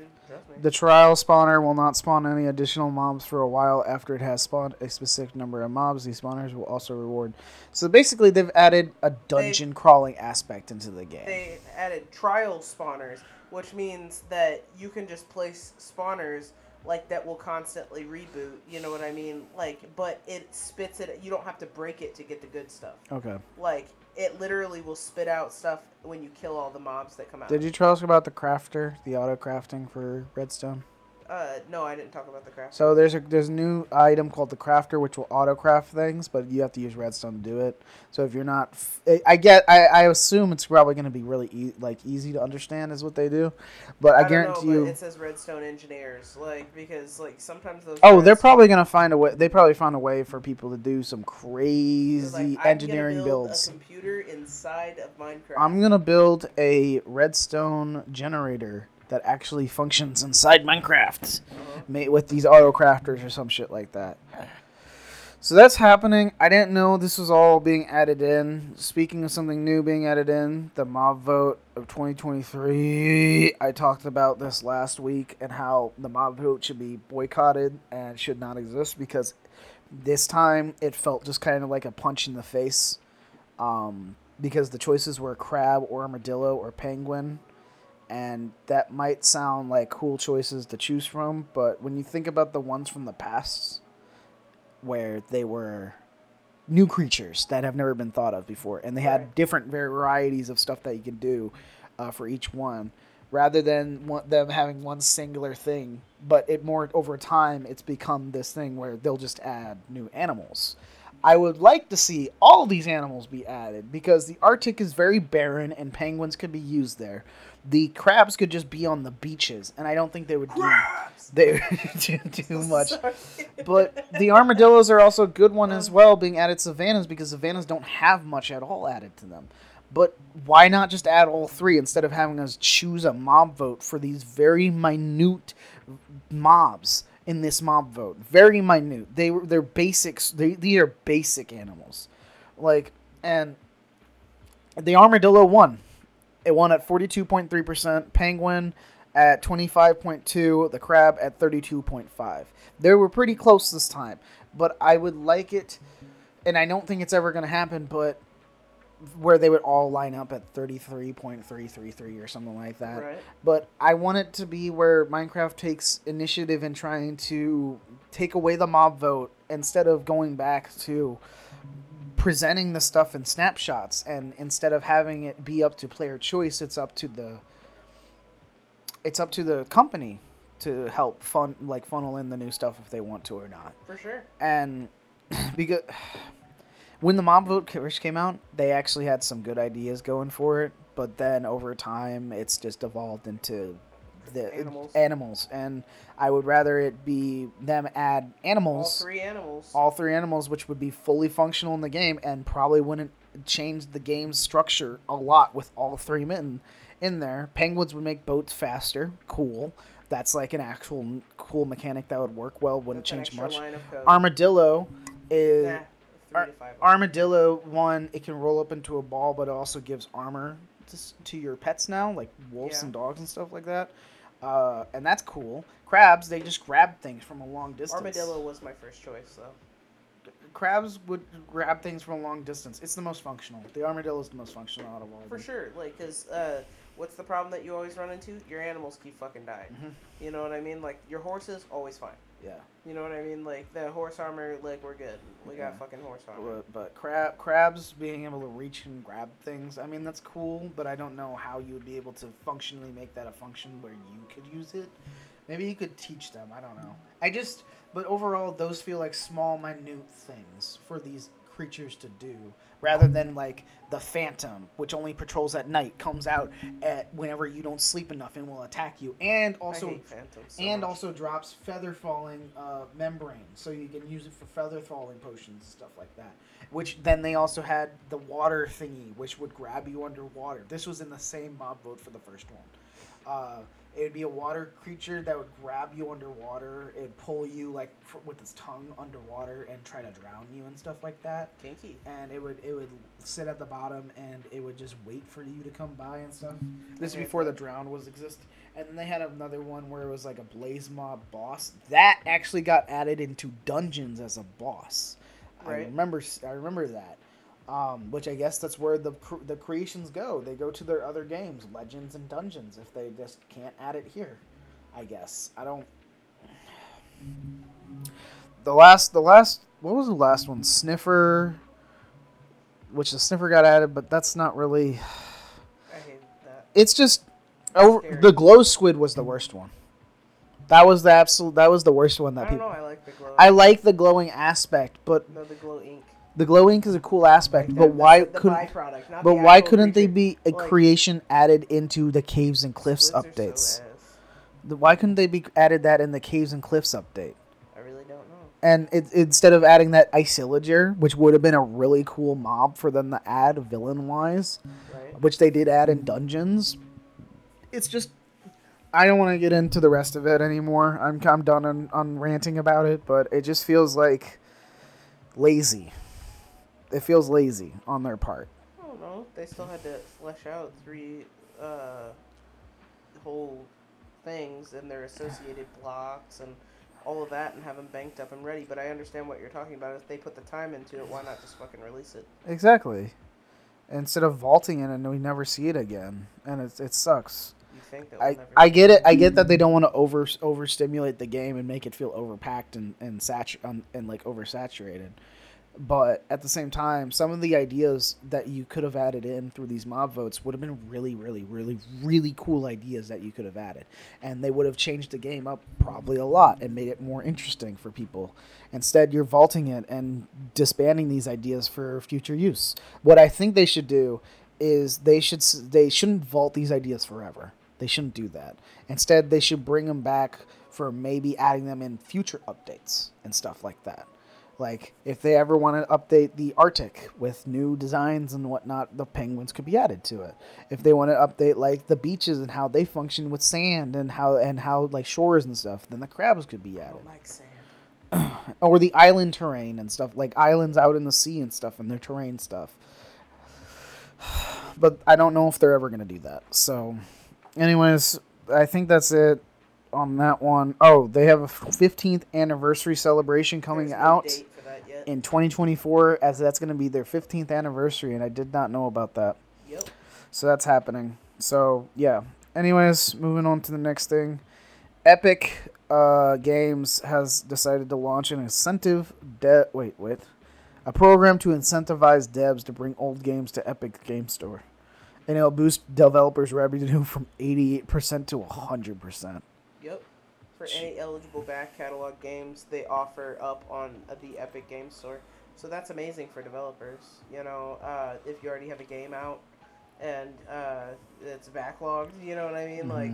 The trial spawner will not spawn any additional mobs for a while after it has spawned a specific number of mobs. These spawners will also reward. So basically, they've added a dungeon crawling aspect into the game. they added trial spawners, which means that you can just place spawners like that will constantly reboot. You know what I mean? Like, but it spits it. You don't have to break it to get the good stuff. Okay. Like, it literally will spit out stuff when you kill all the mobs that come out. Did you tell us about the crafter, the auto crafting for Redstone? Uh, no, I didn't talk about the craft. So there's a there's a new item called the crafter, which will auto craft things, but you have to use redstone to do it. So if you're not, f- I- I get, I, I assume it's probably going to be really e- like easy to understand is what they do, but I, don't guarantee know, you. It says redstone engineers, like because like sometimes those. Oh, they're probably gonna find a way. They probably found a way for people to do some crazy like, "I'm engineering build builds. A computer inside of Minecraft. I'm gonna build a redstone generator that actually functions inside Minecraft, made with these auto crafters or some shit like that. So that's happening. I didn't know this was all being added in. Speaking of something new being added in, the mob vote of 2023. I talked about this last week and how the mob vote should be boycotted and should not exist because this time it felt just kind of like a punch in the face. Um, because the choices were crab or armadillo or penguin and that might sound like cool choices to choose from but when you think about the ones from the past where they were new creatures that have never been thought of before and they had Right. different varieties of stuff that you can do uh, for each one rather than one, them having one singular thing but it more over time it's become this thing where they'll just add new animals I would like to see all these animals be added because the Arctic is very barren and penguins could be used there. The crabs could just be on the beaches, and I don't think they would do they would [laughs] do too [laughs] much. Sorry. But the armadillos are also a good one as um, well, being added savannas because savannas don't have much at all added to them. But why not just add all three instead of having us choose a mob vote for these very minute mobs in this mob vote? Very minute. They were they're basics. They these are basic animals, like and the armadillo won. It won at forty two point three percent. Penguin at twenty five point two. The crab at thirty two point five. They were pretty close this time, but I would like it, and I don't think it's ever going to happen. But where they would all line up at thirty three point three three three or something like that. Right. But I want it to be where Minecraft takes initiative in trying to take away the mob vote instead of going back to presenting the stuff in snapshots and instead of having it be up to player choice it's up to the it's up to the company to help fun like funnel in the new stuff if they want to or not For sure. and [sighs] because [sighs] when the mob vote first came out, they actually had some good ideas going for it, but then over time, it's just evolved into the Animals. animals, and I would rather it be them add animals, All three animals. all three animals, which would be fully functional in the game and probably wouldn't change the game's structure a lot with all three men in there. Penguins would make boats faster, cool. That's like an actual cool mechanic that would work well. Wouldn't an change much. line of code. Armadillo is Nah, Ar- armadillo one. It can roll up into a ball, but it also gives armor to, to your pets now, like wolves Yeah. and dogs and stuff like that. Uh, and that's cool. Crabs, they just grab things from a long distance. Armadillo was my first choice, though. Crabs would grab things from a long distance. It's the most functional. The armadillo is the most functional out of all. For sure, like, cause uh, what's the problem that you always run into? Your animals keep fucking dying. Mhm. You know what I mean? Like your horses always fine. Yeah. You know what I mean? Like the horse armor, like we're good. We Yeah. got fucking horse armor. But, but crab crabs being able to reach and grab things, I mean that's cool, but I don't know how you would be able to functionally make that a function where you could use it. Maybe you could teach them. I don't know. I just, but overall, those feel like small, minute things for these creatures to do, rather than like the phantom, which only patrols at night, comes out at whenever you don't sleep enough and will attack you, and also I hate phantoms. So and much. also drops feather falling uh, membrane, so you can use it for feather falling potions and stuff like that. Which then they also had the water thingy, which would grab you underwater. This was in the same mob vote for the first one. Uh, it would be a water creature that would grab you underwater. It'd pull you like fr with its tongue underwater and try to drown you and stuff like that. kinky. And it would it would sit at the bottom and it would just wait for you to come by and stuff. This is before the drown was exist. And then they had another one where it was like a blaze mob boss that actually got added into dungeons as a boss. I Right. remember s- I remember that. Um, which I guess that's where the cr- the creations go. They go to their other games, Legends and Dungeons, if they just can't add it here. I guess I don't. [sighs] the last the last what was the last one? Sniffer, which the Sniffer got added, but that's not really. [sighs] I hate that. It's just over Scary. the glow squid was the worst one. That was the absolute. That was the worst one I that know. people. I like the glow. I like the glowing aspect, but no the glow ink. The glow ink is a cool aspect. But why couldn't? byproduct, not But why couldn't they be a Like, creation added into the caves and cliffs updates? The- why couldn't they be added that in the caves and cliffs update? I really don't know. And it, instead of adding that Iceologer, which would have been a really cool mob for them to add villain wise, Right? which they did add in dungeons, it's just I don't want to get into the rest of it anymore. I'm I'm done on, on ranting about it, but it just feels like lazy. It feels lazy on their part. I don't know. They still had to flesh out three uh, whole things and their associated blocks and all of that and have them banked up and ready. But I understand what you're talking about. If they put the time into it, why not just fucking release it? Exactly. Instead of vaulting it and we never see it again, and it it sucks. You think that I, I get it. I get that they don't want to over overstimulate the game and make it feel overpacked and and satu- um, and like oversaturated. But at the same time, some of the ideas that you could have added in through these mob votes would have been really, really, really, really cool ideas that you could have added, and they would have changed the game up probably a lot and made it more interesting for people. Instead, you're vaulting it and disbanding these ideas for future use. What I think they should do is they should they shouldn't vault these ideas forever. They shouldn't do that. Instead, they should bring them back for maybe adding them in future updates and stuff like that. Like if they ever want to update the Arctic with new designs and whatnot, the penguins could be added to it. If they want to update like the beaches and how they function with sand and how and how like shores and stuff, then the crabs could be added like sand. [clears throat] or the island terrain and stuff like islands out in the sea and stuff and their terrain stuff [sighs] but i don't know if they're ever going to do that so anyways i think that's it on that one. Oh, they have a 15th anniversary celebration coming no out date yet. in 2024 as that's going to be their 15th anniversary and i did not know about that Yep. so that's happening. So yeah. Anyways, moving on to the next thing. Epic uh, Games has decided to launch an incentive de- wait, wait. A program to incentivize devs to bring old games to Epic Game Store. And it'll boost developers' revenue from 88% to 100%. For any eligible back catalog games, they offer up on uh, the Epic Game Store. So that's amazing for developers. You know, uh, if you already have a game out and uh, it's backlogged, you know what I mean? Like,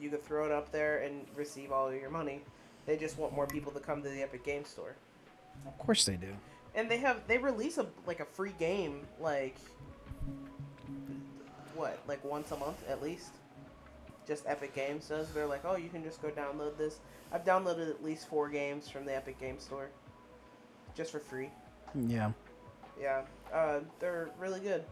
you could throw it up there and receive all of your money. They just want more people to come to the Epic Game Store. Of course they do. And they have they release a like a free game like what like once a month at least. Just Epic Games does. They're like, oh, you can just go download this. I've downloaded at least four games from the Epic Game Store, just for free. Yeah. Yeah, uh, they're really good,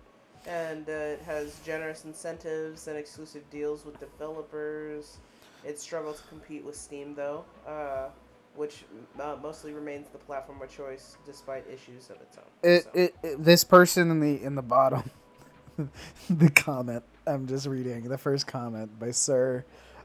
and uh, it has generous incentives and exclusive deals with developers. It struggles to compete with Steam though, uh, which uh, mostly remains the platform of choice despite issues of its own. It, So, it, it this person in the in the bottom [laughs] the comment i'm just reading the first comment by sir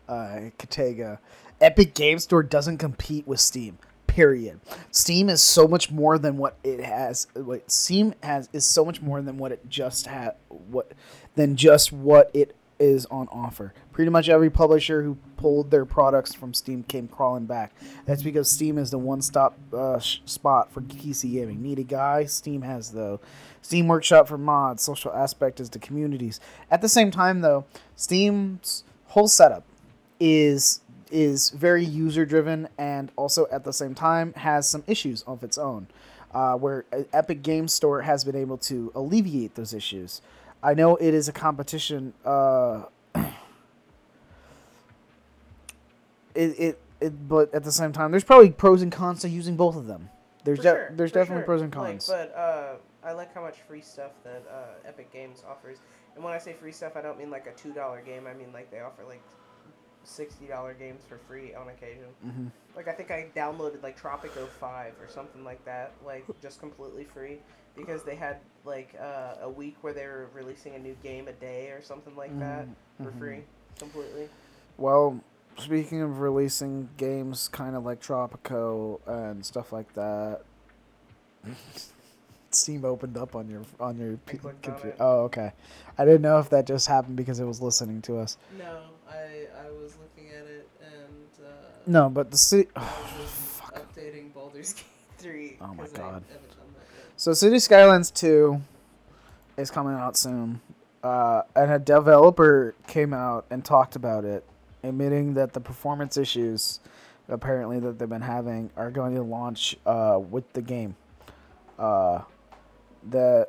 uh katega. Epic game store doesn't compete with steam period. Steam is so much more than what it has what steam has is so much more than what it just had what than just what it is on offer. Pretty much every publisher who pulled their products from steam came crawling back. That's because steam is the one-stop uh, sh- spot for pc gaming. Need a guy steam has though. Steam workshop for mods social aspect is the communities. At the same time though steam's whole setup is is very user driven and also at the same time has some issues of its own uh, where uh, epic game store has been able to alleviate those issues i know it is a competition uh, [clears throat] it, it, it but at the same time there's probably pros and cons to using both of them there's de- sure, there's definitely sure. pros and Like, cons but uh, I like how much free stuff that uh, Epic Games offers. And when I say free stuff, I don't mean like a two dollar game. I mean like they offer like sixty dollar games for free on occasion. hmm Like I think I downloaded like Tropico Five or something like that, like just completely free because they had like uh, a week where they were releasing a new game a day or something like that for Mhm. free completely. Well, speaking of releasing games, kind of like Tropico and stuff like that. [laughs] Steam opened up on your on your p- computer. Oh, okay. I didn't know if that just happened because it was listening to us. No, I I was looking at it and uh, No, but the city. Was [sighs] updating Baldur's Gate three. Oh my 'cause I So City Skylines 2 is coming out soon. Uh, and a developer came out and talked about it, admitting that the performance issues apparently that they've been having are going to launch uh, with the game. Uh, the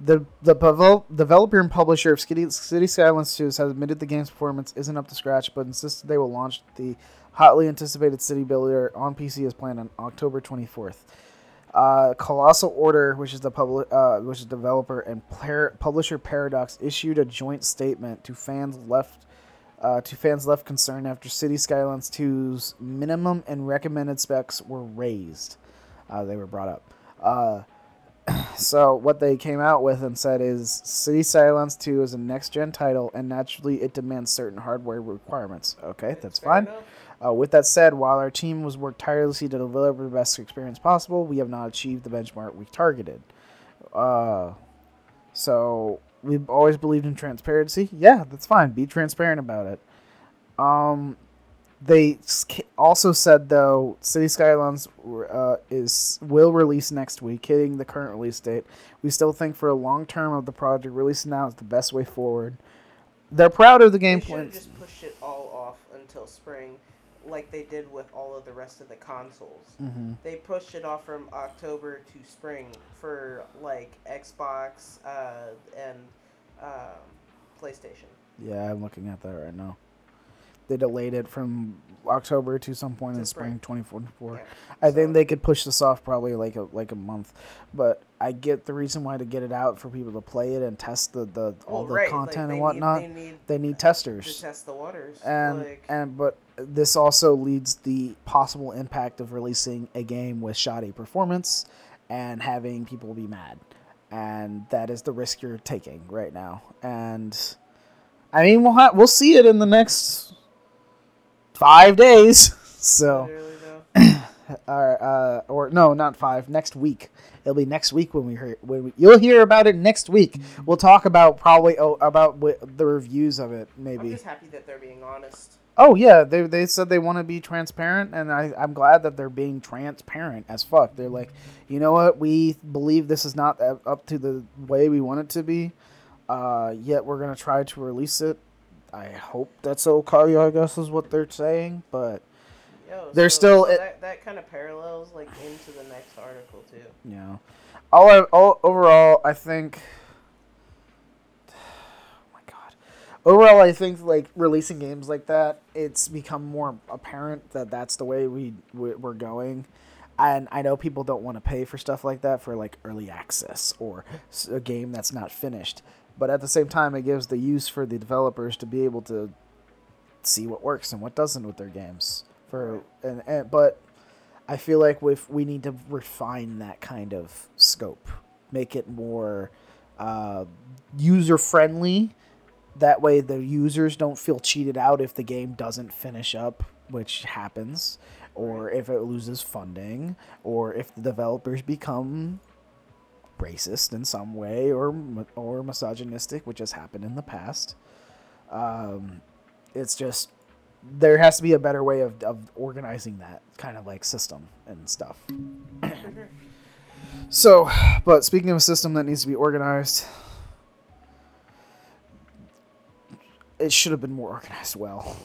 the the developer and publisher of City, City Skylines 2 has admitted the game's performance isn't up to scratch, but insisted they will launch the hotly anticipated City Builder on PC as planned on October 24th. Uh, Colossal Order, which is the public, uh, which is developer and publisher Paradox, issued a joint statement to fans left uh, to fans left concerned after City Skylines 2's minimum and recommended specs were raised. Uh, they were brought up. Uh, [clears throat] so what they came out with and said is City Skylines 2 is a next gen title and naturally it demands certain hardware requirements. Okay, that's Fair fine. enough. Uh, with that said, while our team was worked tirelessly to deliver the best experience possible, we have not achieved the benchmark we targeted. Uh, so we've always believed in transparency. Yeah, that's fine. Be transparent about it. Um, they also said though, City Skylines uh, is will release next week, hitting the current release date. We still think for a long term of the project, releasing now is the best way forward. They're proud of the They should have just pushed it all off until spring, like they did with all of the rest of the consoles. hmm They pushed it off from October to spring for like Xbox uh, and um, PlayStation. Yeah, I'm looking at that right now. They delayed it from October to some point To in spring spring. 2024. Yeah. I think they could push this off probably like a like a month, but I get the reason why to get it out for people to play it and test the, the all Well, the right, content they and whatnot. Need, they need they need to testers, test the waters. and like, and but this also leads the possible impact of releasing a game with shoddy performance and having people be mad, and that is the risk you're taking right now. And I mean, we'll ha- we'll see it in the next five days. [laughs] So, [clears throat] or, uh, or no, not five. Next week. It'll be next week when we hear when we, you'll hear about it next week. We'll talk about probably oh, about wh- the reviews of it Maybe. I'm just happy that they're being honest. Oh yeah, they they said they want to be transparent, and I I'm glad that they're being transparent as fuck. They're like, you know what, we believe this is not up to the way we want it to be, uh, yet we're gonna try to release it. I hope that's okay. I guess is what they're saying, but Yo, They're so- still- so it- that, that kind of parallels like into the next article too. Yeah. all, I, all overall, I think. Oh my god. Overall, I think like releasing games like that, it's become more apparent that that's the way we we- we're going. And I know people don't want to pay for stuff like that for like early access or a game that's not finished. But at the same time, it gives the use for the developers to be able to see what works and what doesn't with their games. For and, and but I feel like with we need to refine that kind of scope, make it more uh, user friendly. That way, the users don't feel cheated out if the game doesn't finish up, which happens, or if it loses funding, or if the developers become racist in some way or or misogynistic, which has happened in the past. Um, it's just there has to be a better way of, of organizing that kind of like system and stuff. so, but speaking of a system that needs to be organized, it should have been more organized well.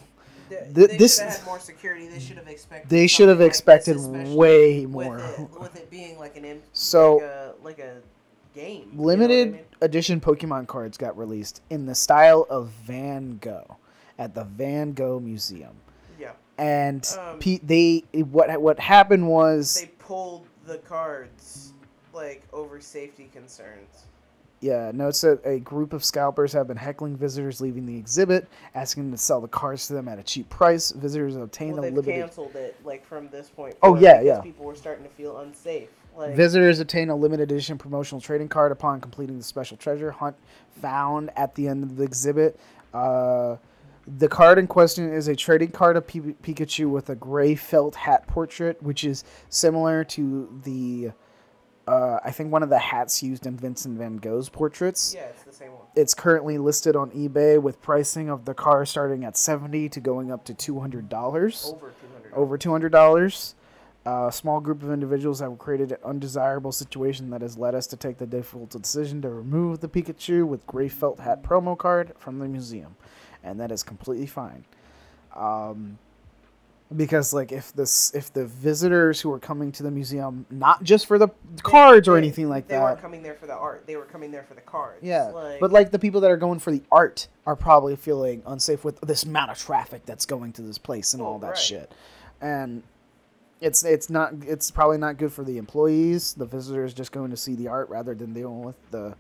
They, they this- should have had more security. They should have expected. They should have like this, expected especially way with more. It, with it being like an in, So- like a, like a game. you know I Limited mean? edition Pokemon cards got released in the style of Van Gogh at the Van Gogh Museum. Yeah, And Um, Pe- they what what happened was they pulled the cards like over safety concerns. Yeah, notes that a group of scalpers have been heckling visitors leaving the exhibit, asking them to sell the cards to them at a cheap price. Visitors obtain Well, a limited canceled it like from this point. Oh, yeah, yeah. People were starting to feel unsafe. Like visitors obtain a limited edition promotional trading card upon completing the special treasure hunt found at the end of the exhibit. Uh, The card in question is a trading card of P- Pikachu with a gray felt hat portrait, which is similar to the, uh, I think one of the hats used in Vincent Van Gogh's portraits. Yeah, it's the same one. It's currently listed on eBay with pricing of the car starting at seventy to going up to two hundred dollars. Over two hundred. Over two hundred dollars. A small group of individuals have created an undesirable situation that has led us to take the difficult decision to remove the Pikachu with gray felt hat promo card from the museum, and that is completely fine. Um, because like if this if the visitors who are coming to the museum not just for the cards or They- anything like that. they weren't coming there for the art. They were coming there for the cards. yeah, Like, but like the people that are going for the art are probably feeling unsafe with this amount of traffic that's going to this place and all that right. shit. And it's it's not it's probably not good for the employees. The visitors just going to see the art rather than dealing with the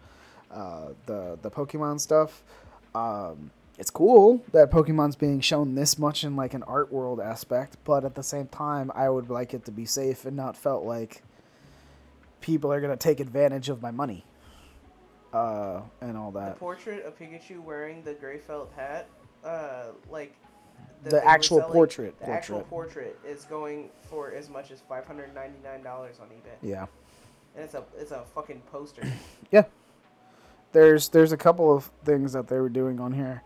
uh, the the Pokemon stuff. Um, it's cool that Pokemon's being shown this much in like an art world aspect, but at the same time, I would like it to be safe and not felt like people are gonna take advantage of my money uh, and all that. the portrait of Pikachu wearing the gray felt hat, uh, like The actual selling- portrait, The actual portrait. portrait is going for as much as five hundred ninety nine dollars on eBay, Yeah, and it's a it's a fucking poster. [coughs] yeah. There's there's a couple of things that they were doing on here.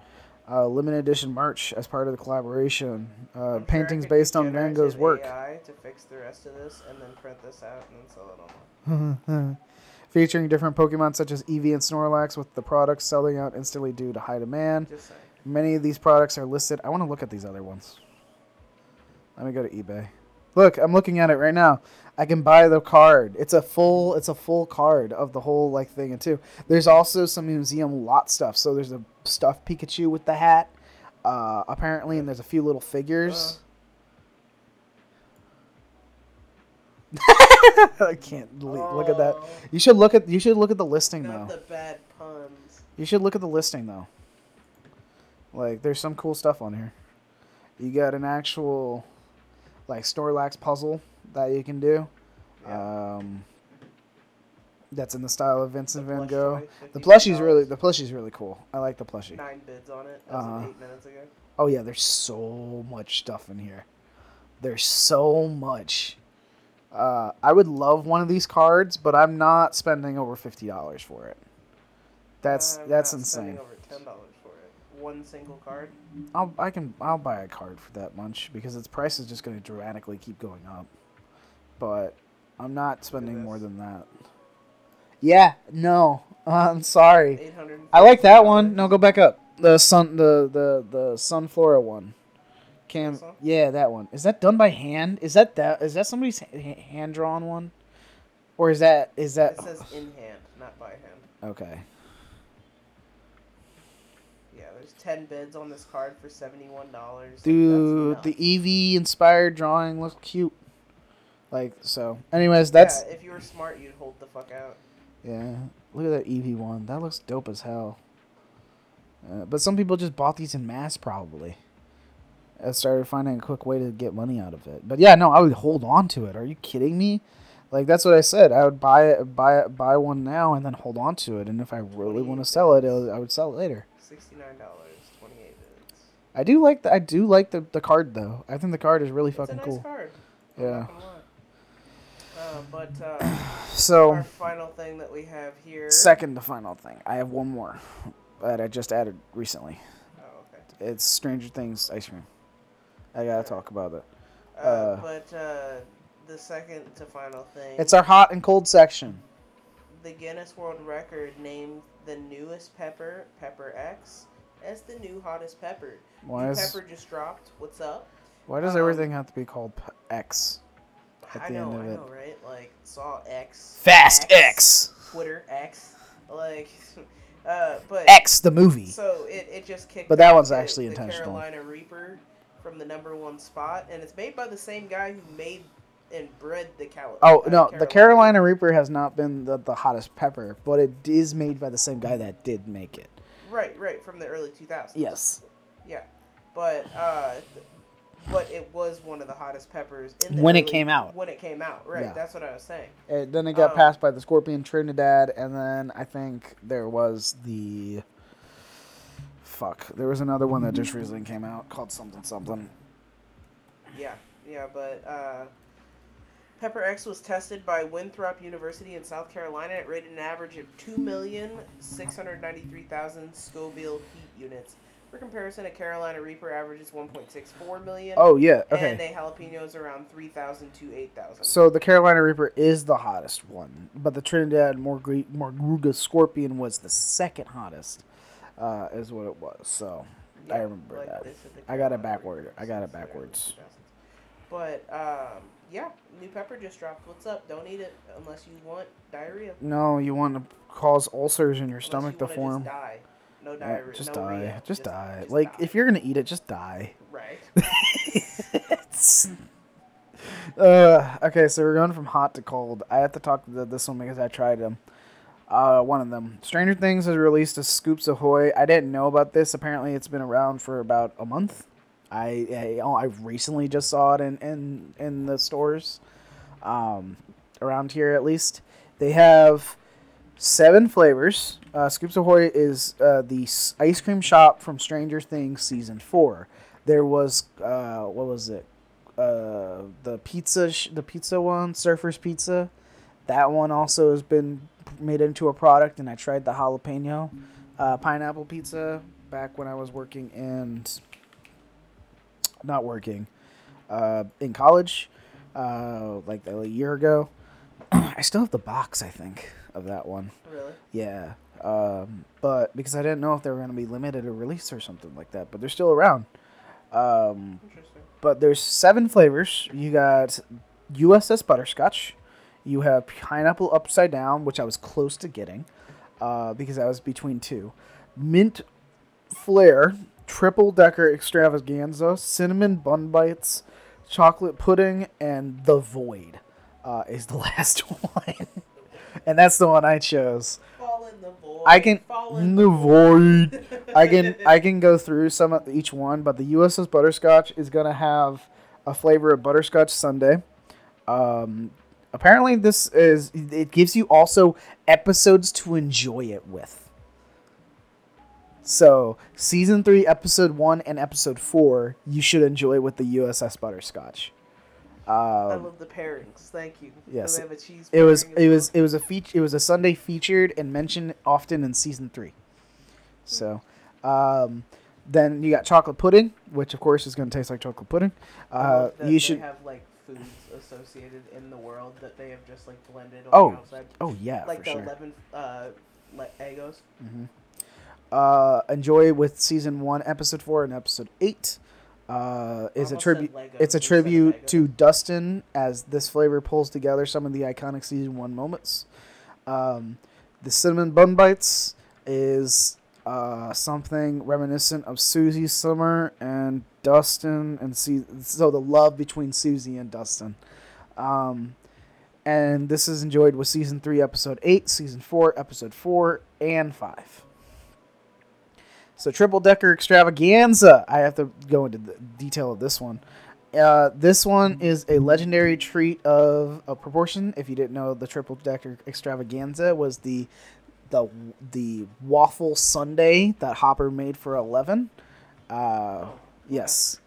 Uh, limited edition merch as part of the collaboration. Uh, sure paintings could based on Van Gogh's work. AI to fix the rest of this, and then print this out and then sell it online. [laughs] Featuring different Pokemon such as Eevee and Snorlax, with the products selling out instantly due to high demand. Many of these products are listed. I want to look at these other ones. Let me go to eBay. Look, I'm looking at it right now. I can buy the card. It's a full it's a full card of the whole like thing and too. There's also some museum lot stuff. So there's a stuffed Pikachu with the hat. Uh, apparently and there's a few little figures. [laughs] I can't le- look at that. Oh, You should look at you should look at the listing Not though. the bad puns. You should look at the listing though. Like, there's some cool stuff on here. You got an actual, like, Snorlax puzzle that you can do. Yeah. Um, that's in the style of Vincent The Van Gogh. toy, The plushie's really the plushie's really cool. I like the plushie. Nine bids on it as Uh-huh. of eight minutes ago. Oh yeah, there's so much stuff in here. There's so much. Uh, I would love one of these cards, but I'm not spending over fifty dollars for it. That's I'm that's not insane. Over ten dollars. One single card. I'll I can I'll buy a card for that much because its price is just going to dramatically keep going up. But I'm not spending more than that. Yeah, no, [laughs] I'm sorry. I like that one. No, go back up. The sun the the the Sunflora one. Cam, yeah, that one. Is that done by hand? Is that that is that somebody's hand drawn one? Or is that is that It says in hand, not by hand. Okay. There's ten bids on this card for seventy one dollars. Dude, the Eevee inspired drawing looks cute. Like so. Anyways, that's yeah, if you were smart, you'd hold the fuck out. Yeah, look at that Eevee one. That looks dope as hell. Uh, but some people just bought these in mass, probably. I started finding a quick way to get money out of it. But yeah, no, I would hold on to it. Are you kidding me? Like that's what I said. I would buy it, buy it, buy one now, and then hold on to it. And if I really want to sell it, I would sell it later. Sixty nine dollars, twenty eight bids. I do like the I do like the, the card though. I think the card is really It's a fucking nice cool. card. Yeah. not gonna lie. Uh, but uh, [sighs] So our final thing that we have here. second to final thing, I have one more that I just added recently. Oh, okay. It's Stranger Things ice cream. I gotta talk about it. Uh, Uh, but uh, the second to final thing. It's our hot and cold section. The Guinness World Record named the newest pepper, Pepper X, as the new hottest pepper. Why New is pepper just dropped. What's up? why does um, everything have to be called p- X? At I the know, end of I it. know, right? Like saw X. Fast X. Twitter X. Like, [laughs] uh, but X the movie. So it, it just kicked. But that one's the- actually the intentional. Carolina Reaper from the number one spot, and it's made by the same guy who made and bred the Cal. Oh uh, no, the Carolina Reaper has not been the, the hottest pepper, but it is made by the same guy that did make it. Right, right, from the early 2000s. Yes. Yeah, but uh, but it was one of the hottest peppers in the When it came out. When it came out, right? Yeah. That's what I was saying. And then it got Um, passed by the Scorpion Trinidad, and then I think there was the fuck. There was another one that just recently came out called something something. Yeah, yeah, but uh, Pepper X was tested by Winthrop University in South Carolina. It rated an average of 2,693,000 Scoville heat units. For comparison, a Carolina Reaper averages 1.64 million. Oh yeah, Okay. And a jalapeno is around 3,000 to 8,000. So the Carolina Reaper is the hottest one, but the Trinidad Moruga Scorpion was the second hottest, uh, is what it was. So I remember that. said the I got it Carolina backward. I got it since the early backwards. But um, yeah, new pepper just dropped. What's up? Don't eat it unless you want diarrhea. No, you want to cause ulcers in your Unless stomach you to form. Just die. No Yeah, diarrhea. just no die. rhea. Just, die. just like die. if you're gonna eat it, just die. right. [laughs] uh, okay, so we're going from hot to cold. I have to talk to this one because I tried them. Uh, one of them. Stranger Things has released a Scoops Ahoy. I didn't know about this. Apparently, it's been around for about a month. I I, I recently just saw it in in, in the stores, um, around here at least. They have seven flavors. Uh, Scoops Ahoy is uh, the ice cream shop from Stranger Things season four. There was uh, what was it? Uh, the pizza, sh- the pizza one, Surfer's Pizza. That one also has been made into a product, and I tried the jalapeno uh, pineapple pizza back when I was working in, not working, uh, in college, uh, like a year ago. [clears throat] I still have the box, I think, of that one. Really? Yeah. Um, but because I didn't know if they were going to be limited or release or something like that, but they're still around. Um, Interesting. but there's seven flavors. You got USS Butterscotch. You have pineapple upside down, which I was close to getting, uh, because I was between two. Mint flair, triple decker extravaganza, cinnamon bun bites, chocolate pudding, and the void uh, is the [laughs] last one, and that's the one I chose. Fall in the void. I can Fall in in the void. I can [laughs] I can go through some of each one, but the USS Butterscotch is gonna have a flavor of butterscotch sundae. Um, apparently, this is it gives you also episodes to enjoy it with. So, season three, episode one, and episode four, you should enjoy with the USS Butterscotch. I Um, love the pairings. Thank you. Yes, they have a cheese it was it was well? it was a feature it was a Sunday featured and mentioned often in season three. So, um, then you got chocolate pudding, which of course is going to taste like chocolate pudding. I Uh, you they should. have like foods associated in the world that they have just like blended on Oh, the outside. Oh yeah, like for the sure. eleven uh, le- Eggos. Uh, enjoy with season one, episode four, and episode eight. Uh, is a tribute. It's a tribute to Dustin as this flavor pulls together some of the iconic season one moments. Um, the cinnamon bun bites is uh, something reminiscent of Susie Summer and Dustin, and see so the love between Susie and Dustin. Um, and this is enjoyed with season three, episode eight, season four, episode four, and five. So triple decker extravaganza. I have to go into the detail of this one. Uh, this one is a legendary treat of a proportion. If you didn't know, the triple decker extravaganza was the the the waffle sundae that Hopper made for eleven. Uh, yes,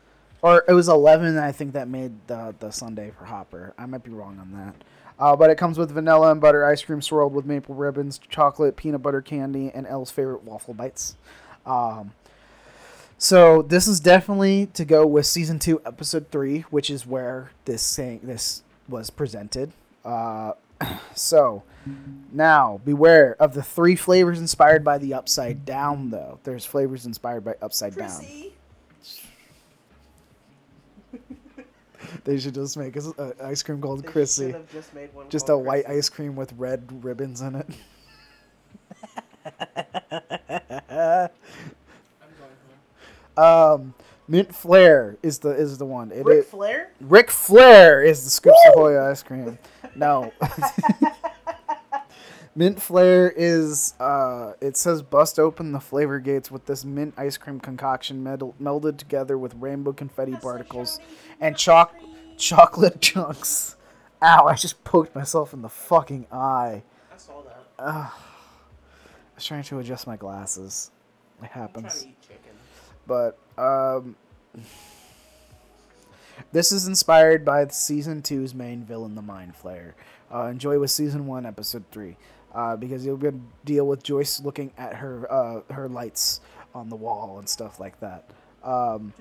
or it was eleven. I think that made the the sundae for Hopper. I might be wrong on that. Uh, but it comes with vanilla and butter ice cream swirled with maple ribbons, chocolate, peanut butter candy, and Elle's favorite waffle bites. Um, so this is definitely to go with season two, episode three, which is where this saying this was presented. Uh, [clears throat] so now beware of the three flavors inspired by the upside down. Though there's flavors inspired by upside down. Chrissy. [laughs] They should just make an ice cream called They Chrissy. just. Just a white Chrissy. ice cream with red ribbons in it. [laughs] I'm going home. Um, Mint Flair is the is the one. It Ric is- Flair. Ric Flair is the Scoops Ahoy ice cream. No. [laughs] mint Flair is uh it says bust open the flavor gates with this mint ice cream concoction meld- melded together with rainbow confetti That's particles and choc chocolate [laughs] chunks. Ow, I just poked myself in the fucking eye. I saw that. I was trying to adjust my glasses. It happens. But um, this is inspired by season two's main villain, the Mind Flayer. Uh, enjoy with season one, episode three, uh, because you'll be deal with Joyce looking at her uh, her lights on the wall and stuff like that. Um,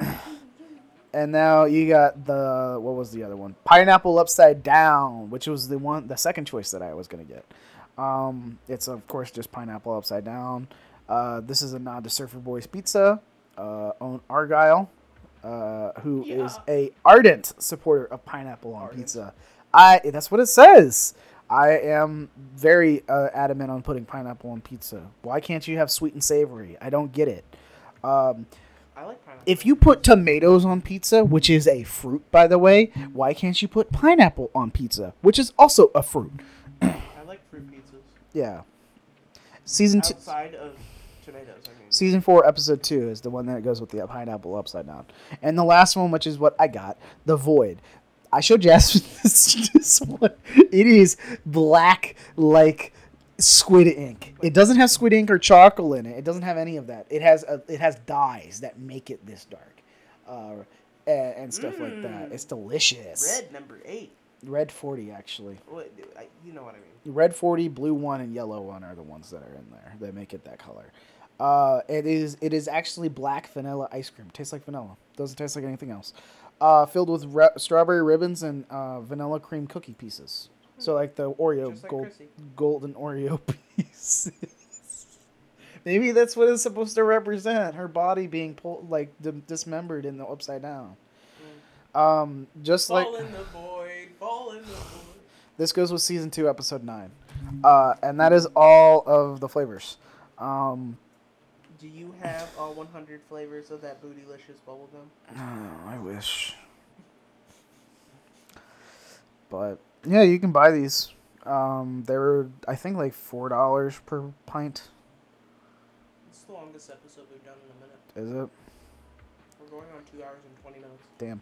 [coughs] and now you got the what was the other one? Pineapple Upside Down, which was the one the second choice that I was gonna get. Um, it's of course just pineapple upside down. Uh, this is a nod to Surfer Boys Pizza, uh, own Argyle, uh, who is Yeah. a ardent supporter of pineapple on Ardent. pizza. I that's what it says. I am very uh, adamant on putting pineapple on pizza. Why can't you have sweet and savory? I don't get it. Um, I like pineapple. if you put tomatoes on pizza, which is a fruit, by the way, why can't you put pineapple on pizza, which is also a fruit? I like fruit pizzas. Yeah. Season two, Outside of tomatoes, I mean. season four, episode two is the one that goes with the pineapple upside down, and the last one, which is what I got, the void. I showed Jasmine [laughs] this, this one. It is black like squid ink. It doesn't have squid ink or charcoal in it. It doesn't have any of that. It has a, it has dyes that make it this dark, uh, and, and stuff like that. Mm. It's delicious. Red number eight. Red forty actually. What, I, you know what I mean. Red 40, blue 1, and yellow 1 are the ones that are in there that make it that color. Uh, it is it is actually black vanilla ice cream. Tastes like vanilla. Doesn't taste like anything else. Uh, filled with re- strawberry ribbons and uh, vanilla cream cookie pieces. So like the Oreo like gold, Chrissy. golden Oreo [laughs] pieces. Maybe that's what it's supposed to represent. Her body being pulled like di- dismembered in the upside down. Um, just like Fall in the void. Fall in the void. this goes with season two, episode nine, uh, and that is all of the flavors. Um, Do you have all 100 flavors of that bootylicious bubblegum? oh, I wish, but yeah, you can buy these. Um, they were, I think, like four dollars per pint. It's the longest episode we've done in a minute. Is it? We're going on two hours and 20 minutes. Damn.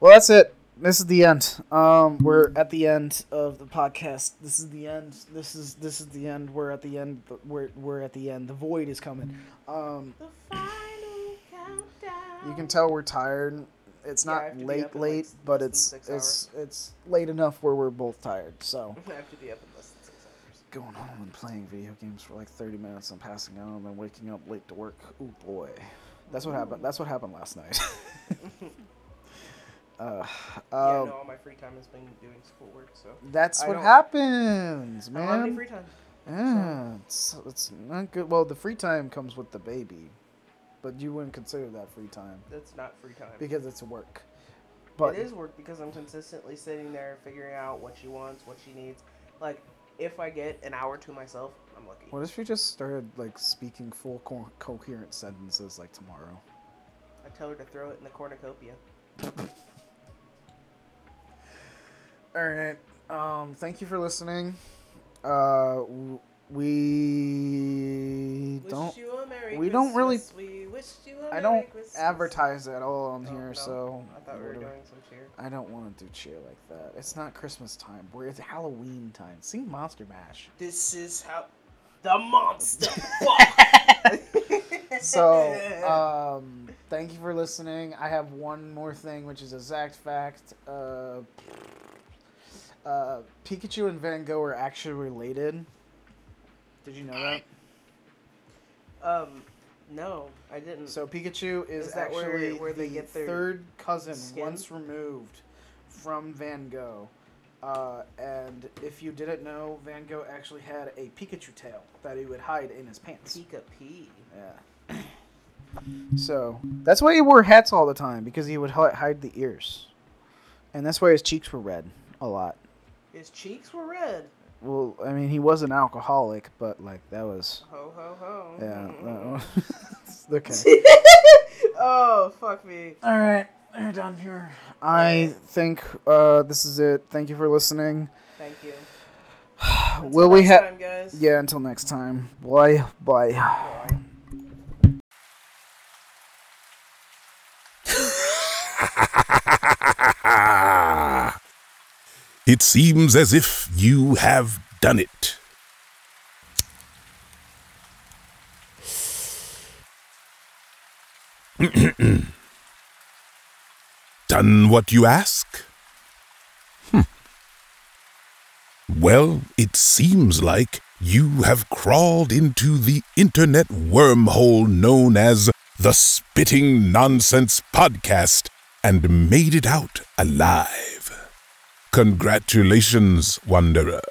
Well, that's it. This is the end. Um, we're at the end of the podcast. This is the end. This is this is the end. We're at the end. We're we're at the end. The void is coming. Um, The final countdown. You can tell we're tired. It's Yeah, not have to late, like, late, but it's it's it's late enough where we're both tired. So [laughs] I have to be up in less than six hours. going home and playing video games for like thirty minutes and passing out and then waking up late to work. Oh boy, that's what happened. That's what happened last night. [laughs] [laughs] uh, yeah, um, no, all my free time has been doing schoolwork, so. that's I what happens, I don't have any man. free time. Yeah, it's, it's not good. Well, the free time comes with the baby, but you wouldn't consider that free time That's not free time. because it's work. But it is work because I'm consistently sitting there figuring out what she wants, what she needs. Like, if I get an hour to myself, I'm lucky. What if you just started like speaking full co- coherent sentences like tomorrow? I tell her to throw it in the cornucopia. All right. Um, thank you for listening. Uh, we Wish don't. you a Merry we don't really- Christmas, We wish you a I Merry don't Christmas. advertise at all on Oh, here, no? so I thought we were doing some cheer. I don't want to do cheer like that. It's not Christmas time. We're it's Halloween time. Sing Monster Mash. This is how the monster. [laughs] So, [laughs] um, thank you for listening. I have one more thing, which is exact fact. Uh, uh, Pikachu and Van Gogh are actually related. Did you know that? um, no, I didn't. So Pikachu is, Is that where actually they- where they the get their third cousin skin? once removed from Van Gogh. Uh, and if you didn't know, Van Gogh actually had a Pikachu tail that he would hide in his pants. Pika P. Yeah. So that's why he wore hats all the time because he would hi- hide the ears, and that's why his cheeks were red a lot. His cheeks were red. Well, I mean, he was an alcoholic, but like that was Ho ho ho. yeah. was- [laughs] okay. [laughs] oh fuck me. All right, we're done here. I think uh, this is it. Thank you for listening. Thank you. [sighs] Will Until we have? time, guys. Yeah. Until next time. Bye. Bye. Bye. It seems as if you have done it. [clears throat] Done what you ask? Hmm. Well, it seems like you have crawled into the internet wormhole known as the Spitting Nonsense Podcast and made it out alive. Congratulations, Wanderer.